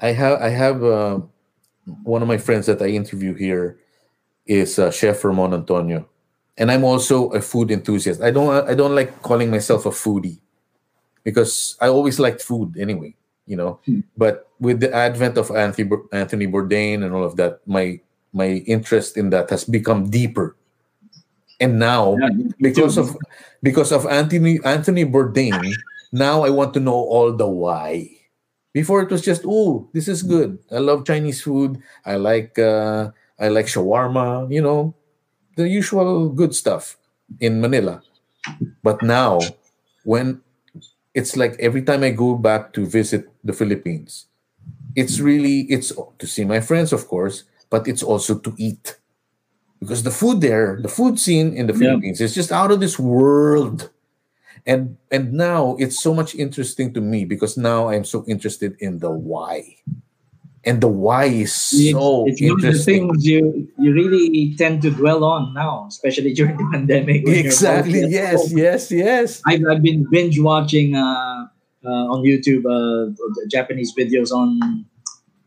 i have i have uh, one of my friends that i interview here is uh, chef ramon antonio. And i'm also a food enthusiast. I don't i don't like calling myself a foodie because i always liked food anyway you know? But with the advent of anthony anthony bourdain and all of that my my interest in that has become deeper. And now Yeah, because of because of Anthony Anthony Bourdain, now I want to know all the why. Before it was just oh, this is good. I love Chinese food. I like uh, I like shawarma. You know, the usual good stuff in Manila. But now, when it's like every time I go back to visit the Philippines, it's really it's to see my friends, of course, but it's also to eat because the food there, the food scene in the Yeah. Philippines is just out of this world. And and now it's so much interesting to me because now I'm so interested in the why. And the why is so it's one of the interesting. things you you really tend to dwell on now, especially during the pandemic. Exactly. Yes, yes, yes. I've, I've been binge watching uh, uh, on YouTube uh, Japanese videos on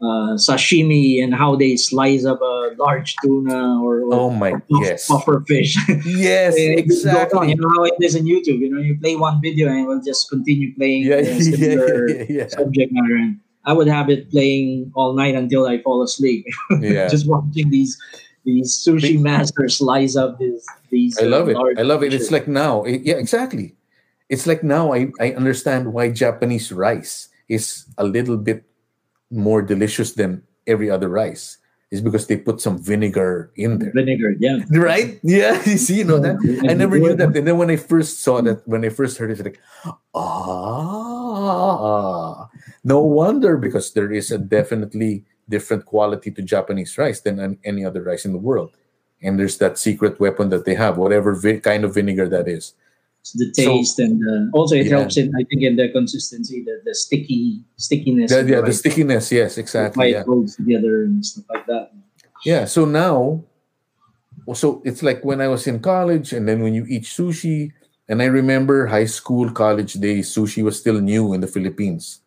uh, sashimi and how they slice up a large tuna or, or Oh my puff- yes. puffer fish. Yes, on. exactly. You know how it is on YouTube. You know, you play one video and it will just continue playing Yeah, yeah, similar yeah, yeah. subject matter. And I would have it playing all night until I fall asleep, Yeah. just watching these these sushi masters slice up these these. I love it. uh, large I love it. It's like now, it- yeah, exactly. It's like now I, I understand why Japanese rice is a little bit more delicious than every other rice. is because they put some vinegar in there. vinegar. Yeah. Right? Yeah. You see, you know that? I never knew that. And then when I first saw that, when I first heard it, it's like, ah, no wonder because there is a definitely different quality to Japanese rice than any other rice in the world. And there's that secret weapon that they have, whatever vi- kind of vinegar that is. The So- taste and uh, also it Yeah. helps in I think in the consistency, the, the sticky stickiness. The, yeah, the stickiness. Yes, exactly. Yeah. it holds together and stuff like that. Yeah. So now, so it's like when I was in college, and then when you eat sushi, and I remember high school, college days, sushi was still new in the Philippines.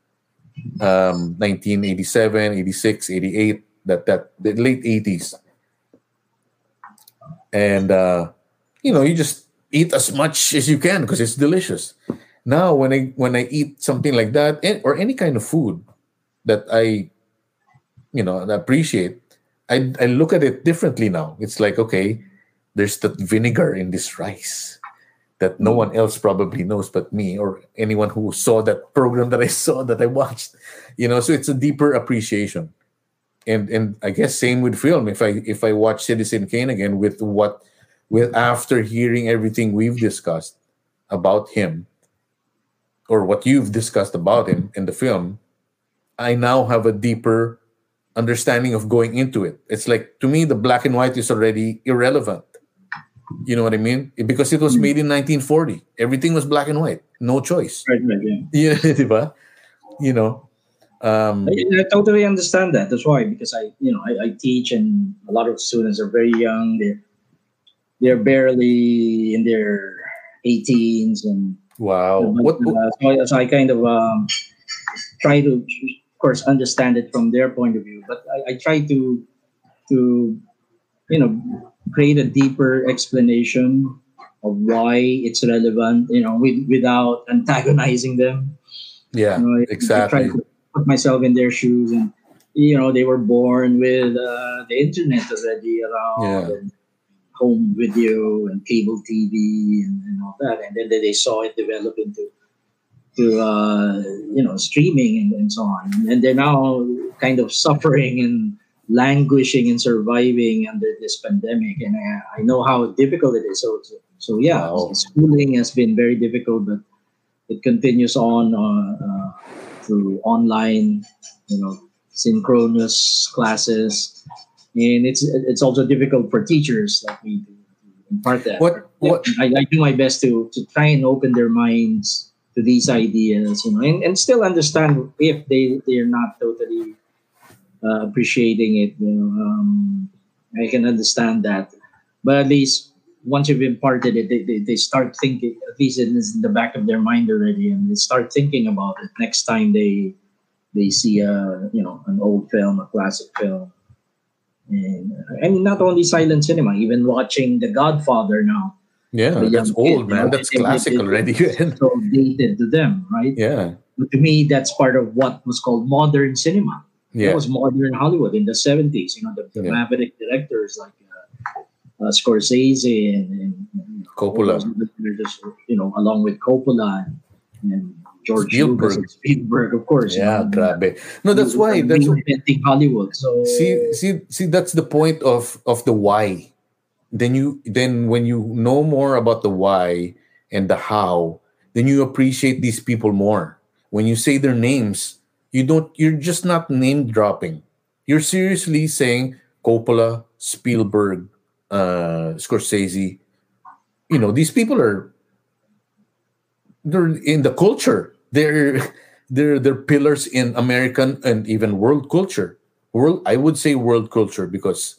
Um, 1987, 86, 88, that that the late 80s. And uh, you know, you just eat as much as you can because it's delicious. Now, when I when I eat something like that, eh, or any kind of food that I, you know, appreciate, I I look at it differently now. It's like okay, there's that vinegar in this rice that no one else probably knows but me or anyone who saw that program that I saw that I watched. You know, so it's a deeper appreciation. And and I guess same with film. If I if I watch Citizen Kane again with what with after hearing everything we've discussed about him or what you've discussed about him in the film, I now have a deeper understanding of going into it. It's like to me the black and white is already irrelevant you know what I mean? Because it was made in 1940. Everything was black and white. No choice. Right, right, yeah. Yeah, diba? You know. Um, I, I totally understand that. That's why, because I, you know, I, I teach, and a lot of students are very young. They're they're barely in their 18s, and wow. What, uh, so, I kind of um, try to, of course, understand it from their point of view. But I, I try to to you know create a deeper explanation of why it's relevant. You know, with, without antagonizing them. yeah, You know, exactly. try to put myself in their shoes, and you know, they were born with uh, the internet already around, Yeah. and home video and cable TV and, and all that, and then they saw it develop into to uh, you know streaming and, and so on, and they're now kind of suffering and languishing and surviving under this pandemic, and I, I know how difficult it is. So so, so yeah, Wow. schooling has been very difficult, but it continues on uh, uh, through online, you know, synchronous classes, and it's it's also difficult for teachers like me to, impart that. What what I, I do my best to to try and open their minds to these ideas, you know, and, and still understand if they they're not totally uh, appreciating it. You know, um, I can understand that, but at least once you've imparted it, they, they, they start thinking. At least it is in the back of their mind already, and they start thinking about it next time they they see a you know an old film, a classic film. And I not only silent cinema, even watching The Godfather now yeah, that's old, kid, you man. know, That's classic already. so dated to them, right? yeah, But to me, that's part of what was called modern cinema. That yeah, was modern Hollywood in the 70s. You know, the, the Yeah. maverick directors like uh, uh, Scorsese and, and you know, Coppola. directors, you know, along with Coppola and, and George Spielberg. Lucas Spielberg, of course. you yeah. know, Grabe. No, that's why. That's reinventing Hollywood. So see see see that's the point of of the why then you then when you know more about the why and the how then you appreciate these people more when you say their names you don't you're just not name dropping you're seriously saying coppola spielberg uh scorsese you know these people are they're in the culture. They're they're they're pillars in american and even world culture. World i would say world culture because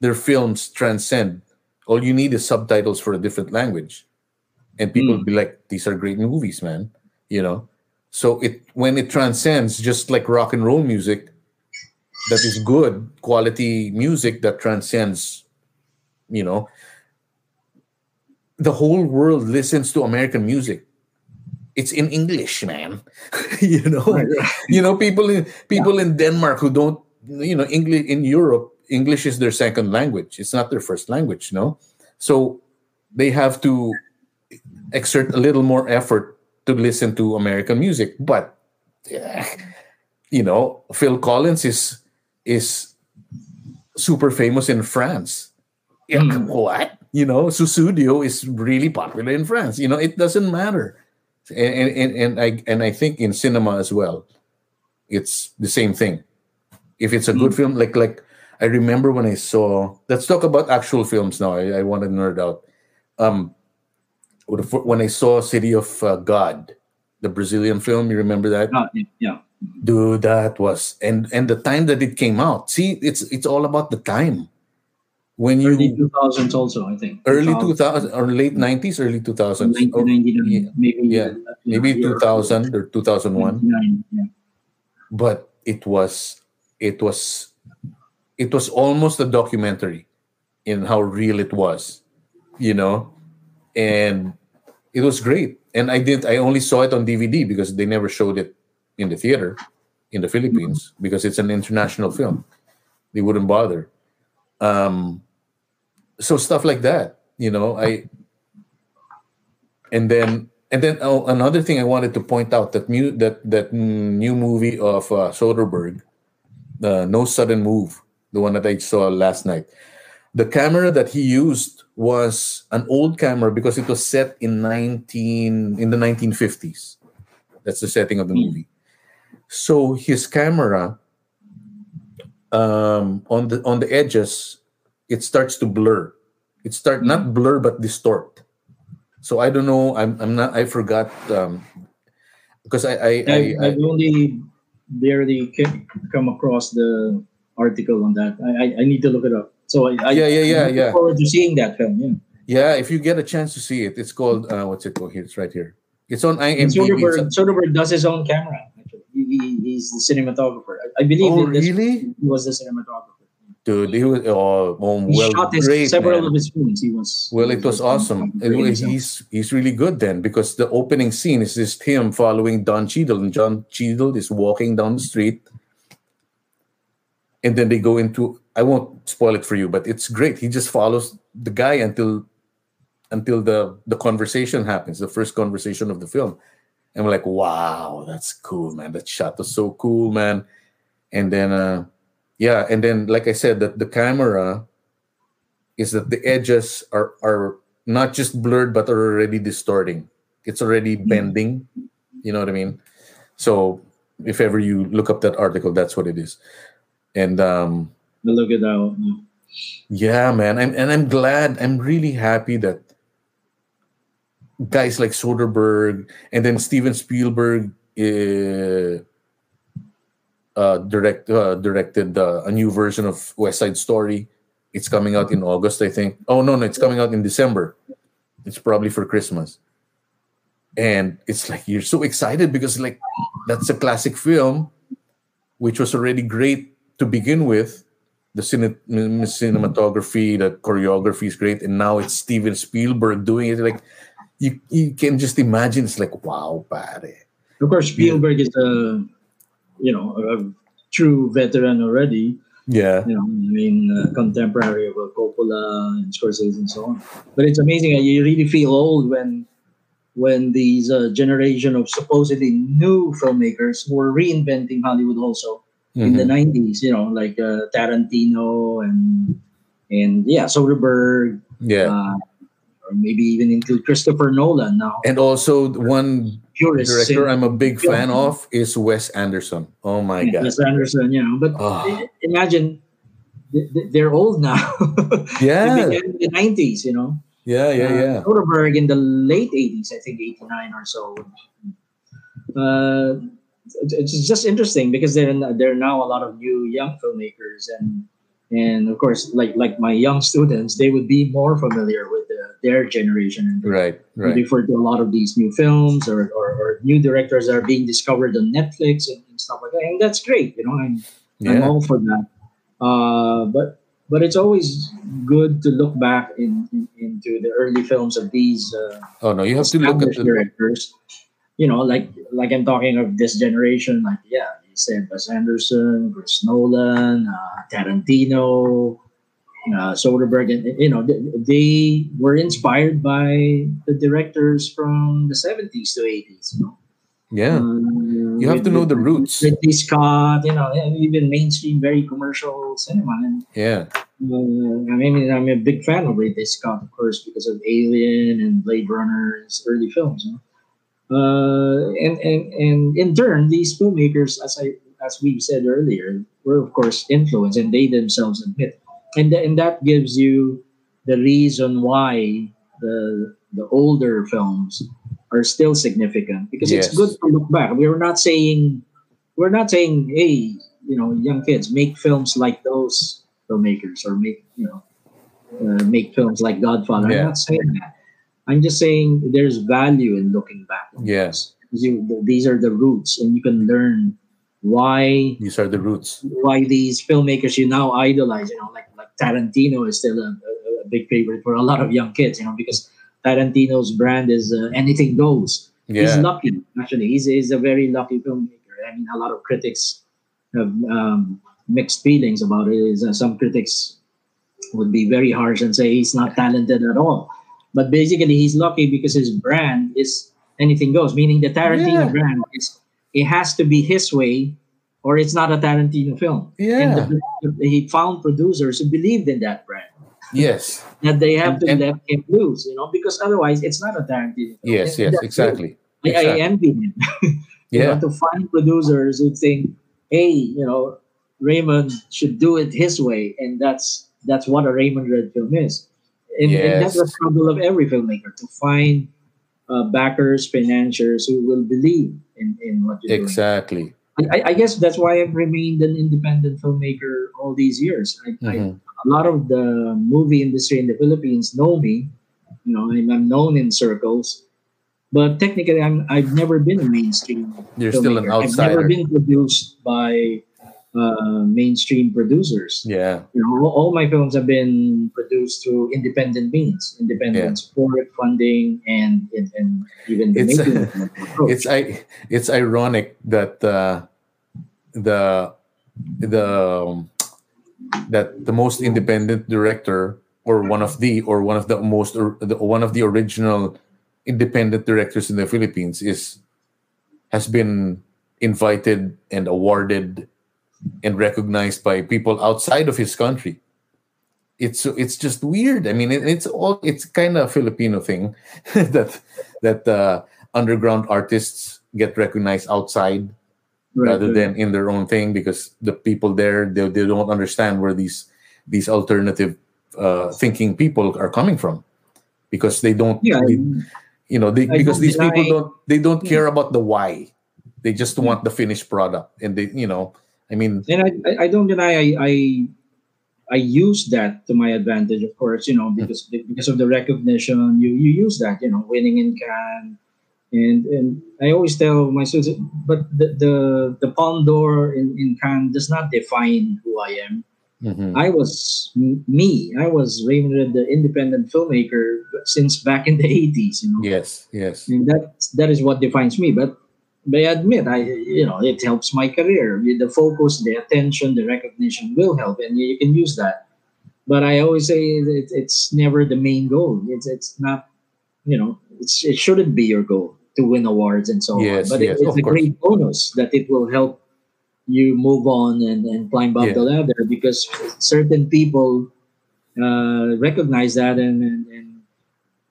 their films transcend. All you need is subtitles for a different language. And people Mm. be like these are great movies man you know? So it when it transcends just like rock and roll music that is good quality music that transcends you know? The whole world listens to american music it's in english man. You know? Right, right. you know people in people in denmark who don't you know english in europe english is their second language. It's not their first language no? So they have to exert a little more effort to listen to american music. But eh, you know phil collins is is super famous in france. Mm. what? You know Sussudio is really popular in france. You know it doesn't matter and and, and i and i think in cinema as well it's the same thing. If it's a good film like like i remember when i saw let's talk about actual films now. I, I want to nerd out. Um when i saw city of uh, god the brazilian film you remember that? Uh, yeah, dude that was and and the time that it came out. See it's it's all about the time when you early 2000s also, I think. early 2000 or late 90s early 2000s or 1999, yeah, maybe. yeah. maybe yeah, 2000 or 2001 yeah. but it was it was it was almost a documentary in how real it was you know and it was great. And I did. I only saw it on DVD because they never showed it in the theater in the Philippines because it's an international film. They wouldn't bother. Um, so stuff like that, you know. I and then and then oh, another thing I wanted to point out that new that that new movie of uh, Soderbergh, uh, No Sudden Move, the one that I saw last night. The camera that he used was an old camera because it was set in 19 in the 1950s. That's the setting of the movie. So his camera um, on the on the edges, it starts to blur. It start not blur but distort. So I don't know. I'm I'm not. I forgot um, because I I, I, I, I I've only barely come across the article on that. I, I, I need to look it up. So I, I Yeah, yeah, yeah, I look yeah. forward to seeing that film. Yeah. yeah. If you get a chance to see it, it's called uh, what's it called? Here, it's right here. It's on IMDb. Soderbergh, It's- Soderbergh does his own camera. He, he- he's the cinematographer. I, I believe Oh, really? he was the cinematographer. Dude, he was oh, oh He well, shot his, great, several man. of his films. He was Well, it was um, awesome. It- he's he's really good then because the opening scene is just him following Don Cheadle, and Don Cheadle is walking down the street, and then they go into. I won't spoil it for you, but it's great. He just follows the guy until until the the conversation happens, the first conversation of the film, and we're like, wow, that's cool, man. That shot was so cool, man. And then, uh, yeah, and then like I said, that the camera is that the edges are are not just blurred but are already distorting. It's already bending. You know what I mean? So if ever you look up that article, that's what it is. And um, I'll look it out. yeah. yeah, man, I'm, and I'm glad. I'm really happy that guys like Soderbergh and then Steven Spielberg uh, uh, direct uh, directed uh, a new version of West Side Story. It's coming out in August, I think. Oh no, no, it's coming out in December. It's probably for Christmas. And it's like you're so excited because like that's a classic film, which was already great to begin with. The cine- cinematography, the choreography is great, and now it's Steven Spielberg doing it. Like you, you can just imagine. It's like wow, pare. Of course, Spielberg is a you know a true veteran already. Yeah, You know, I mean, uh, contemporary of Coppola and Scorsese and so on. But it's amazing. You really feel old when when these uh, generation of supposedly new filmmakers were reinventing Hollywood also in the Mhm. 90s. You know, like uh, Tarantino and and yeah, Soderbergh, yeah. uh, or maybe even include Christopher Nolan now. and also one Purists director I'm a big film. fan of is Wes Anderson. Oh my god. Wes Anderson, you know. But i- imagine th- th- they're old now. Yeah. in the nineties, you know. Yeah, yeah, Uh, yeah. Soderbergh in the late eighties, I think eighty nine or so. Uh, it's just interesting because there there are now a lot of new young filmmakers and and of course like like my young students they would be more familiar with the, their generation and Right, right. refer to a lot of these new films or, or, or new directors that are being discovered on Netflix and, and stuff like that. And that's great, you know, I'm, I'm all for that. Uh, but but it's always good to look back in, in, into the early films of these uh, Oh no, you have to look at the directors. You know, like like I'm talking of this generation, like yeah, Wes Anderson, Chris Nolan, uh, Tarantino, uh, Soderbergh, and you know they, they were inspired by the directors from the 70s to 80s. You know, yeah. Uh, You have to know the roots. Ridley Scott, you know, even mainstream, very commercial cinema, and Yeah. uh, I mean, I'm a big fan of Ridley Scott, of course, because of Alien and Blade Runner's early films. You know? Uh, and, and and in turn, these filmmakers, as I as we said earlier, were of course influenced, and they themselves admit, and th- and that gives you the reason why the the older films are still significant because Yes. it's good to look back. We're not saying we're not saying, hey, you know, young kids make films like those filmmakers or make you know uh, make films like Godfather. Yeah. I'm not saying that. I'm just saying there's value in looking back. Yes. these are the roots, and you can learn why These are the roots. why these filmmakers you now idolize. You know, like like Tarantino is still a, a, a big favorite for a lot of young kids. You know, because Tarantino's brand is uh, anything goes. He's lucky, actually. He's, he's a very lucky filmmaker. I mean, a lot of critics have um, mixed feelings about it. Is, uh, some critics would be very harsh and say he's not talented at all. But basically, he's lucky because his brand is anything goes, meaning the Tarantino Yeah. brand is it has to be his way or it's not a Tarantino film. Yeah. And the, he found producers who believed in that brand. Yes. That they have to And- let him loose, you know, because otherwise it's not a Tarantino film. Yes. And Yes. that's Exactly. good. I, I envy him. you Yeah. know, to find producers who think, hey, you know, Raymond should do it his way, and that's that's what a Raymond Red film is. And, and that's the Yes. struggle of every filmmaker to find uh, backers, financiers who will believe in, in what you're doing. Exactly. I, I- I guess that's why I've remained an independent filmmaker all these years. I, I, Mhm. a lot of the movie industry in the Philippines know me. You know, I'm, I'm known in circles, but technically, I'm I've never been a mainstream. You're still an filmmaker. I've never been produced by uh, mainstream producers. Yeah. You know, all, my films have been produced through independent means, independent Yeah. support, funding, and and, and even It's- making. of the approach. It's I. It's ironic that uh, the the um, that the most independent director or one of the or one of the most or the, one of the original independent directors in the Philippines is has been invited and awarded and recognized by people outside of his country. It's it's just weird. I mean, it, it's all it's kind of a Filipino thing that that uh, underground artists get recognized outside Right, rather right. than in their own thing because the people there they, they don't understand where these these alternative uh, thinking people are coming from because they don't yeah. they- you know they, because these people don't they don't care about the why they just want the finished product and they you know i mean and I, I, don't deny I, I I use that to my advantage, of course, you know, because because of the recognition, you you use that, you know, winning in Cannes, and and I always tell my students, but the the, the Palme d'Or in, in Cannes does not define who I am. mhm. I was m- me. I was Raymond the independent filmmaker since back in the eighties. You know, yes yes and that that is what defines me. But but I admit, I you know, it helps my career. The focus, the attention, the recognition will help, and you, can use that. But I always say it, it's never the main goal. It's it's not, you know, it's it shouldn't be your goal to win awards and so Yes, on. But yes, it, it's a course. great bonus that it will help you move on and, and climb up Yeah. the ladder because certain people uh, recognize that and, and,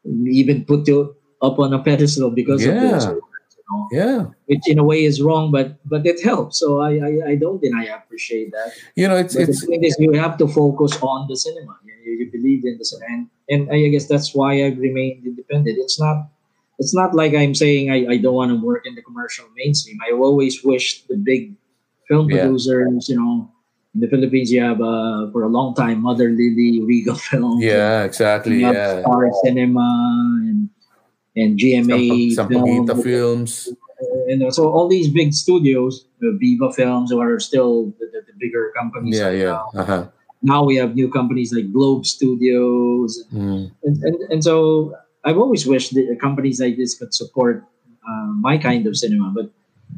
and even put you up on a pedestal because of this. Yeah. Know? yeah Which in a way is wrong, but but it helps. So I I, I don't deny I appreciate that. you know it's But it's the thing is, you have to focus on the cinema. You, you, believe in the cinema, and, and I guess that's why I've remained independent. It's not it's not like I'm saying I, I don't want to work in the commercial mainstream. I always wish the big film Yeah. producers, you know, in the Philippines, you have uh, for a long time Mother Lily, Regal Films, yeah exactly yeah Star Cinema, and GMA Sampaguita Film, films and so all these big studios, uh, Viva Films, who are still the, the, the bigger companies. yeah yeah Now. uh-huh. now we have new companies like Globe Studios, Mm. and, and, and so I've always wished that companies like this could support uh, my kind of cinema, but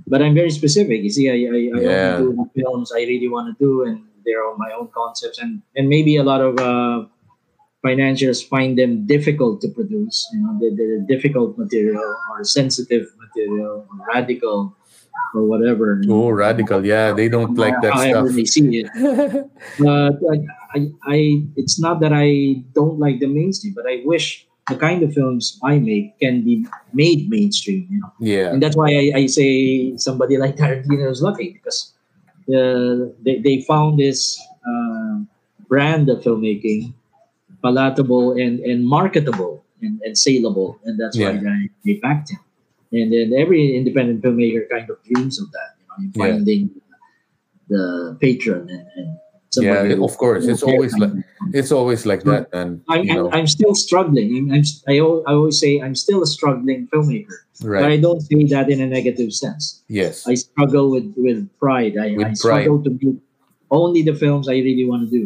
but I'm very specific. You see, I I, I Yeah. only do the films I really want to do, and they're on my own concepts, and and maybe a lot of uh, financiers find them difficult to produce. You know, they're, they're difficult material or sensitive material or radical or whatever. oh radical yeah they don't like that However stuff they see it but I, I, I, it's not that I don't like the mainstream, but I wish the kind of films I make can be made mainstream. You know, yeah and that's why I, I say somebody like Tarantino is lucky because uh, they they found this uh, brand of filmmaking palatable and and marketable and, and saleable, and that's why Yeah. they, they backed him. And then every independent filmmaker kind of dreams of that, you know, in Yeah. finding the patron and, and yeah who- of course it's always like it's always like that and I'm, you know I'm, I'm still struggling. I'm, I'm, I, I always say I'm still a struggling filmmaker, but I don't say that in a negative sense. yes I struggle with, with pride. I, With I struggle to do only the films I really want to do.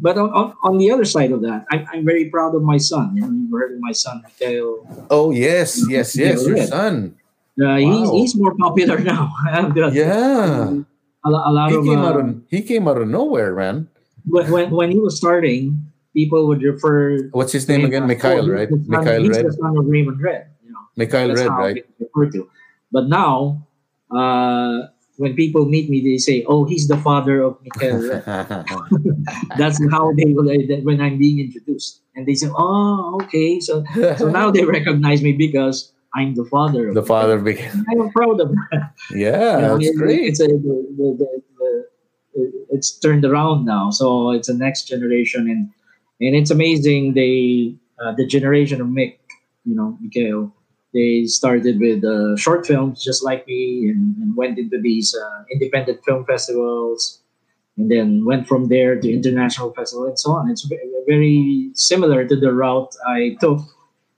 But on, on, on the other side of that, I'm, I'm very proud of my son. You know, you've heard of my son, Mikhail. Oh yes, yes, yes. Your son. Uh, he's, Wow. he's more popular now. Yeah. A, lo- a lot He of came uh, out of he came out of nowhere, man. when, when when he was starting, people would refer. What's his name again? Mikhail, "Oh, right? he's Mikhail he's Red. the son of Raymond Red. You know, Mikhail Red, right? But now, uh, when people meet me, they say, "Oh, he's the father of Red." That's how they will when I'm being introduced, and they say, "Oh, okay." So so now they recognize me because I'm the father. Of the father became. I'm proud of that. Yeah, You know, that's it- great. It's a, the, the, the, it's turned around now, so it's a next generation, and and it's amazing. They uh, the generation of Mick, you know, Mikhail, they started with uh, short films just like me, and, and went into these uh, independent film festivals, and then went from there to international festival and so on. It's very similar to the route I took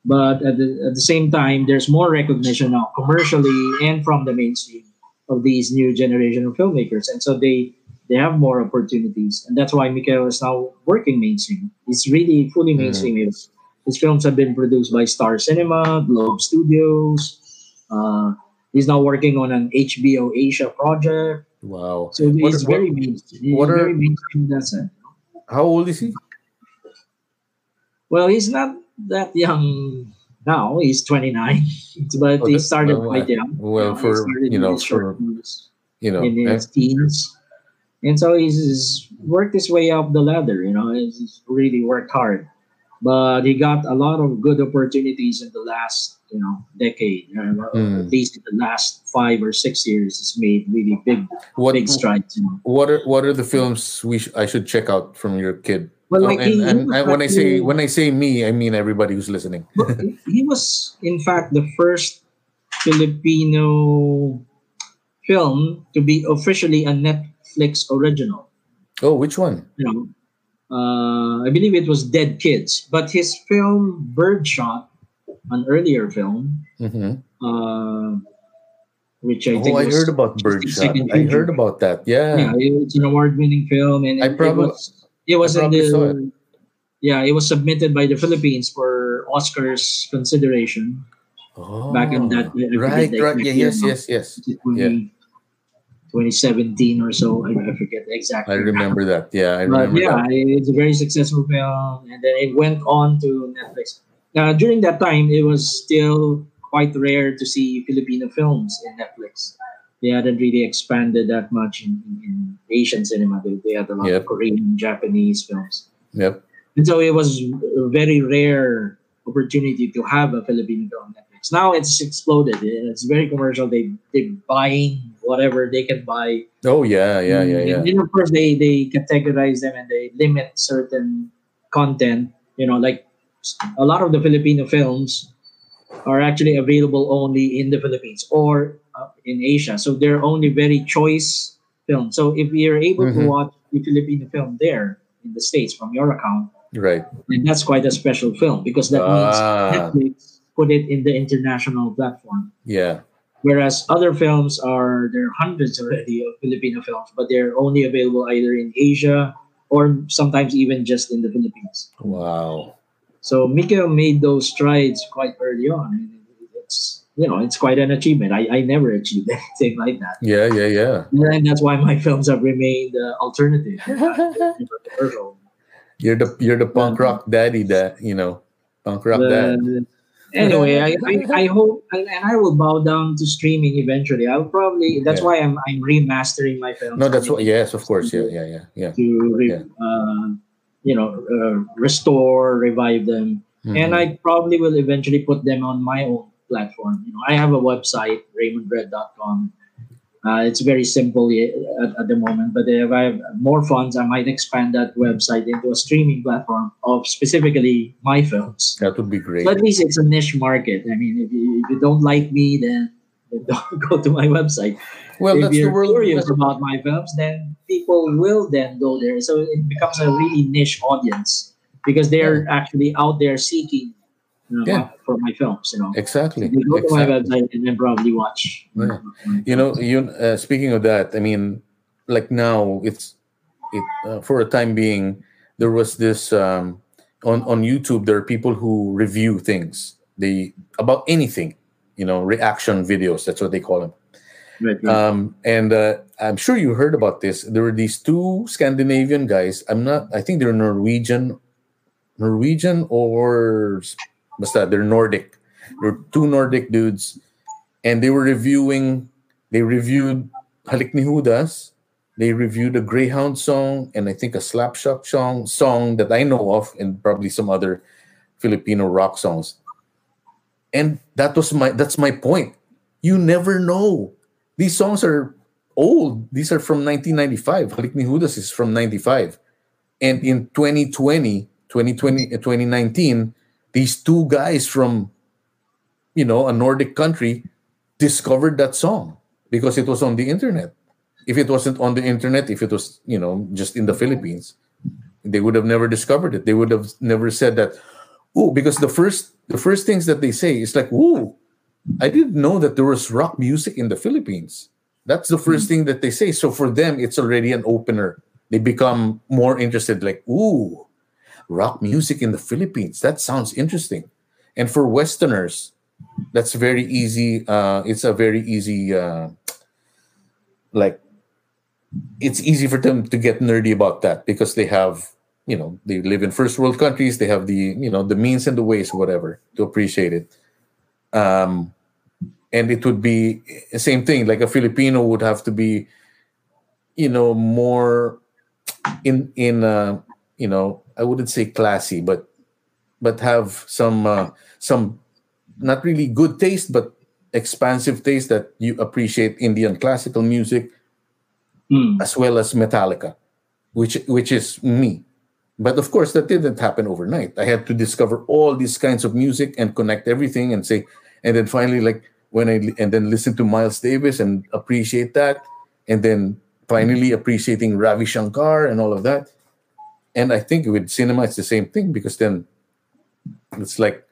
but at the, at the same time there's more recognition now commercially and from the mainstream of these new generation of filmmakers and so they they have more opportunities and that's why Mikhail is now working mainstream. He's really fully mainstream. his, his films have been produced by Star Cinema Globe Studios uh, he's now working on an HBO Asia project Wow. so What- he's what- very mainstream he's what are- very mainstream How old is he? Well, he's not that young now. He's 29, but Oh, he started well, quite young. well, for, you know, in his short for- You know, in eh? his teens, and so he's, he's worked his way up the ladder. You know, he's really worked hard, but he got a lot of good opportunities in the last, you know, decade. Mm. At least in the last five or six years, he's made really big, what big strides. You know. what are what are the films we sh- I should check out from your kid? Well, Oh, and, he- and, he and when I say when I say me, I mean everybody who's listening. He was, in fact, the first Filipino film to be officially a Netflix original. Oh, which one? You know, uh, I believe it was Dead Kids, but his film Birdshot, an earlier film, hmm uh, which I think Oh, I was, heard about Birdshot. I heard about that. Yeah. yeah, it's an award-winning film, and I it, probably- it was it was I in the yeah, it was submitted by the Philippines for Oscars consideration. Oh, Back in that- right, right. Yeah, yes, yes, yes. 20, 2017 or so. I, I forget exactly. I remember that. Yeah, I But remember yeah, that. it's a very successful film, and then it went on to Netflix. Now, during that time, it was still quite rare to see Filipino films in Netflix. They hadn't really expanded that much in, in, in Asian cinema. They, they had a lot Yep. of Korean, and Japanese films. Yep. And so it was a very rare opportunity to have a Filipino film on Netflix. Now it's exploded. It's very commercial. They they buying whatever they can buy. Oh yeah, yeah, yeah, yeah. And then of course they they categorize them and they limit certain content. You know, like a lot of the Filipino films are actually available only in the Philippines or uh, in Asia. So they're only very choice films. So if you're able to Mhm. watch the Filipino film there in the States from your account, Right. and that's quite a special film because that Ah. means Netflix put it in the international platform. Yeah. Whereas other films are there are hundreds already of Filipino films, but they're only available either in Asia or sometimes even just in the Philippines. Wow. So Mikhail made those strides quite early on. And it's you know it's quite an achievement. I, I never achieved anything like that, Yeah, yeah, yeah. and that's why my films have remained uh, alternative. You're the you're the punk rock daddy that you know, punk rock dad. But anyway, I, I, I hope and, and I will bow down to streaming eventually. I'll probably that's Yeah. why I'm I'm remastering my films. No, that's what. Yes, of course. Yeah, yeah, yeah, yeah. to re, Yeah. uh, you know uh, restore, revive them, and Mhm. I probably will eventually put them on my own platform. You know, I have a website raymondred.com. Uh, it's very simple at, at the moment, but if I have more funds, I might expand that website into a streaming platform of specifically my films. that would be great. So at least it's a niche market. I mean, if you, if you don't like me, then then don't go to my website. Well, if that's the you're world. curious that's- about my films, then people will then go there. So it becomes a really niche audience because they're actually out there seeking you know, Yeah. for my films. You know, Exactly. they go to my exactly. website and then probably watch. Yeah. You know, you uh, speaking of that, I mean, like now it's it uh, for a time being, there was this um, on on YouTube. There are people who review things they about anything, you know, reaction videos. That's what they call them. Right, right. Um, and uh, I'm sure you heard about this. There were these two Scandinavian guys. I'm not. I think they're Norwegian, Norwegian or basta, they're Nordic. They're two Nordic dudes, and they were reviewing. They reviewed Halik ni Hudas. They reviewed a Greyhound song and I think a Slapshock song song that I know of, and probably some other Filipino rock songs. And that was my that's my point. You never know. These songs are old. These are from 1995. Halik ni Hudas is from 95. And in 2020, 2020, uh, 2019, these two guys from you know a Nordic country discovered that song because it was on the internet. If it wasn't on the internet, if it was, you know, just in the Philippines, they would have never discovered it. They would have never said that, oh, because the first the first things that they say is like, "Ooh, I didn't know that there was rock music in the Philippines." That's the 1st thing that they say. So for them, it's already an opener. They become more interested, like, "Ooh, rock music in the Philippines. That sounds interesting." And for Westerners, that's very easy. Uh, it's a very easy, uh, like, it's easy for them to get nerdy about that because they have you know they live in first world countries they have the you know the means and the ways whatever to appreciate it um and it would be the same thing like a filipino would have to be you know more in in uh you know i wouldn't say classy but but have some uh, some not really good taste but expansive taste that you appreciate indian classical music Mm. as well as Metallica, which which is me. But of course, that didn't happen overnight. I had to discover all these kinds of music and connect everything and say, and then finally, like when I and then listen to Miles Davis and appreciate that, and then finally appreciating Ravi Shankar and all of that. And I think with cinema, it's the same thing because then it's like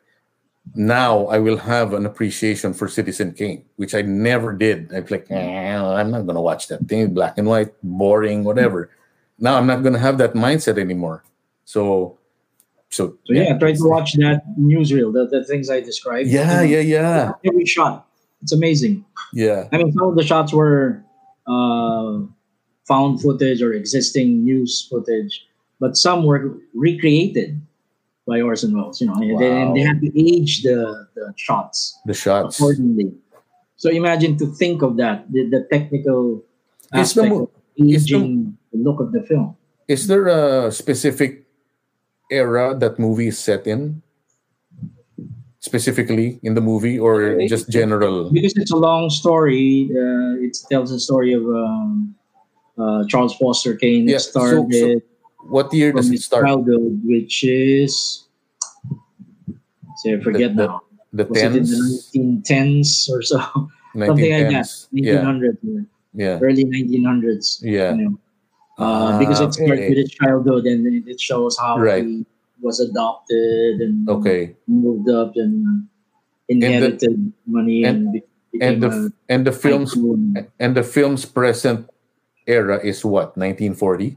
now I will have an appreciation for Citizen Kane, which I never did. I'm like, "Eh, I'm not gonna watch that thing, black and white, boring, whatever. Now I'm not gonna have that mindset anymore. So, so, So yeah, try to watch that newsreel, the, the things I described. yeah, yeah, yeah, Every shot, it's amazing. yeah. I mean, some of the shots were uh, found footage or existing news footage, but some were recreated by Orson Welles. You know, and, they, and they had to age the, the shots The shots. accordingly. So imagine to think of that, the, the technical Is aspect mo- of is the- aging the look of the film. Is there a specific era that movie is set in? Specifically in the movie, or just general? because it's a long story. Uh, it tells the story of um, uh, Charles Foster Kane. Yeah, It so- so What year does it start? childhood, which is say I forget the- now. The Was it in the nineteen tens or so? Something like that. 1910s. Nineteen Yeah, yeah, early nineteen hundreds. yeah. You know, uh, because Ah, it starts okay. with his childhood and it it shows how Right. he was adopted and Okay. moved up and inherited money and, be- And the and the film's and the film's present era is what 1940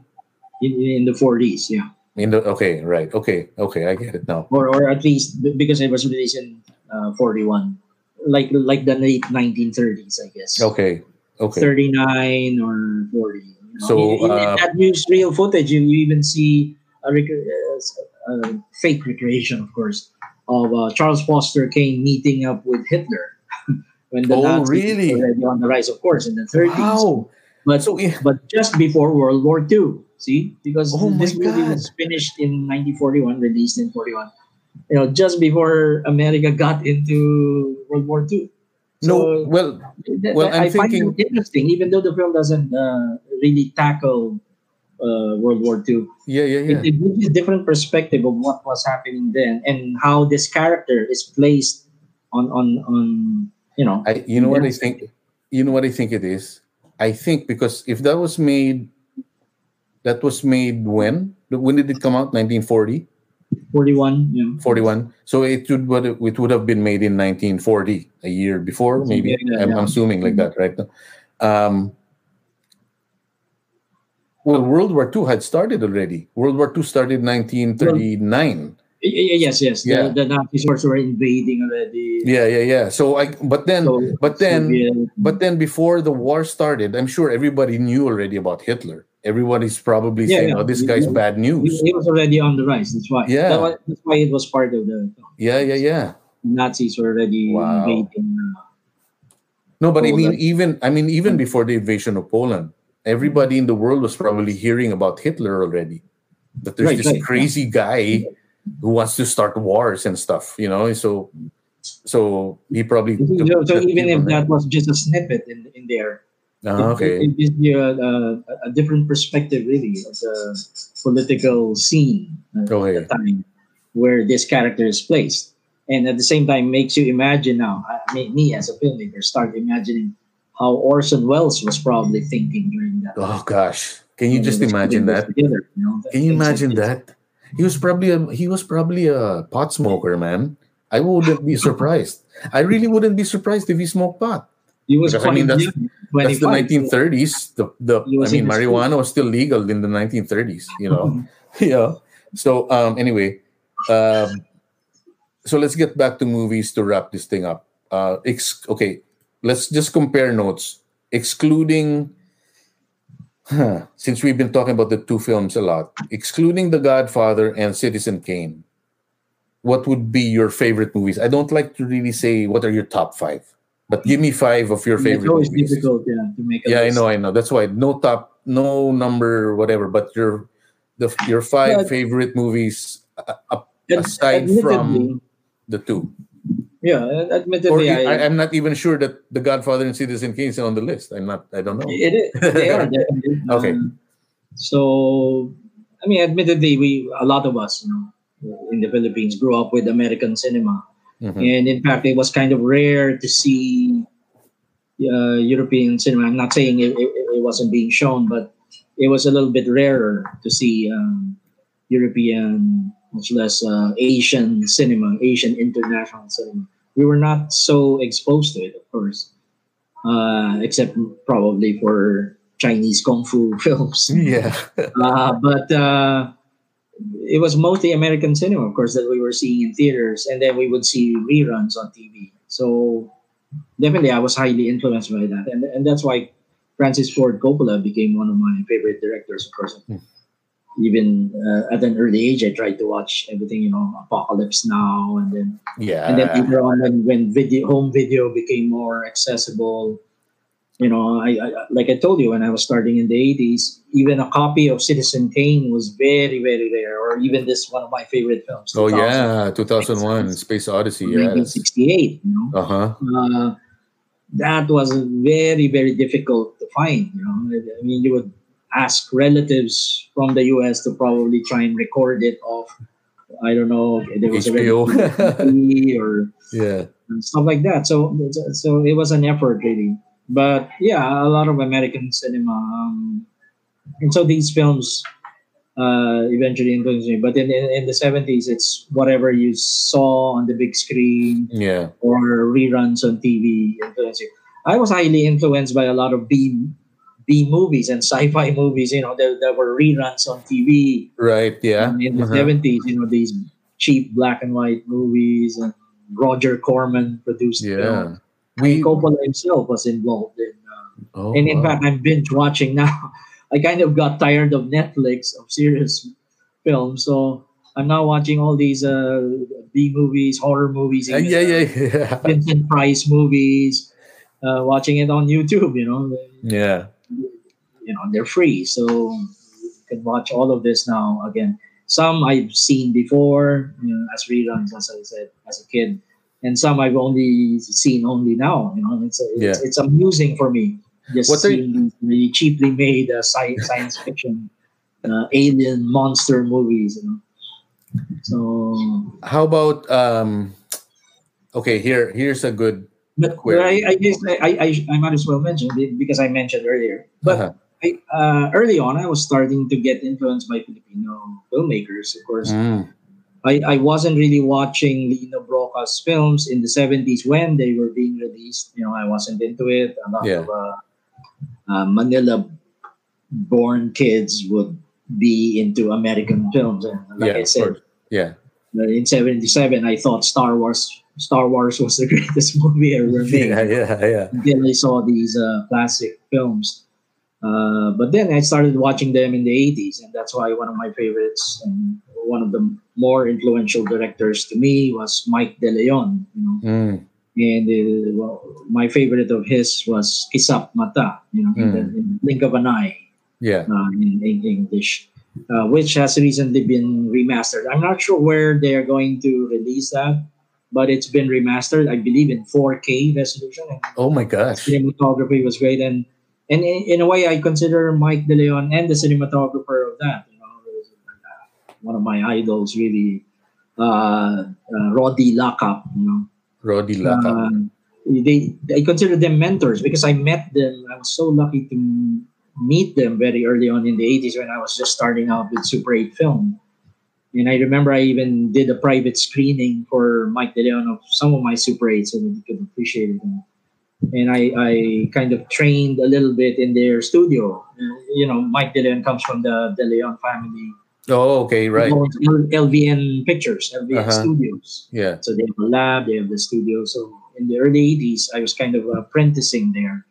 in, in the 40s yeah. In the okay right okay okay i get it now. Or, or at least because it was released in uh, 41 like like the late 1930s i guess. Okay okay. 39 or 40 you know. So, in, in uh, that newsreel footage you, you even see a, rec- uh, a fake recreation of course of uh, charles foster kane meeting up with hitler when the Oh, Nazis really? were on the rise of course in the 30s wow. But so yeah, but just before World War II. See, because Oh this movie God. was finished in 1941, released in 41. You know, just before America got into World War II. no well well, I'm I find thinking- it interesting, even though the film doesn't uh, really tackle uh, World War II. yeah yeah yeah It, it gives a different perspective of what was happening then and how this character is placed on on on you know. I, you know what I think you know what I think it is I think because if that was made that was made when when did it come out 1940 41, you know. 41 so it would it would have been made in 1940 a year before maybe Yeah, I'm, yeah. I'm assuming like that right um Well, World War II had started already. World War II started 1939. Y- y- yes, yes. Yeah. The, the Nazis were were invading already. Yeah, yeah, yeah. So I, but then, So, but then, Soviet- but then before the war started, I'm sure everybody knew already about Hitler. Everybody's probably Yeah, saying, yeah. "Oh, this guy's bad news." he was already on the rise. That's why. Yeah. That was, that's why it was part of the Yeah, yeah, yeah. Nazis were already Wow. invading. Uh, No, but I mean, even I mean, even before the invasion of Poland, everybody in the world was probably hearing about Hitler already. That there's Right, this right, crazy guy who wants to start wars and stuff, you know. So, so he probably. so, so even if that was just a snippet in, in there, It- okay, it, gives you a, a, a different perspective, really, of the political scene uh, Okay. at the time where this character is placed. And at the same time, makes you imagine now, I mean, me as a filmmaker, start imagining how Orson Welles was probably thinking during that. oh gosh, can you just imagine that? Together, you know, Can you imagine that? He was probably a he was probably a pot smoker, man. I wouldn't be surprised. I really wouldn't be surprised if he smoked pot. He was Because, I mean, that's- young, That's the 1930s. The the I mean, marijuana was still legal in the 1930s. You know, yeah. So um, anyway, um, so let's get back to movies to wrap this thing up. Uh, ex- okay, let's just compare notes, excluding. Huh, since we've been talking about the two films a lot, excluding The Godfather and Citizen Kane, what would be your favorite movies? I don't like to really say what are your top five, but give me five of your It's favorite always movies. difficult, yeah, to make a Yeah, I know, I know. That's why no top, no number, whatever. But your the your five Yeah. favorite movies uh, uh, aside from the two, yeah, or admittedly, I, I, I'm not even sure that The Godfather and Citizen Kane is on the list. I'm not. I don't know. It is. They are definitely. Okay. Uh, so, I mean, admittedly, we a lot of us, you know, in the Philippines, grew up with American cinema, Mhm. and in fact, it was kind of rare to see uh, European cinema. I'm not saying it, it, it wasn't being shown, but it was a little bit rarer to see um, European, much less uh, Asian cinema, Asian international cinema. We were not so exposed to it, of course uh, except probably for Chinese kung fu films. Yeah. Uh, but uh, it was mostly American cinema, of course, that we were seeing in theaters, and then we would see reruns on TV. So definitely, I was highly influenced by that, and and that's why Francis Ford Coppola became one of my favorite directors. Of course, even uh, at an early age, I tried to watch everything, you know, Apocalypse Now, and then yeah. and then later on when, when video home video became more accessible you know I, I like i told you when i was starting in the 80s even a copy of citizen kane was very very rare or even this one of my favorite films oh 2000, yeah, 2001 Space Odyssey. Yeah. 1968 you know Uh huh. uh, that was very very difficult to find you know i mean you would ask relatives from the us to probably try and record it off i don't know there was HBO. a or Yeah. stuff like that. So so it was an effort really. But yeah, a lot of American cinema. Um, and so these films uh, eventually influenced me. But in, in, in the 70s, it's whatever you saw on the big screen Yeah. or reruns on TV influenced you. I was highly influenced by a lot of B B movies and sci-fi movies. You know, there, there were reruns on TV Right. Yeah. in the Uh-huh. 70s. You know, these cheap black and white movies and Roger Corman produced Yeah. films. We. Coppola himself was involved in, uh, Oh, and in wow. fact, I'm binge watching now. I kind of got tired of Netflix of serious films, so I'm now watching all these uh, B movies, horror movies, even, yeah, uh, yeah, yeah. Vincent Price movies. Uh, watching it on YouTube, you know, Yeah. you know they're free, so you can watch all of this now again. Some I've seen before, you know, as reruns, as I said, as a kid, and some I've only seen only now. You know, it's it's, Yeah. it's amusing for me just What seeing really cheaply made uh, sci- science fiction, uh, alien monster movies. You know, so How about um? Okay, here here's a good. But I, I guess I, I, I might as well mention it because I mentioned earlier. But Uh-huh. I, uh, early on, I was starting to get influenced by Filipino filmmakers. Of course, Mm, I, I wasn't really watching Lino Brocka's films in the 70s when they were being released. You know, I wasn't into it. A lot Yeah. of uh, uh, Manila born kids would be into American films. And like yeah, I said. Yeah. in '77, I thought Star Wars Star Wars was the greatest movie ever made. Yeah, yeah, yeah. Until I saw these uh, classic films. Uh, but then I started watching them in the 80s, and that's why one of my favorites and one of the more influential directors to me was Mike De Leon. You know, Mm, and uh, well, my favorite of his was Kisapmata, you know, in, the, in Blink of an Eye yeah. uh, in, in English, uh, which has recently been remastered. I'm not sure where they're going to release that, but it's been remastered, I believe, in 4K resolution. And Oh my gosh. cinematography was great, and and in, in a way, I consider Mike De Leon and the cinematographer of that. Uh, one of my idols, really, uh, uh, Rody Lacap. You know. Rody Lacap. Um, they I consider them mentors because I met them. I was so lucky to meet them very early on in the 80s when I was just starting out with Super 8 film. And I remember I even did a private screening for Mike De Leon of some of my Super 8 so that he could appreciate it. And I, I kind of trained a little bit in their studio. Uh, You know, Mike De Leon comes from the De Leon family. Oh, okay, right. LVN Pictures, LVN Uh-huh. Studios. Yeah. So they have a lab, they have the studio. So in the early 80s, I was kind of apprenticing there.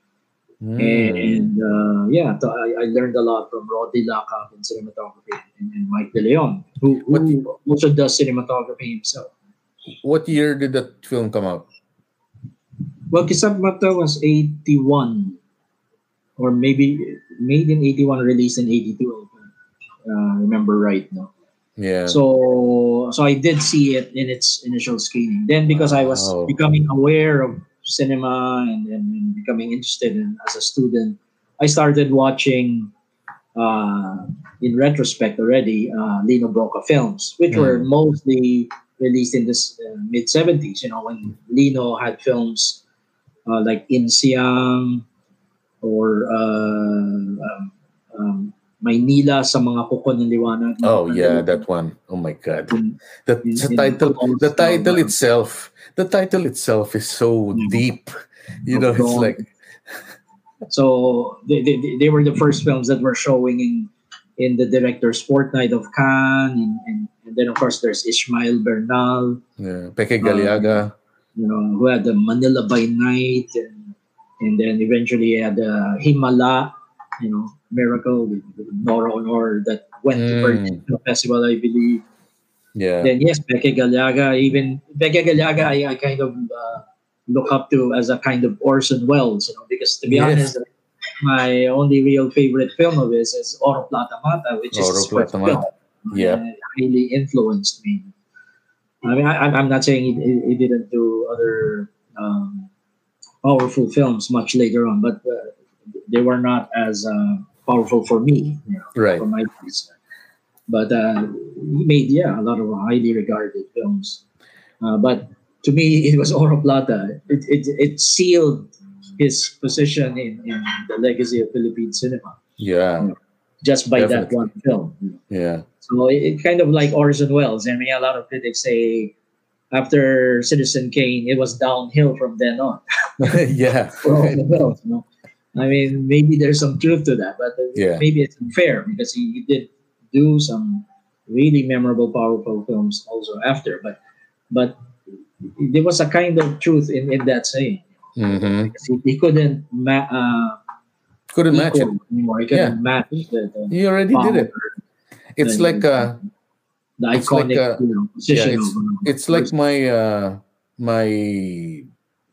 Mm. And uh, yeah, so I, I learned a lot from Rody Lacap in cinematography and, and Mike De Leon, who, What also does cinematography himself. What year did that film come out? Well, Kisapmata was 81, or maybe made in 81, released in 82, if I uh, remember right. No? Yeah. So so I did see it in its initial screening. Then because I was Wow. becoming aware of cinema and, and, becoming interested in as a student, I started watching uh, in retrospect already uh, Lino Brocka films, which were Mm. mostly released in the uh, mid 70s, you know, when Lino had films uh, like Insiang or uh, um, um, Maynila sa mga kuko ng liwanag. oh yeah, that one. Oh my god. In- The, in- the in title Dawn the title itself the title itself is so Mm. deep. You know, it's like So they, they, they were the first films that were showing in in the director's fortnight of Cannes, and, and, and then of course there's Ishmael Bernal, yeah, Peke Galiaga. you know, who had the Manila by Night, and and then eventually had the Himala, you know, Miracle with, Nora Aunor that went to Mm. Berlin Film Festival, I believe. yeah. Then yes, Peque Gallaga, even Peque Gallaga, I, I kind of uh, look up to as a kind of Orson Welles, you know, because to be Yes. honest, my only real favorite film of his is Oro Plata Mata, which is Oro first Plata film. Mata. And it really influenced me. I mean, I, I'm- I'm not saying he, he- he didn't do other um, powerful films much later on, but uh, they were not as uh, powerful for me. You know, Right. for my taste. But uh, he made yeah a lot of highly regarded films. Uh, but to me, it was Oro Plata. It, it, it sealed his position in, in the legacy of Philippine cinema Yeah. just by that one film. you know. Yeah. So it, it kind of like Orson Welles. I mean, a lot of critics say after Citizen Kane, it was downhill from then on yeah. for. You know? I mean, maybe there's some truth to that, but uh, Yeah. maybe it's unfair because he, he did do some really memorable, powerful films also after. But but there was a kind of truth in, in that saying. hmm he, he couldn't ma- uh, Couldn't match it. anymore. He couldn't match the, the He already did it. It's the- like uh the it's like, iconic uh, you know, position yeah, it's- of, uh, it's like my uh my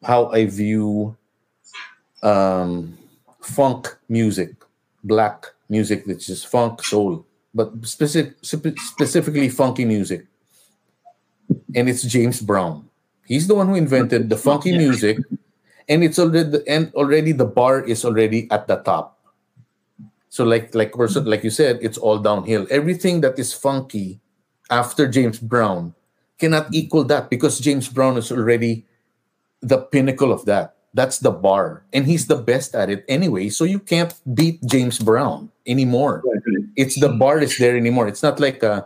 how I view um funk music, black music which is funk soul, but specific specifically funky music. And it's James Brown. He's the one who invented the funky music and it's already and already the bar is already at the top. So like like like you said, it's all downhill. Everything that is funky after James Brown cannot equal that because James Brown is already the pinnacle of that. That's the bar. And he's the best at it anyway. So you can't beat James Brown anymore. It's the bar is there anymore. It's not like uh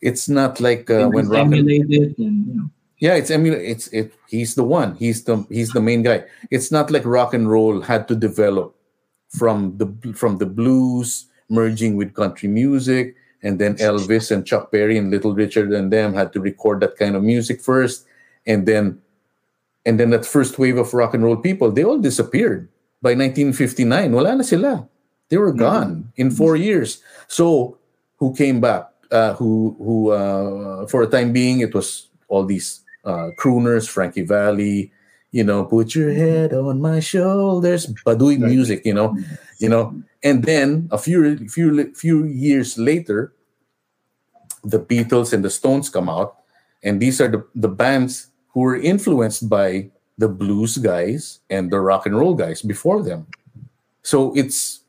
it's not like uh, when emulated and you know yeah, it's emul- it's it he's the one. He's the he's the main guy. It's not like rock and roll had to develop from the from the blues merging with country music, and then Elvis and Chuck Berry and Little Richard and them had to record that kind of music first, and then and then that first wave of rock and roll people, they all disappeared. By 1959. Wala na sila. They were gone in four years. So who came back? Uh, who who uh, for a time being it was all these uh, crooners, Frankie Valli, you know, put your head on my shoulders, Badui music, you know, you know, and then a few few few years later, the Beatles and the Stones come out, and these are the, the bands who were influenced by the blues guys and the rock and roll guys before them. So it's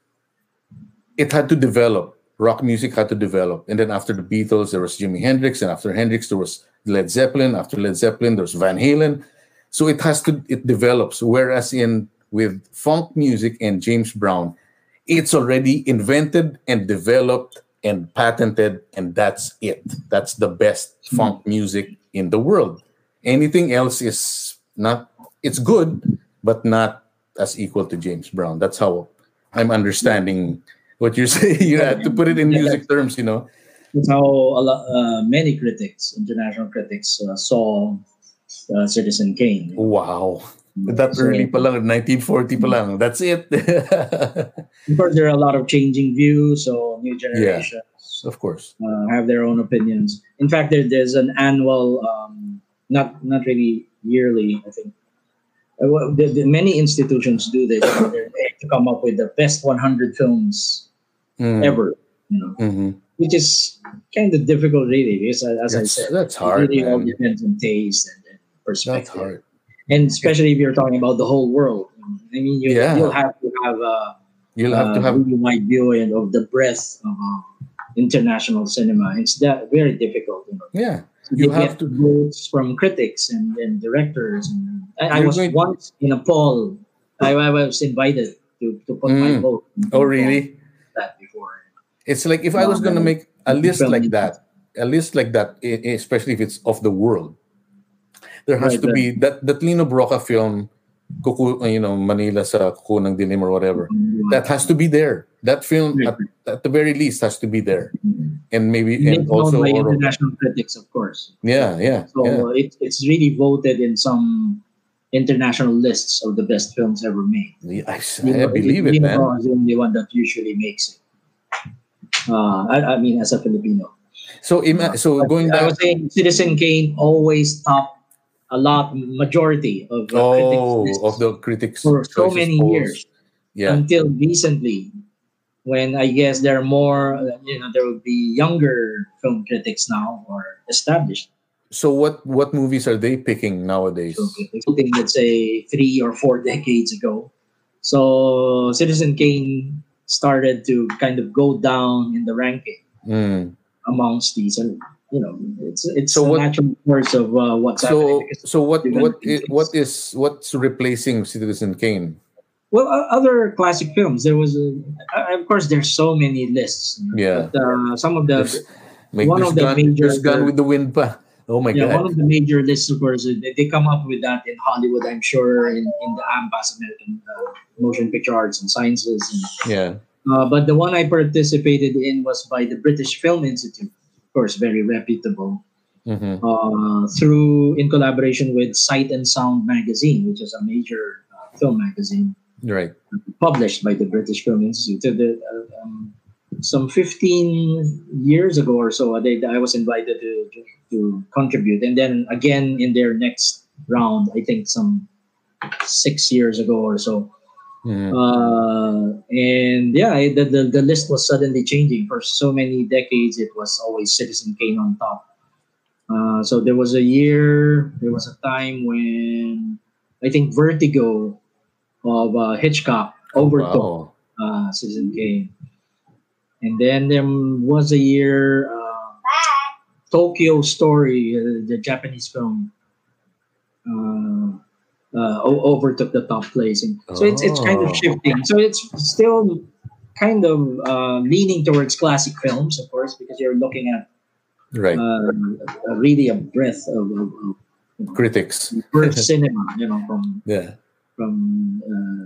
it had to develop. Rock music had to develop, and then after the Beatles, there was Jimi Hendrix, and after Hendrix, there was Led Zeppelin. After Led Zeppelin, there's Van Halen. So it has to it develops. Whereas in with funk music and James Brown, it's already invented and developed and patented, and that's it. That's the best hmm. funk music in the world. Anything else is not. It's good, but not as equal to James Brown. That's how I'm understanding what you're saying. You have to put it in music terms, you know. That's how a lot, uh, many critics, international critics, uh, saw uh, Citizen Kane. Wow. That So- early pa lang, 1940 pa lang. That's it. Of course, there are a lot of changing views, so new generations of course. uh, have their own opinions. In fact, there, there's an annual, um, not not really yearly, I think. Uh, well, the, the, many institutions do this. To come up with the best 100 films Mm. ever. You know, Mhm. which is kind of difficult, really, because uh, as I said, that's it hard, really all depends on taste and, and That's perspective. hard. and especially if you're talking about the whole world. I mean, you, Yeah. you'll have to have a, You'll have to have really wide view and of the breadth of um, international cinema. It's that very difficult. You know. yeah. You have get votes from critics and, and directors. And I, I was going- once in a poll. I, I was invited to, to put my Mm. vote. Oh really? That before. It's like if I was Um, gonna make a list like that, a list like that, especially if it's of the world, there has Right, to right. be that that Lino Brocka film, Kuku, you know, Manila sa Kuku ng Dilim or whatever. That has to be there. That film, at, at the very least, has to be there, and maybe Made and also by Oro- international critics, of course. yeah, yeah, So yeah. it, it's really voted in some international lists of the best films ever made. Yeah, I, I believe it, Lino man. Is the only one that usually makes it. Uh, I, I mean, as a Filipino. So, ima- so going back I was saying Citizen Kane always top a lot, majority of uh, oh, critics' of the critics for so many polls. years Yeah, until recently, when I guess there are more, you know, there will be younger film critics now or established So what what movies are they picking nowadays? something let's say three or four decades ago. So Citizen Kane started to kind of go down in the ranking Mm. amongst these, and you know, it's it's So the what- natural course of uh, what's So happening. so what what gonna i- what is what's replacing Citizen Kane? Well, uh, other classic films. There was, a, of course, there's so many lists. Yeah. But, uh, some of the There's, one of the gone, major- gone with the wind pa. Oh my yeah, one of the major lists, of course, they, they come up with that in Hollywood. I'm sure in in the AMPAS, American uh, Motion Picture Arts and Sciences. And, Yeah. uh, but the one I participated in was by the British Film Institute. Of course, very reputable. hmm Uh, through in collaboration with Sight and Sound magazine, which is a major uh, film magazine. Right. published by the British Film Institute. So the, uh, um, some 15 years ago or so, they, I was invited to, to, to contribute. And then again in their next round, I think some six years ago or so. Mhm. Uh, and yeah, the, the, the list was suddenly changing. For so many decades, it was always Citizen Kane on top. Uh, so there was a year, there was a time when I think Vertigo of uh, Hitchcock overtook Wow. uh, Citizen Kane. And then there was a year, uh, Tokyo Story, uh, the Japanese film, uh, uh, overtook the top placing. So it's it's kind Oh. of shifting. So it's still kind of uh, leaning towards classic films, of course, because you're looking at Right. uh, uh, really a breadth of, of, of Critics. birth cinema, you know, from Yeah. From uh,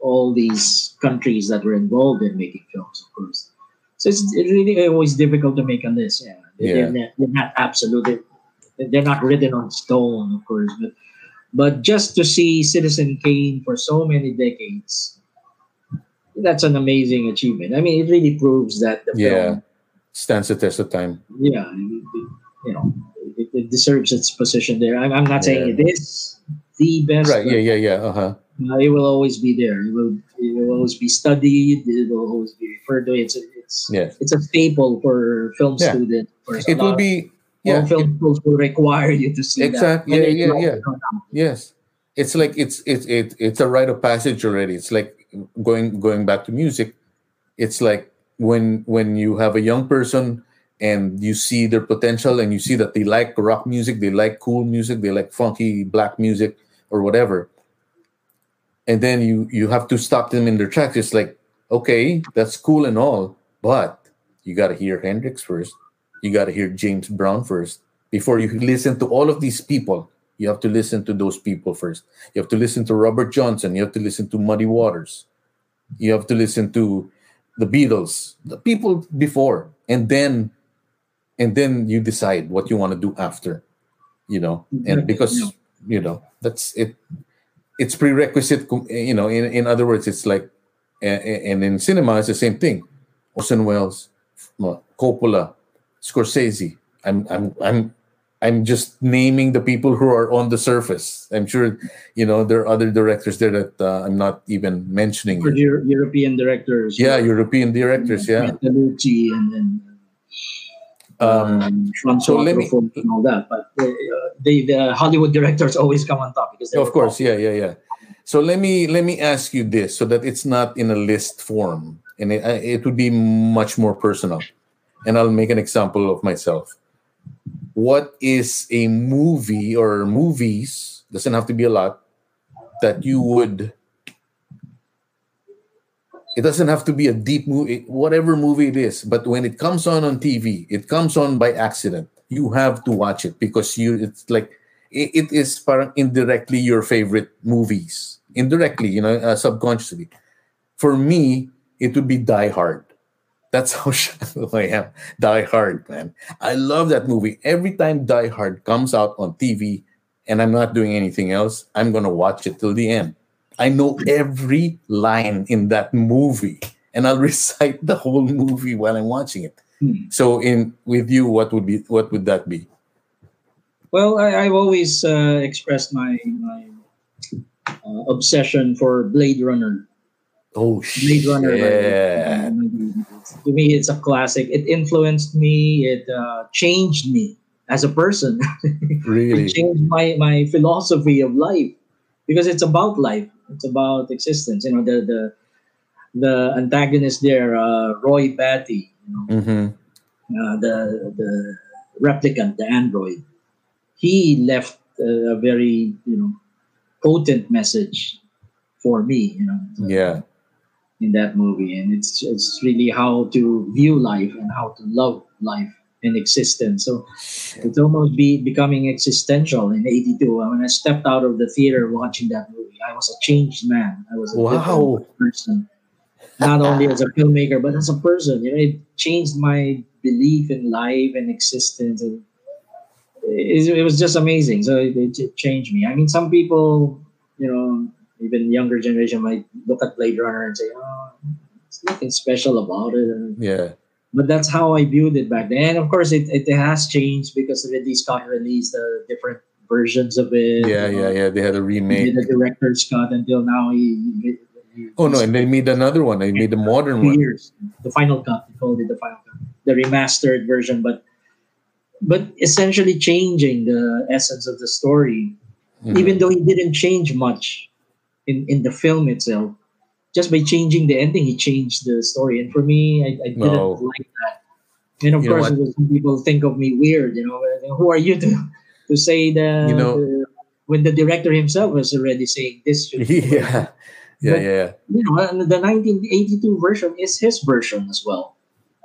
all these countries that were involved in making films, of course. So it's really always difficult to make a list. Yeah, Yeah. They're, not, they're not absolute. They're not written on stone, of course, but but just to see Citizen Kane for so many decades, that's an amazing achievement. I mean, it really proves that the Yeah. film, Stands the test of time. yeah, you know, it, it deserves its position there. I'm, I'm not saying it is the best, Right. Yeah. Yeah. Yeah. Uh huh. uh, it will always be there. It will, it will always be studied. It will always be referred to. It's a, it's Yeah. it's a staple for film Yeah. students. It will be. Yeah. film schools will require you to see Exact- that. yeah, yeah, yeah. it. Yes, it's like it's it's it, it's a rite of passage already. It's like going going back to music. It's like when when you have a young person and you see their potential and you see that they like rock music, they like cool music, they like funky black music or whatever, and then you you have to stop them in their tracks. It's like okay, that's cool and all, but you got to hear Hendrix first. You got to hear James Brown first before you listen to all of these people. You have to listen to those people first. You have to listen to Robert Johnson. You have to listen to Muddy Waters. You have to listen to the Beatles, the people before, and then and then you decide what you want to do after. You know, and because yeah. you know that's it. It's prerequisite. You know, in in other words, it's like, and in cinema, it's the same thing. Orson Welles, Coppola, Scorsese. I'm I'm I'm I'm just naming the people who are on the surface. I'm sure you know there are other directors there that uh, I'm not even mentioning. Here. Euro- European directors. Yeah, European directors. Yeah. Bertolucci and then Um, um, Francois so let me- all that. But uh, they, the Hollywood directors always come on top because of course, yeah, yeah, yeah. So let me let me ask you this, so that it's not in a list form, and it, it would be much more personal. And I'll make an example of myself. What is a movie or movies? Doesn't have to be a lot that you would. It doesn't have to be a deep movie, whatever movie it is. But when it comes on on TV, it comes on by accident. You have to watch it because you. It's like it, it is indirectly your favorite movies. Indirectly, you know, uh, subconsciously. For me, it would be Die Hard. That's how shallow I am. Die Hard, man. I love that movie. Every time Die Hard comes out on TV and I'm not doing anything else, I'm going to watch it till the end. I know every line in that movie and I'll recite the whole movie while I'm watching it. Hmm. So in with you what would be what would that be? Well, I, I've always uh, expressed my my uh, obsession for Blade Runner. Oh Blade Runner. Yeah. To me, it's a classic. It influenced me. It uh, changed me as a person. Really? it changed my my philosophy of life because it's about life. It's about existence. You know, the the the antagonist there, uh, Roy Batty. You know, Mm-hmm. uh, the the replicant, the android, he left uh, a very you know potent message for me. You know, Yeah. in that movie, and it's it's really how to view life and how to love life and existence. So it's almost be becoming existential in '82. When I stepped out of the theater watching that movie, I was a changed man. I was a Wow. different person. Not only as a filmmaker, but as a person. You know, it changed my belief in life and existence. And it, it was just amazing. So it, it changed me. I mean, some people, you know, even younger generation might look at Blade Runner and say, "Oh, it's nothing special about it." And- Yeah. But that's how I viewed it back then. And of course, it, it has changed because Ridley Scott released the different versions of it. Yeah, yeah, know. yeah. They had a remake. the director's cut until now. He, he, he Oh no, and they made another one. They made the modern one. years. The final cut. They called it the final cut, the remastered version. But but essentially changing the essence of the story, Mhm. even though he didn't change much in in the film itself. Just by changing the ending, he changed the story. And for me, I, I didn't No. like that. And of You course, some people think of me weird. You know, who are you to to say that? You know- the- when the director himself was already saying this should be yeah. Yeah, yeah, you know, the 1982 version is his version as well.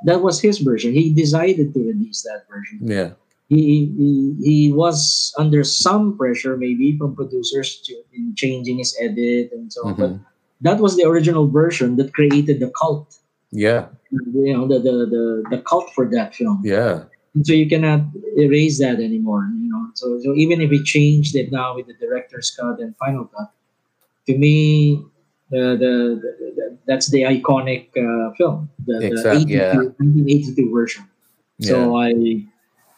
That was his version. He decided to release that version. yeah. He he, he was under some pressure, maybe from producers, to, in changing his edit and so on. But Mhm. That was the original version that created the cult. Yeah, You know, the the the, the cult for that film. yeah, And so you cannot erase that anymore. You know, so so even if we changed it now with the director's cut and final cut, to me, the the, the, the that's the iconic uh, film, the, Exact- the 82, yeah. 1982 version. So I,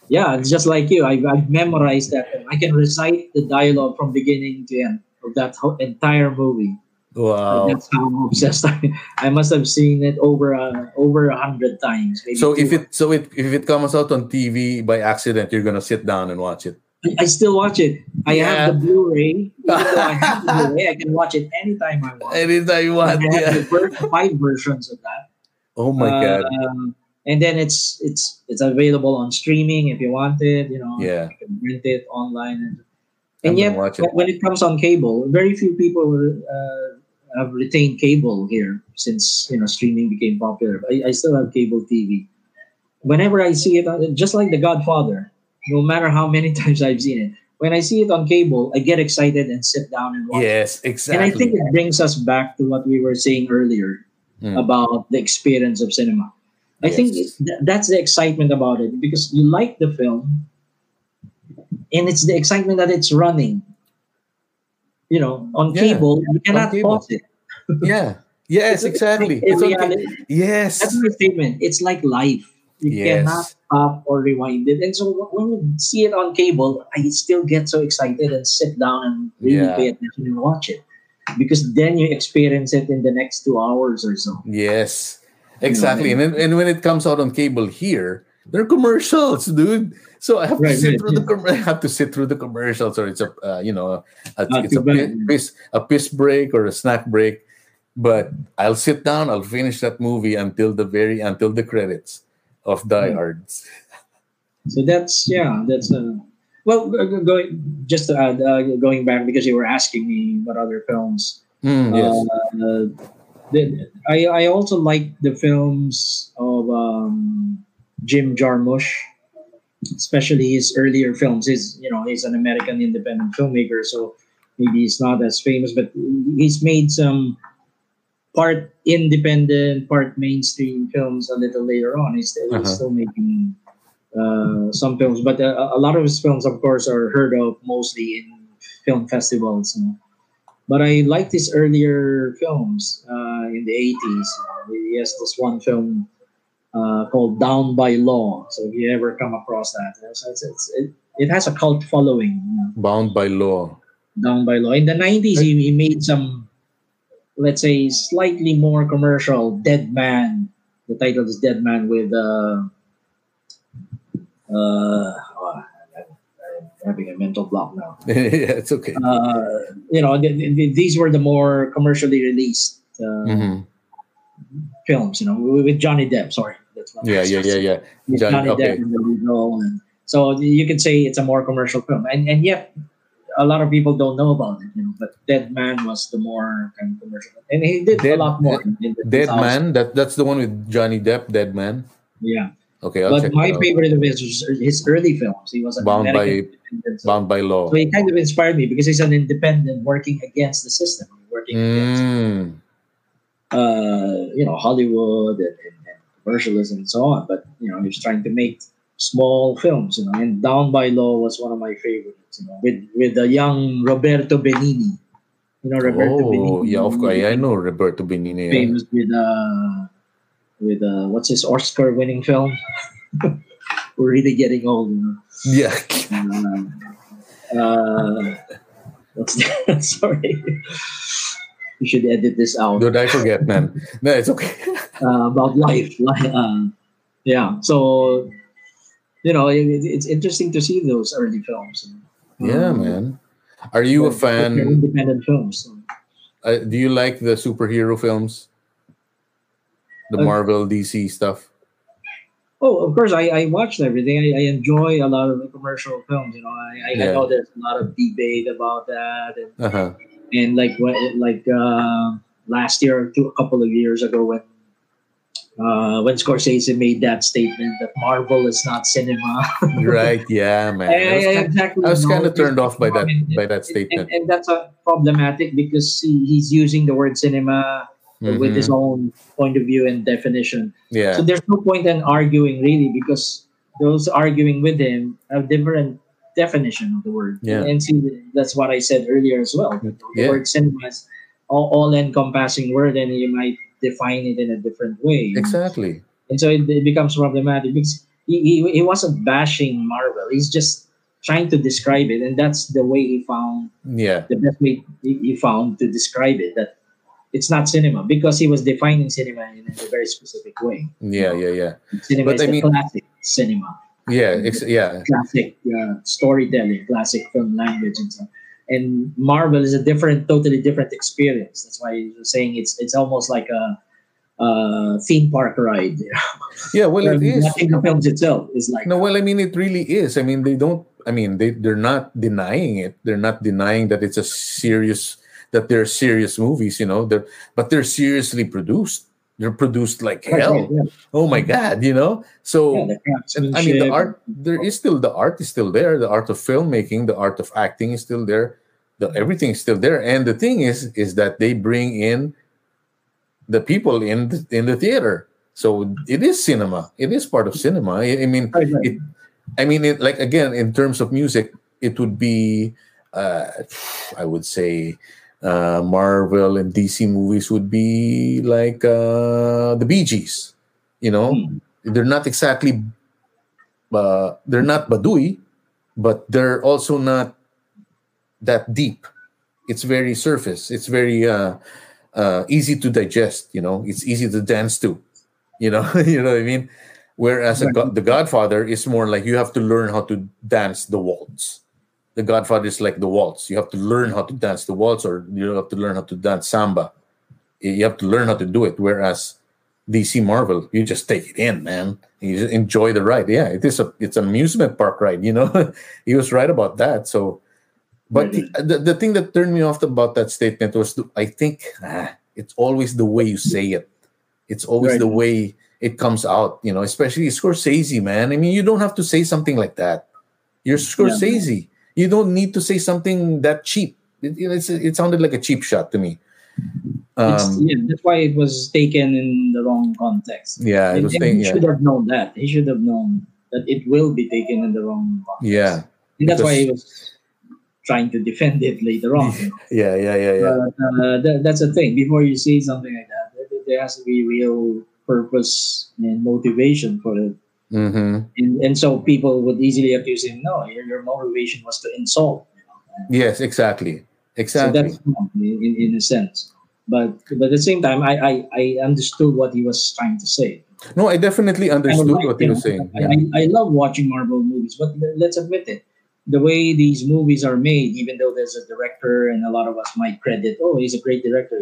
yeah, it's just like you. I've, I've memorized that. I can recite the dialogue from beginning to end of that entire movie. Wow. That's how obsessed I. I must have seen it over uh, over a hundred times. maybe So if it so it if it comes out on TV by accident, you're gonna sit down and watch it. I, I still watch it. I Yeah. have the Blu-ray. I have the Blu-ray, I can watch it anytime I want. Anytime you want. I have Yeah. the first five versions of that. Oh my god. Um, and then it's it's it's available on streaming if you want it. You know, Yeah. you can rent it online. And, I'm yet, it. when it comes on cable, very few people uh, have retained cable here since you know streaming became popular. I, I still have cable TV. Whenever I see it, just like The Godfather, no matter how many times I've seen it, when I see it on cable, I get excited and sit down and watch. Yes, exactly. And. I think it brings us back to what we were saying earlier Mm. about the experience of cinema. I think th- that's the excitement about it because you like the film, and it's the excitement that it's running. You know, on Yeah, cable, you cannot pause it. yeah. Yes, exactly. It's okay. Yes. That's my statement. It's like life. You Yes. cannot stop or rewind it. And so when you see it on cable, I still get so excited and sit down and really Yeah. pay attention and watch it. Because then you experience it in the next two hours or so. Yes, exactly. You And, then, and when it comes out on cable here, there are commercials, dude. So I have to sit right, through the com- I have to sit through the commercials, or it's a uh, you know a, it's a too pi- bad. piss a piss break or a snack break. But I'll sit down. I'll finish that movie until the very until the credits of Die Yeah. Hards. So that's yeah, that's uh, well go- go- going just to add, uh, going back because you were asking me what other films. Mm, yes. Uh, the, I I also like the films of um, Jim Jarmusch, especially his earlier films. His you know he's an American independent filmmaker, so maybe he's not as famous, but he's made some part independent, part mainstream films a little later on. He's still, Uh-huh. still making uh, some films, but uh, a lot of his films, of course, are heard of mostly in film festivals. You know. But I like his earlier films uh, in the 80s. He has this one film uh, called Down by Law. So if you ever come across that, it's, it's, it's, it, it has a cult following. You know, Bound by Law. Down by Law. In the 90s, he, he made some, let's say, slightly more commercial Dead Man. The title is Dead Man with. Uh, uh, oh, I'm having a mental block now yeah, it's okay. uh, you know, th- th- these were the more commercially released uh, Mhm. Films. You know, with Johnny Depp. Sorry, that's what Yeah, yeah, yeah, yeah. With Johnny- Johnny, okay. Depp in the role, and so you can say it's a more commercial film, and and yet a lot of people don't know about it. You know, but Dead Man was the more kind of commercial, and he did Dead- a lot more. in the Dead Man. That that's the one with Johnny Depp. Dead Man. Yeah, Okay, I'll but my favorite of his his early films. He was an Bound by- American independent, so- Bound by Law. So he kind of inspired me because he's an independent working against the system, working against Mm. Uh, you know Hollywood and, and, and commercialism and so on. But you know, he was trying to make small films, you know. And Down by Law was one of my favorites, you know, with with the young Roberto Benigni. You know Roberto Oh, Benigni. yeah, of course. I know Roberto Benigni. yeah. Famous with uh with uh what's his Oscar winning film? We're really getting old, you know. Yeah. Uh, uh, what's that? Sorry. You should edit this out. Dude, I forget, man. No, it's okay. uh, about life. Uh, yeah. So, you know, it, it- it's interesting to see those early films. yeah, Um, man. Are you a fan? Independent films. So, Uh, do you like the superhero films? The Uh, Marvel, DC stuff? Oh, of course, I, I watched everything. I, I enjoy a lot of the commercial films. You know, I, I, Yeah. know there's a lot of debate about that, and, Uh huh. And like what like uh, last year or two, a couple of years ago when uh, when Scorsese made that statement that Marvel is not cinema. right? Yeah, man. I was, I, exactly I was kind of turned off by that comment. by that statement. and that's uh, problematic because he, he's using the word cinema with his Mhm. own point of view and definition. Yeah, So there's no point in arguing really because those arguing with him have different definition of the word. Yeah. And see, that's what I said earlier as well. The Yeah. word cinema is all, all encompassing word and you might define it in a different way. exactly. And so it, it becomes problematic because he, he, he wasn't bashing Marvel. He's just trying to describe it. And that's the way he found Yeah, the best way he found to describe it that it's not cinema because he was defining cinema in a very specific way. yeah, yeah, yeah, Cinema But is I mean- classic cinema, yeah, yeah. classic uh, storytelling, classic film language, and so. And Marvel is a different, totally different experience. That's why you're saying it's it's almost like a, a theme park ride. You know? Yeah, well, it is. Watching the films itself is like No, well, I mean, it really is. I mean, they don't. I mean, they they're not denying it. They're not denying that it's a serious that they're serious movies. You know, they're but they're seriously produced. They're produced like hell. yeah. Oh my god, you know. So Yeah, I mean, the art. There is still the art is still there. The art of filmmaking, the art of acting is still there. The everything is still there. And the thing is, is that they bring in the people in the, in the theater. So it is cinema. It is part of cinema. I, I mean, Right, right. it i mean it like again in terms of music it would be uh i would say uh marvel and dc movies would be like uh the bee gees you know Hmm. they're not exactly uh they're not badui but they're also not that deep it's very surface it's very uh uh easy to digest you know it's easy to dance to you know you know what i mean Whereas a Right. God, the Godfather is more like you have to learn how to dance the waltz. The Godfather is like the waltz. You have to learn how to dance the waltz, or you have to learn how to dance samba. You have to learn how to do it. Whereas DC Marvel, you just take it in, man. You just enjoy the ride. Yeah, it is a it's an amusement park ride. You know, he was right about that. So, but the, the, the thing that turned me off about that statement was the, I think ah, it's always the way you say it. It's always Right. the way it comes out, you know, especially Scorsese, man. I mean, you don't have to say something like that. You're Scorsese. You don't need to say something that cheap. It, it's, it sounded like a cheap shot to me. Um, yeah, that's why it was taken in the wrong context. yeah, it was and saying, he yeah, should have known that. He should have known that it will be taken in the wrong context. yeah, And that's why he was trying to defend it later on. yeah, yeah, yeah, yeah. But uh, that, that's the thing. Before you say something like that, there has to be real purpose and motivation for it. Hmm And, and so people would easily accuse him, no, your, your motivation was to insult. You know? Yes, exactly, So exactly. that's in, in, a sense. But, but at the same time, I, I, I understood what he was trying to say. no, I definitely I understood like, what you he was saying. I, Yeah. I, I love watching Marvel movies, but let's admit it. The way these movies are made, even though there's a director and a lot of us might credit, oh, he's a great director,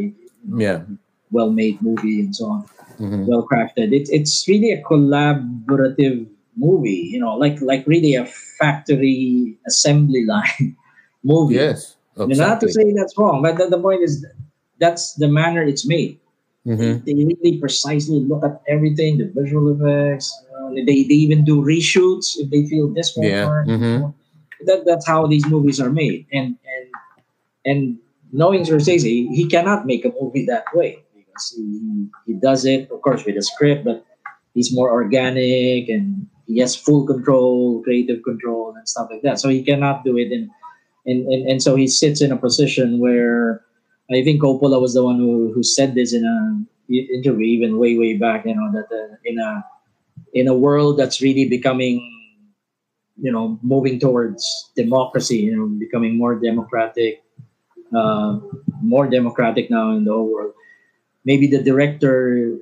Yeah. Well made movie and so on, Mhm. well crafted. It's it's really a collaborative movie, you know, like like really a factory assembly line movie. Yes, You know, not to say that's wrong, but the, the point is that's the manner it's made. Mhm. They really precisely look at everything, the visual effects. Uh, they, they even do reshoots if they feel this won't Yeah, mhm. That, that's how these movies are made. And and and knowing Scorsese, he cannot make a movie that way he, he does it, of course, with a script, but he's more organic and he has full control, creative control, and stuff like that. So he cannot do it. And and, and, and so he sits in a position where I think Coppola was the one who, who said this in a i- interview even way way back. You know that uh, in a in a world that's really becoming, you know, moving towards democracy. You know, becoming more democratic, uh, more democratic now in the whole world. Maybe the director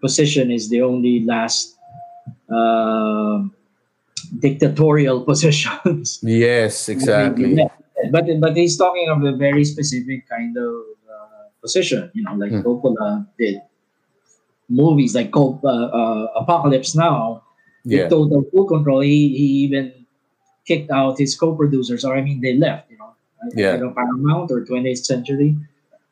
position is the only last uh, dictatorial positions Yes, exactly. But but he's talking of a very specific kind of uh, position, you know, like Hmm. Coppola did movies like Cop- uh, uh, Apocalypse Now Yeah. with total full control. He, he even kicked out his co-producers, or I mean, they left. You know, Yeah. you know Paramount or 20th Century,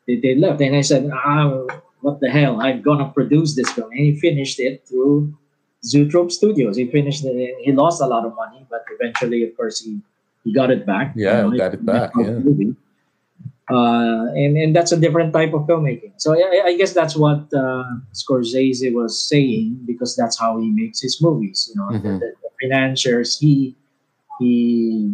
they, they left, and I said, ah, what the hell? I'm gonna produce this film, and he finished it through Zoetrope Studios. He finished it. He lost a lot of money, but eventually, of course, he he got it back. Yeah, You know, got it back, yeah. movie. Uh, and and that's a different type of filmmaking. So I, I guess that's what uh, Scorsese was saying because that's how he makes his movies. You know, Mhm. the, the financiers he he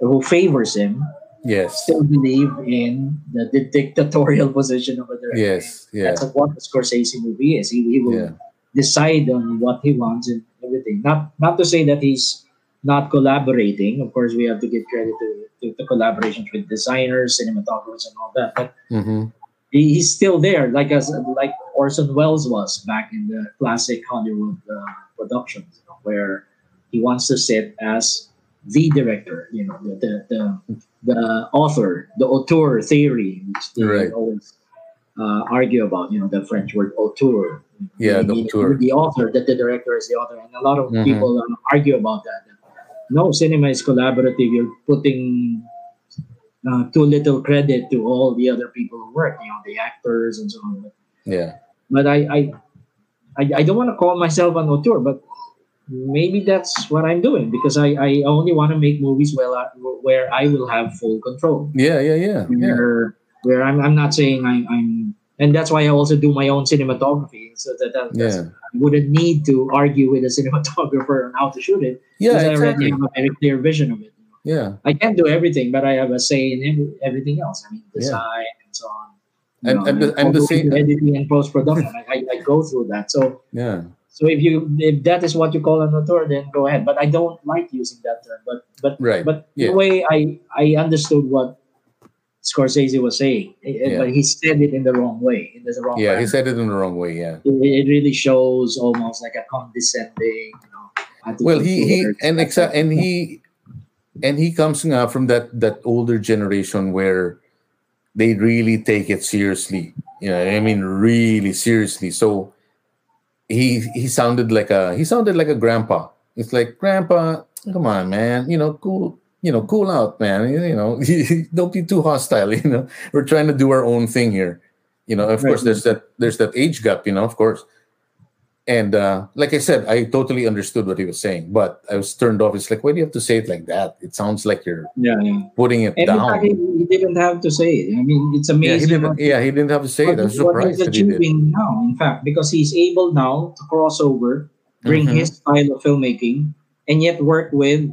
who favors him Yes. still believe in the, the dictatorial position of a director. Yes. Yeah. That's what Scorsese movie is. He, he will Yeah. decide on what he wants and everything. Not not to say that he's not collaborating. Of course, we have to give credit to, to the collaborations with designers, cinematographers, and all that. But hmm he, he's still there, like as like Orson Welles was back in the classic Hollywood uh, productions, you know, where he wants to sit as the director, you know, the the the, the author, the auteur theory, which they Right. always uh, argue about. You know, the French word auteur. Yeah, the, auteur. the author, that the director is the author, and a lot of Mhm. people um, argue about that. No, cinema is collaborative. You're putting uh, too little credit to all the other people who work, you know, the actors and so on. Yeah. But I, I, I, I don't want to call myself an auteur, but maybe that's what I'm doing because I, I only want to make movies where I, where I will have full control. Yeah. Yeah. Yeah. Yeah. Where, where I'm, I'm not saying I'm, I'm, and that's why I also do my own cinematography, so that, that Yeah. I wouldn't need to argue with a cinematographer on how to shoot it. Yeah. because I already have a very clear vision of it. Yeah. I can't do everything, but I have a say in everything else. I mean, Yeah. design and so on. And- know, and the- and the same- editing and post production. I, I, I go through that. So, Yeah. So if you if that is what you call an author, then go ahead. But I don't like using that term. But but Right. but Yeah. the way I I understood what Scorsese was saying, eh, eh, Yeah. but he said it in the wrong way. In the wrong Yeah. way. He said it in the wrong way. Yeah. it, it really shows almost like a condescending. You know, Well, he he and exa- and he and he comes nga from that that older generation where they really take it seriously. You know, I mean, really seriously. So he he sounded like a he sounded like a grandpa. It's like grandpa, come on, man. You know, cool. You know, cool out, man. You, know, don't be too hostile. You know, we're trying to do our own thing here. You know, of Right. course, there's that there's that age gap. You know, of course. And uh, like I said, I totally understood what he was saying, but I was turned off. It's like, why do you have to say it like that? It sounds like you're yeah, yeah. putting it And down. fact, he, he didn't have to say it. I mean, it's yeah, he amazing. didn't. Yeah, he didn't have to say it. I was what surprised he's that he did. achieving now, in fact, because he's able now to cross over, bring Mhm. his style of filmmaking, and yet work with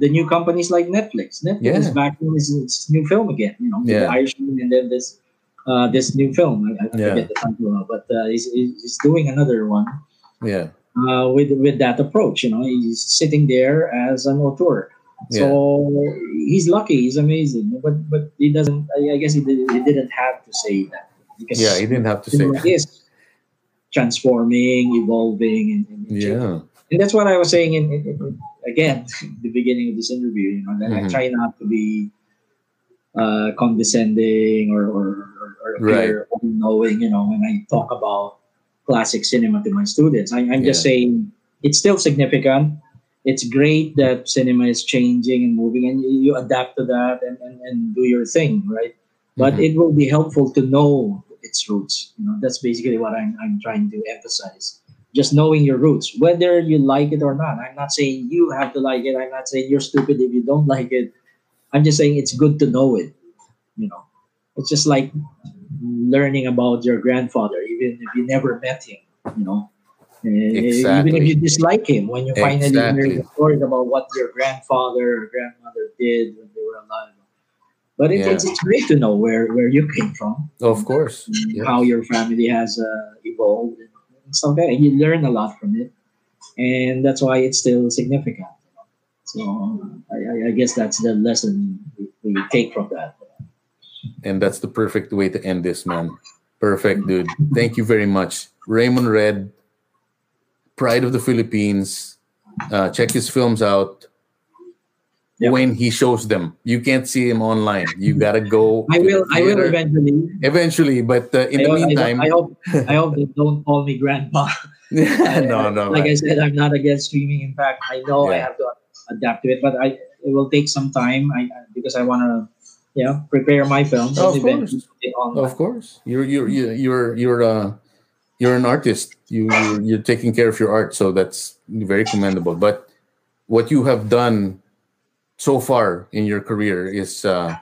the new companies like Netflix. Netflix Yeah. is backing his, his new film again, you know, Yeah. The Irishman, and then this uh, this new film. I, I Yeah. forget the title, but uh, he's, he's doing another one Yeah, uh, with with that approach. You know, he's sitting there as an auteur. So he's lucky. He's amazing. But but he doesn't. I, I guess he, did, he didn't have to say that because yeah, he didn't have to say. That. is transforming, evolving, and, and. Yeah, And that's what I was saying in, in, in- again the beginning of this interview. You know, that I Mhm. try not to be uh, condescending or or, or, or appear all-knowing. You know, when I talk about classic cinema to my students, I, I'm just saying it's still significant. It's great that cinema is changing and moving, and you, adapt to that and, and, and do your thing, right? But Mhm. it will be helpful to know its roots. You know, that's basically what I'm, I'm trying to emphasize. Just knowing your roots, whether you like it or not. I'm not saying you have to like it. I'm not saying you're stupid if you don't like it. I'm just saying it's good to know it. You know, it's just like learning about your grandfather, even if you never met him. You know, Eh, even if you dislike him, when you finally hear the stories about what your grandfather or grandmother did when they were alive. But it, Yeah. it's, it's great to know where, where you came from, of course. Yeah. how your family has uh, evolved, and stuff like that. And you learn a lot from it, and that's why it's still significant. So I, I- I guess that's the lesson we, we take from that. And that's the perfect way to end this, man. Perfect, dude. Thank you very much, Raymond Red, Pride of the Philippines. Uh, check his films out. Yep. When he shows them, you can't see him online. You gotta go. I will. I will eventually. Eventually, but uh, in I the hope- meantime, I hope. I hope they don't call me grandpa. no, no, like I said, I'm not against streaming. In fact, I know I have to adapt to it, but I it will take some time. I- because I want to you know prepare my film. Oh, of course. Of course, you're you're you're you're you're uh you're an artist. You you're, you're taking care of your art, so that's very commendable. But what you have done so far in your career is uh,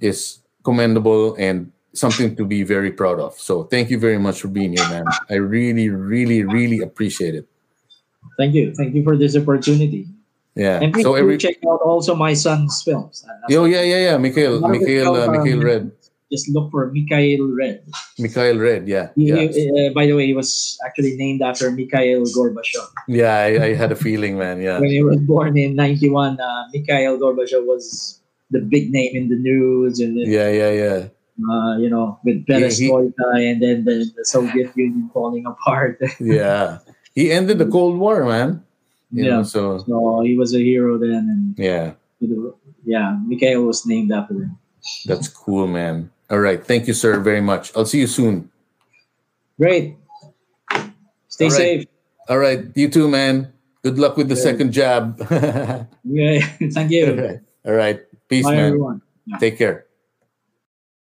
is commendable and something to be very proud of. So thank you very much for being here, man. I really, really, really appreciate it. Thank you, thank you for this opportunity. Yeah. And please So every check out also my son's films. Oh yeah yeah yeah Mikhail Mikhail uh, um, Mikhail Red Just look for Mikhail Red. Mikhail Red yeah He, yeah uh, by the way, he was actually named after Mikhail Gorbachev. yeah I, I had a feeling man yeah When he was born in '91, uh, Mikhail Gorbachev was the big name in the news, and then, yeah yeah yeah uh, you know, with he- Perestroika, and then the, the Soviet Union falling apart. yeah he ended the Cold War man you Yeah. know so so he was a hero then, and yeah yeah, Mikhail was named after him. that's cool man all right thank you sir very much I'll see you soon Great. Stay All right. safe. all right you too man good luck with the Yeah. second jab Yeah, thank you. all right peace Bye, man everyone. take care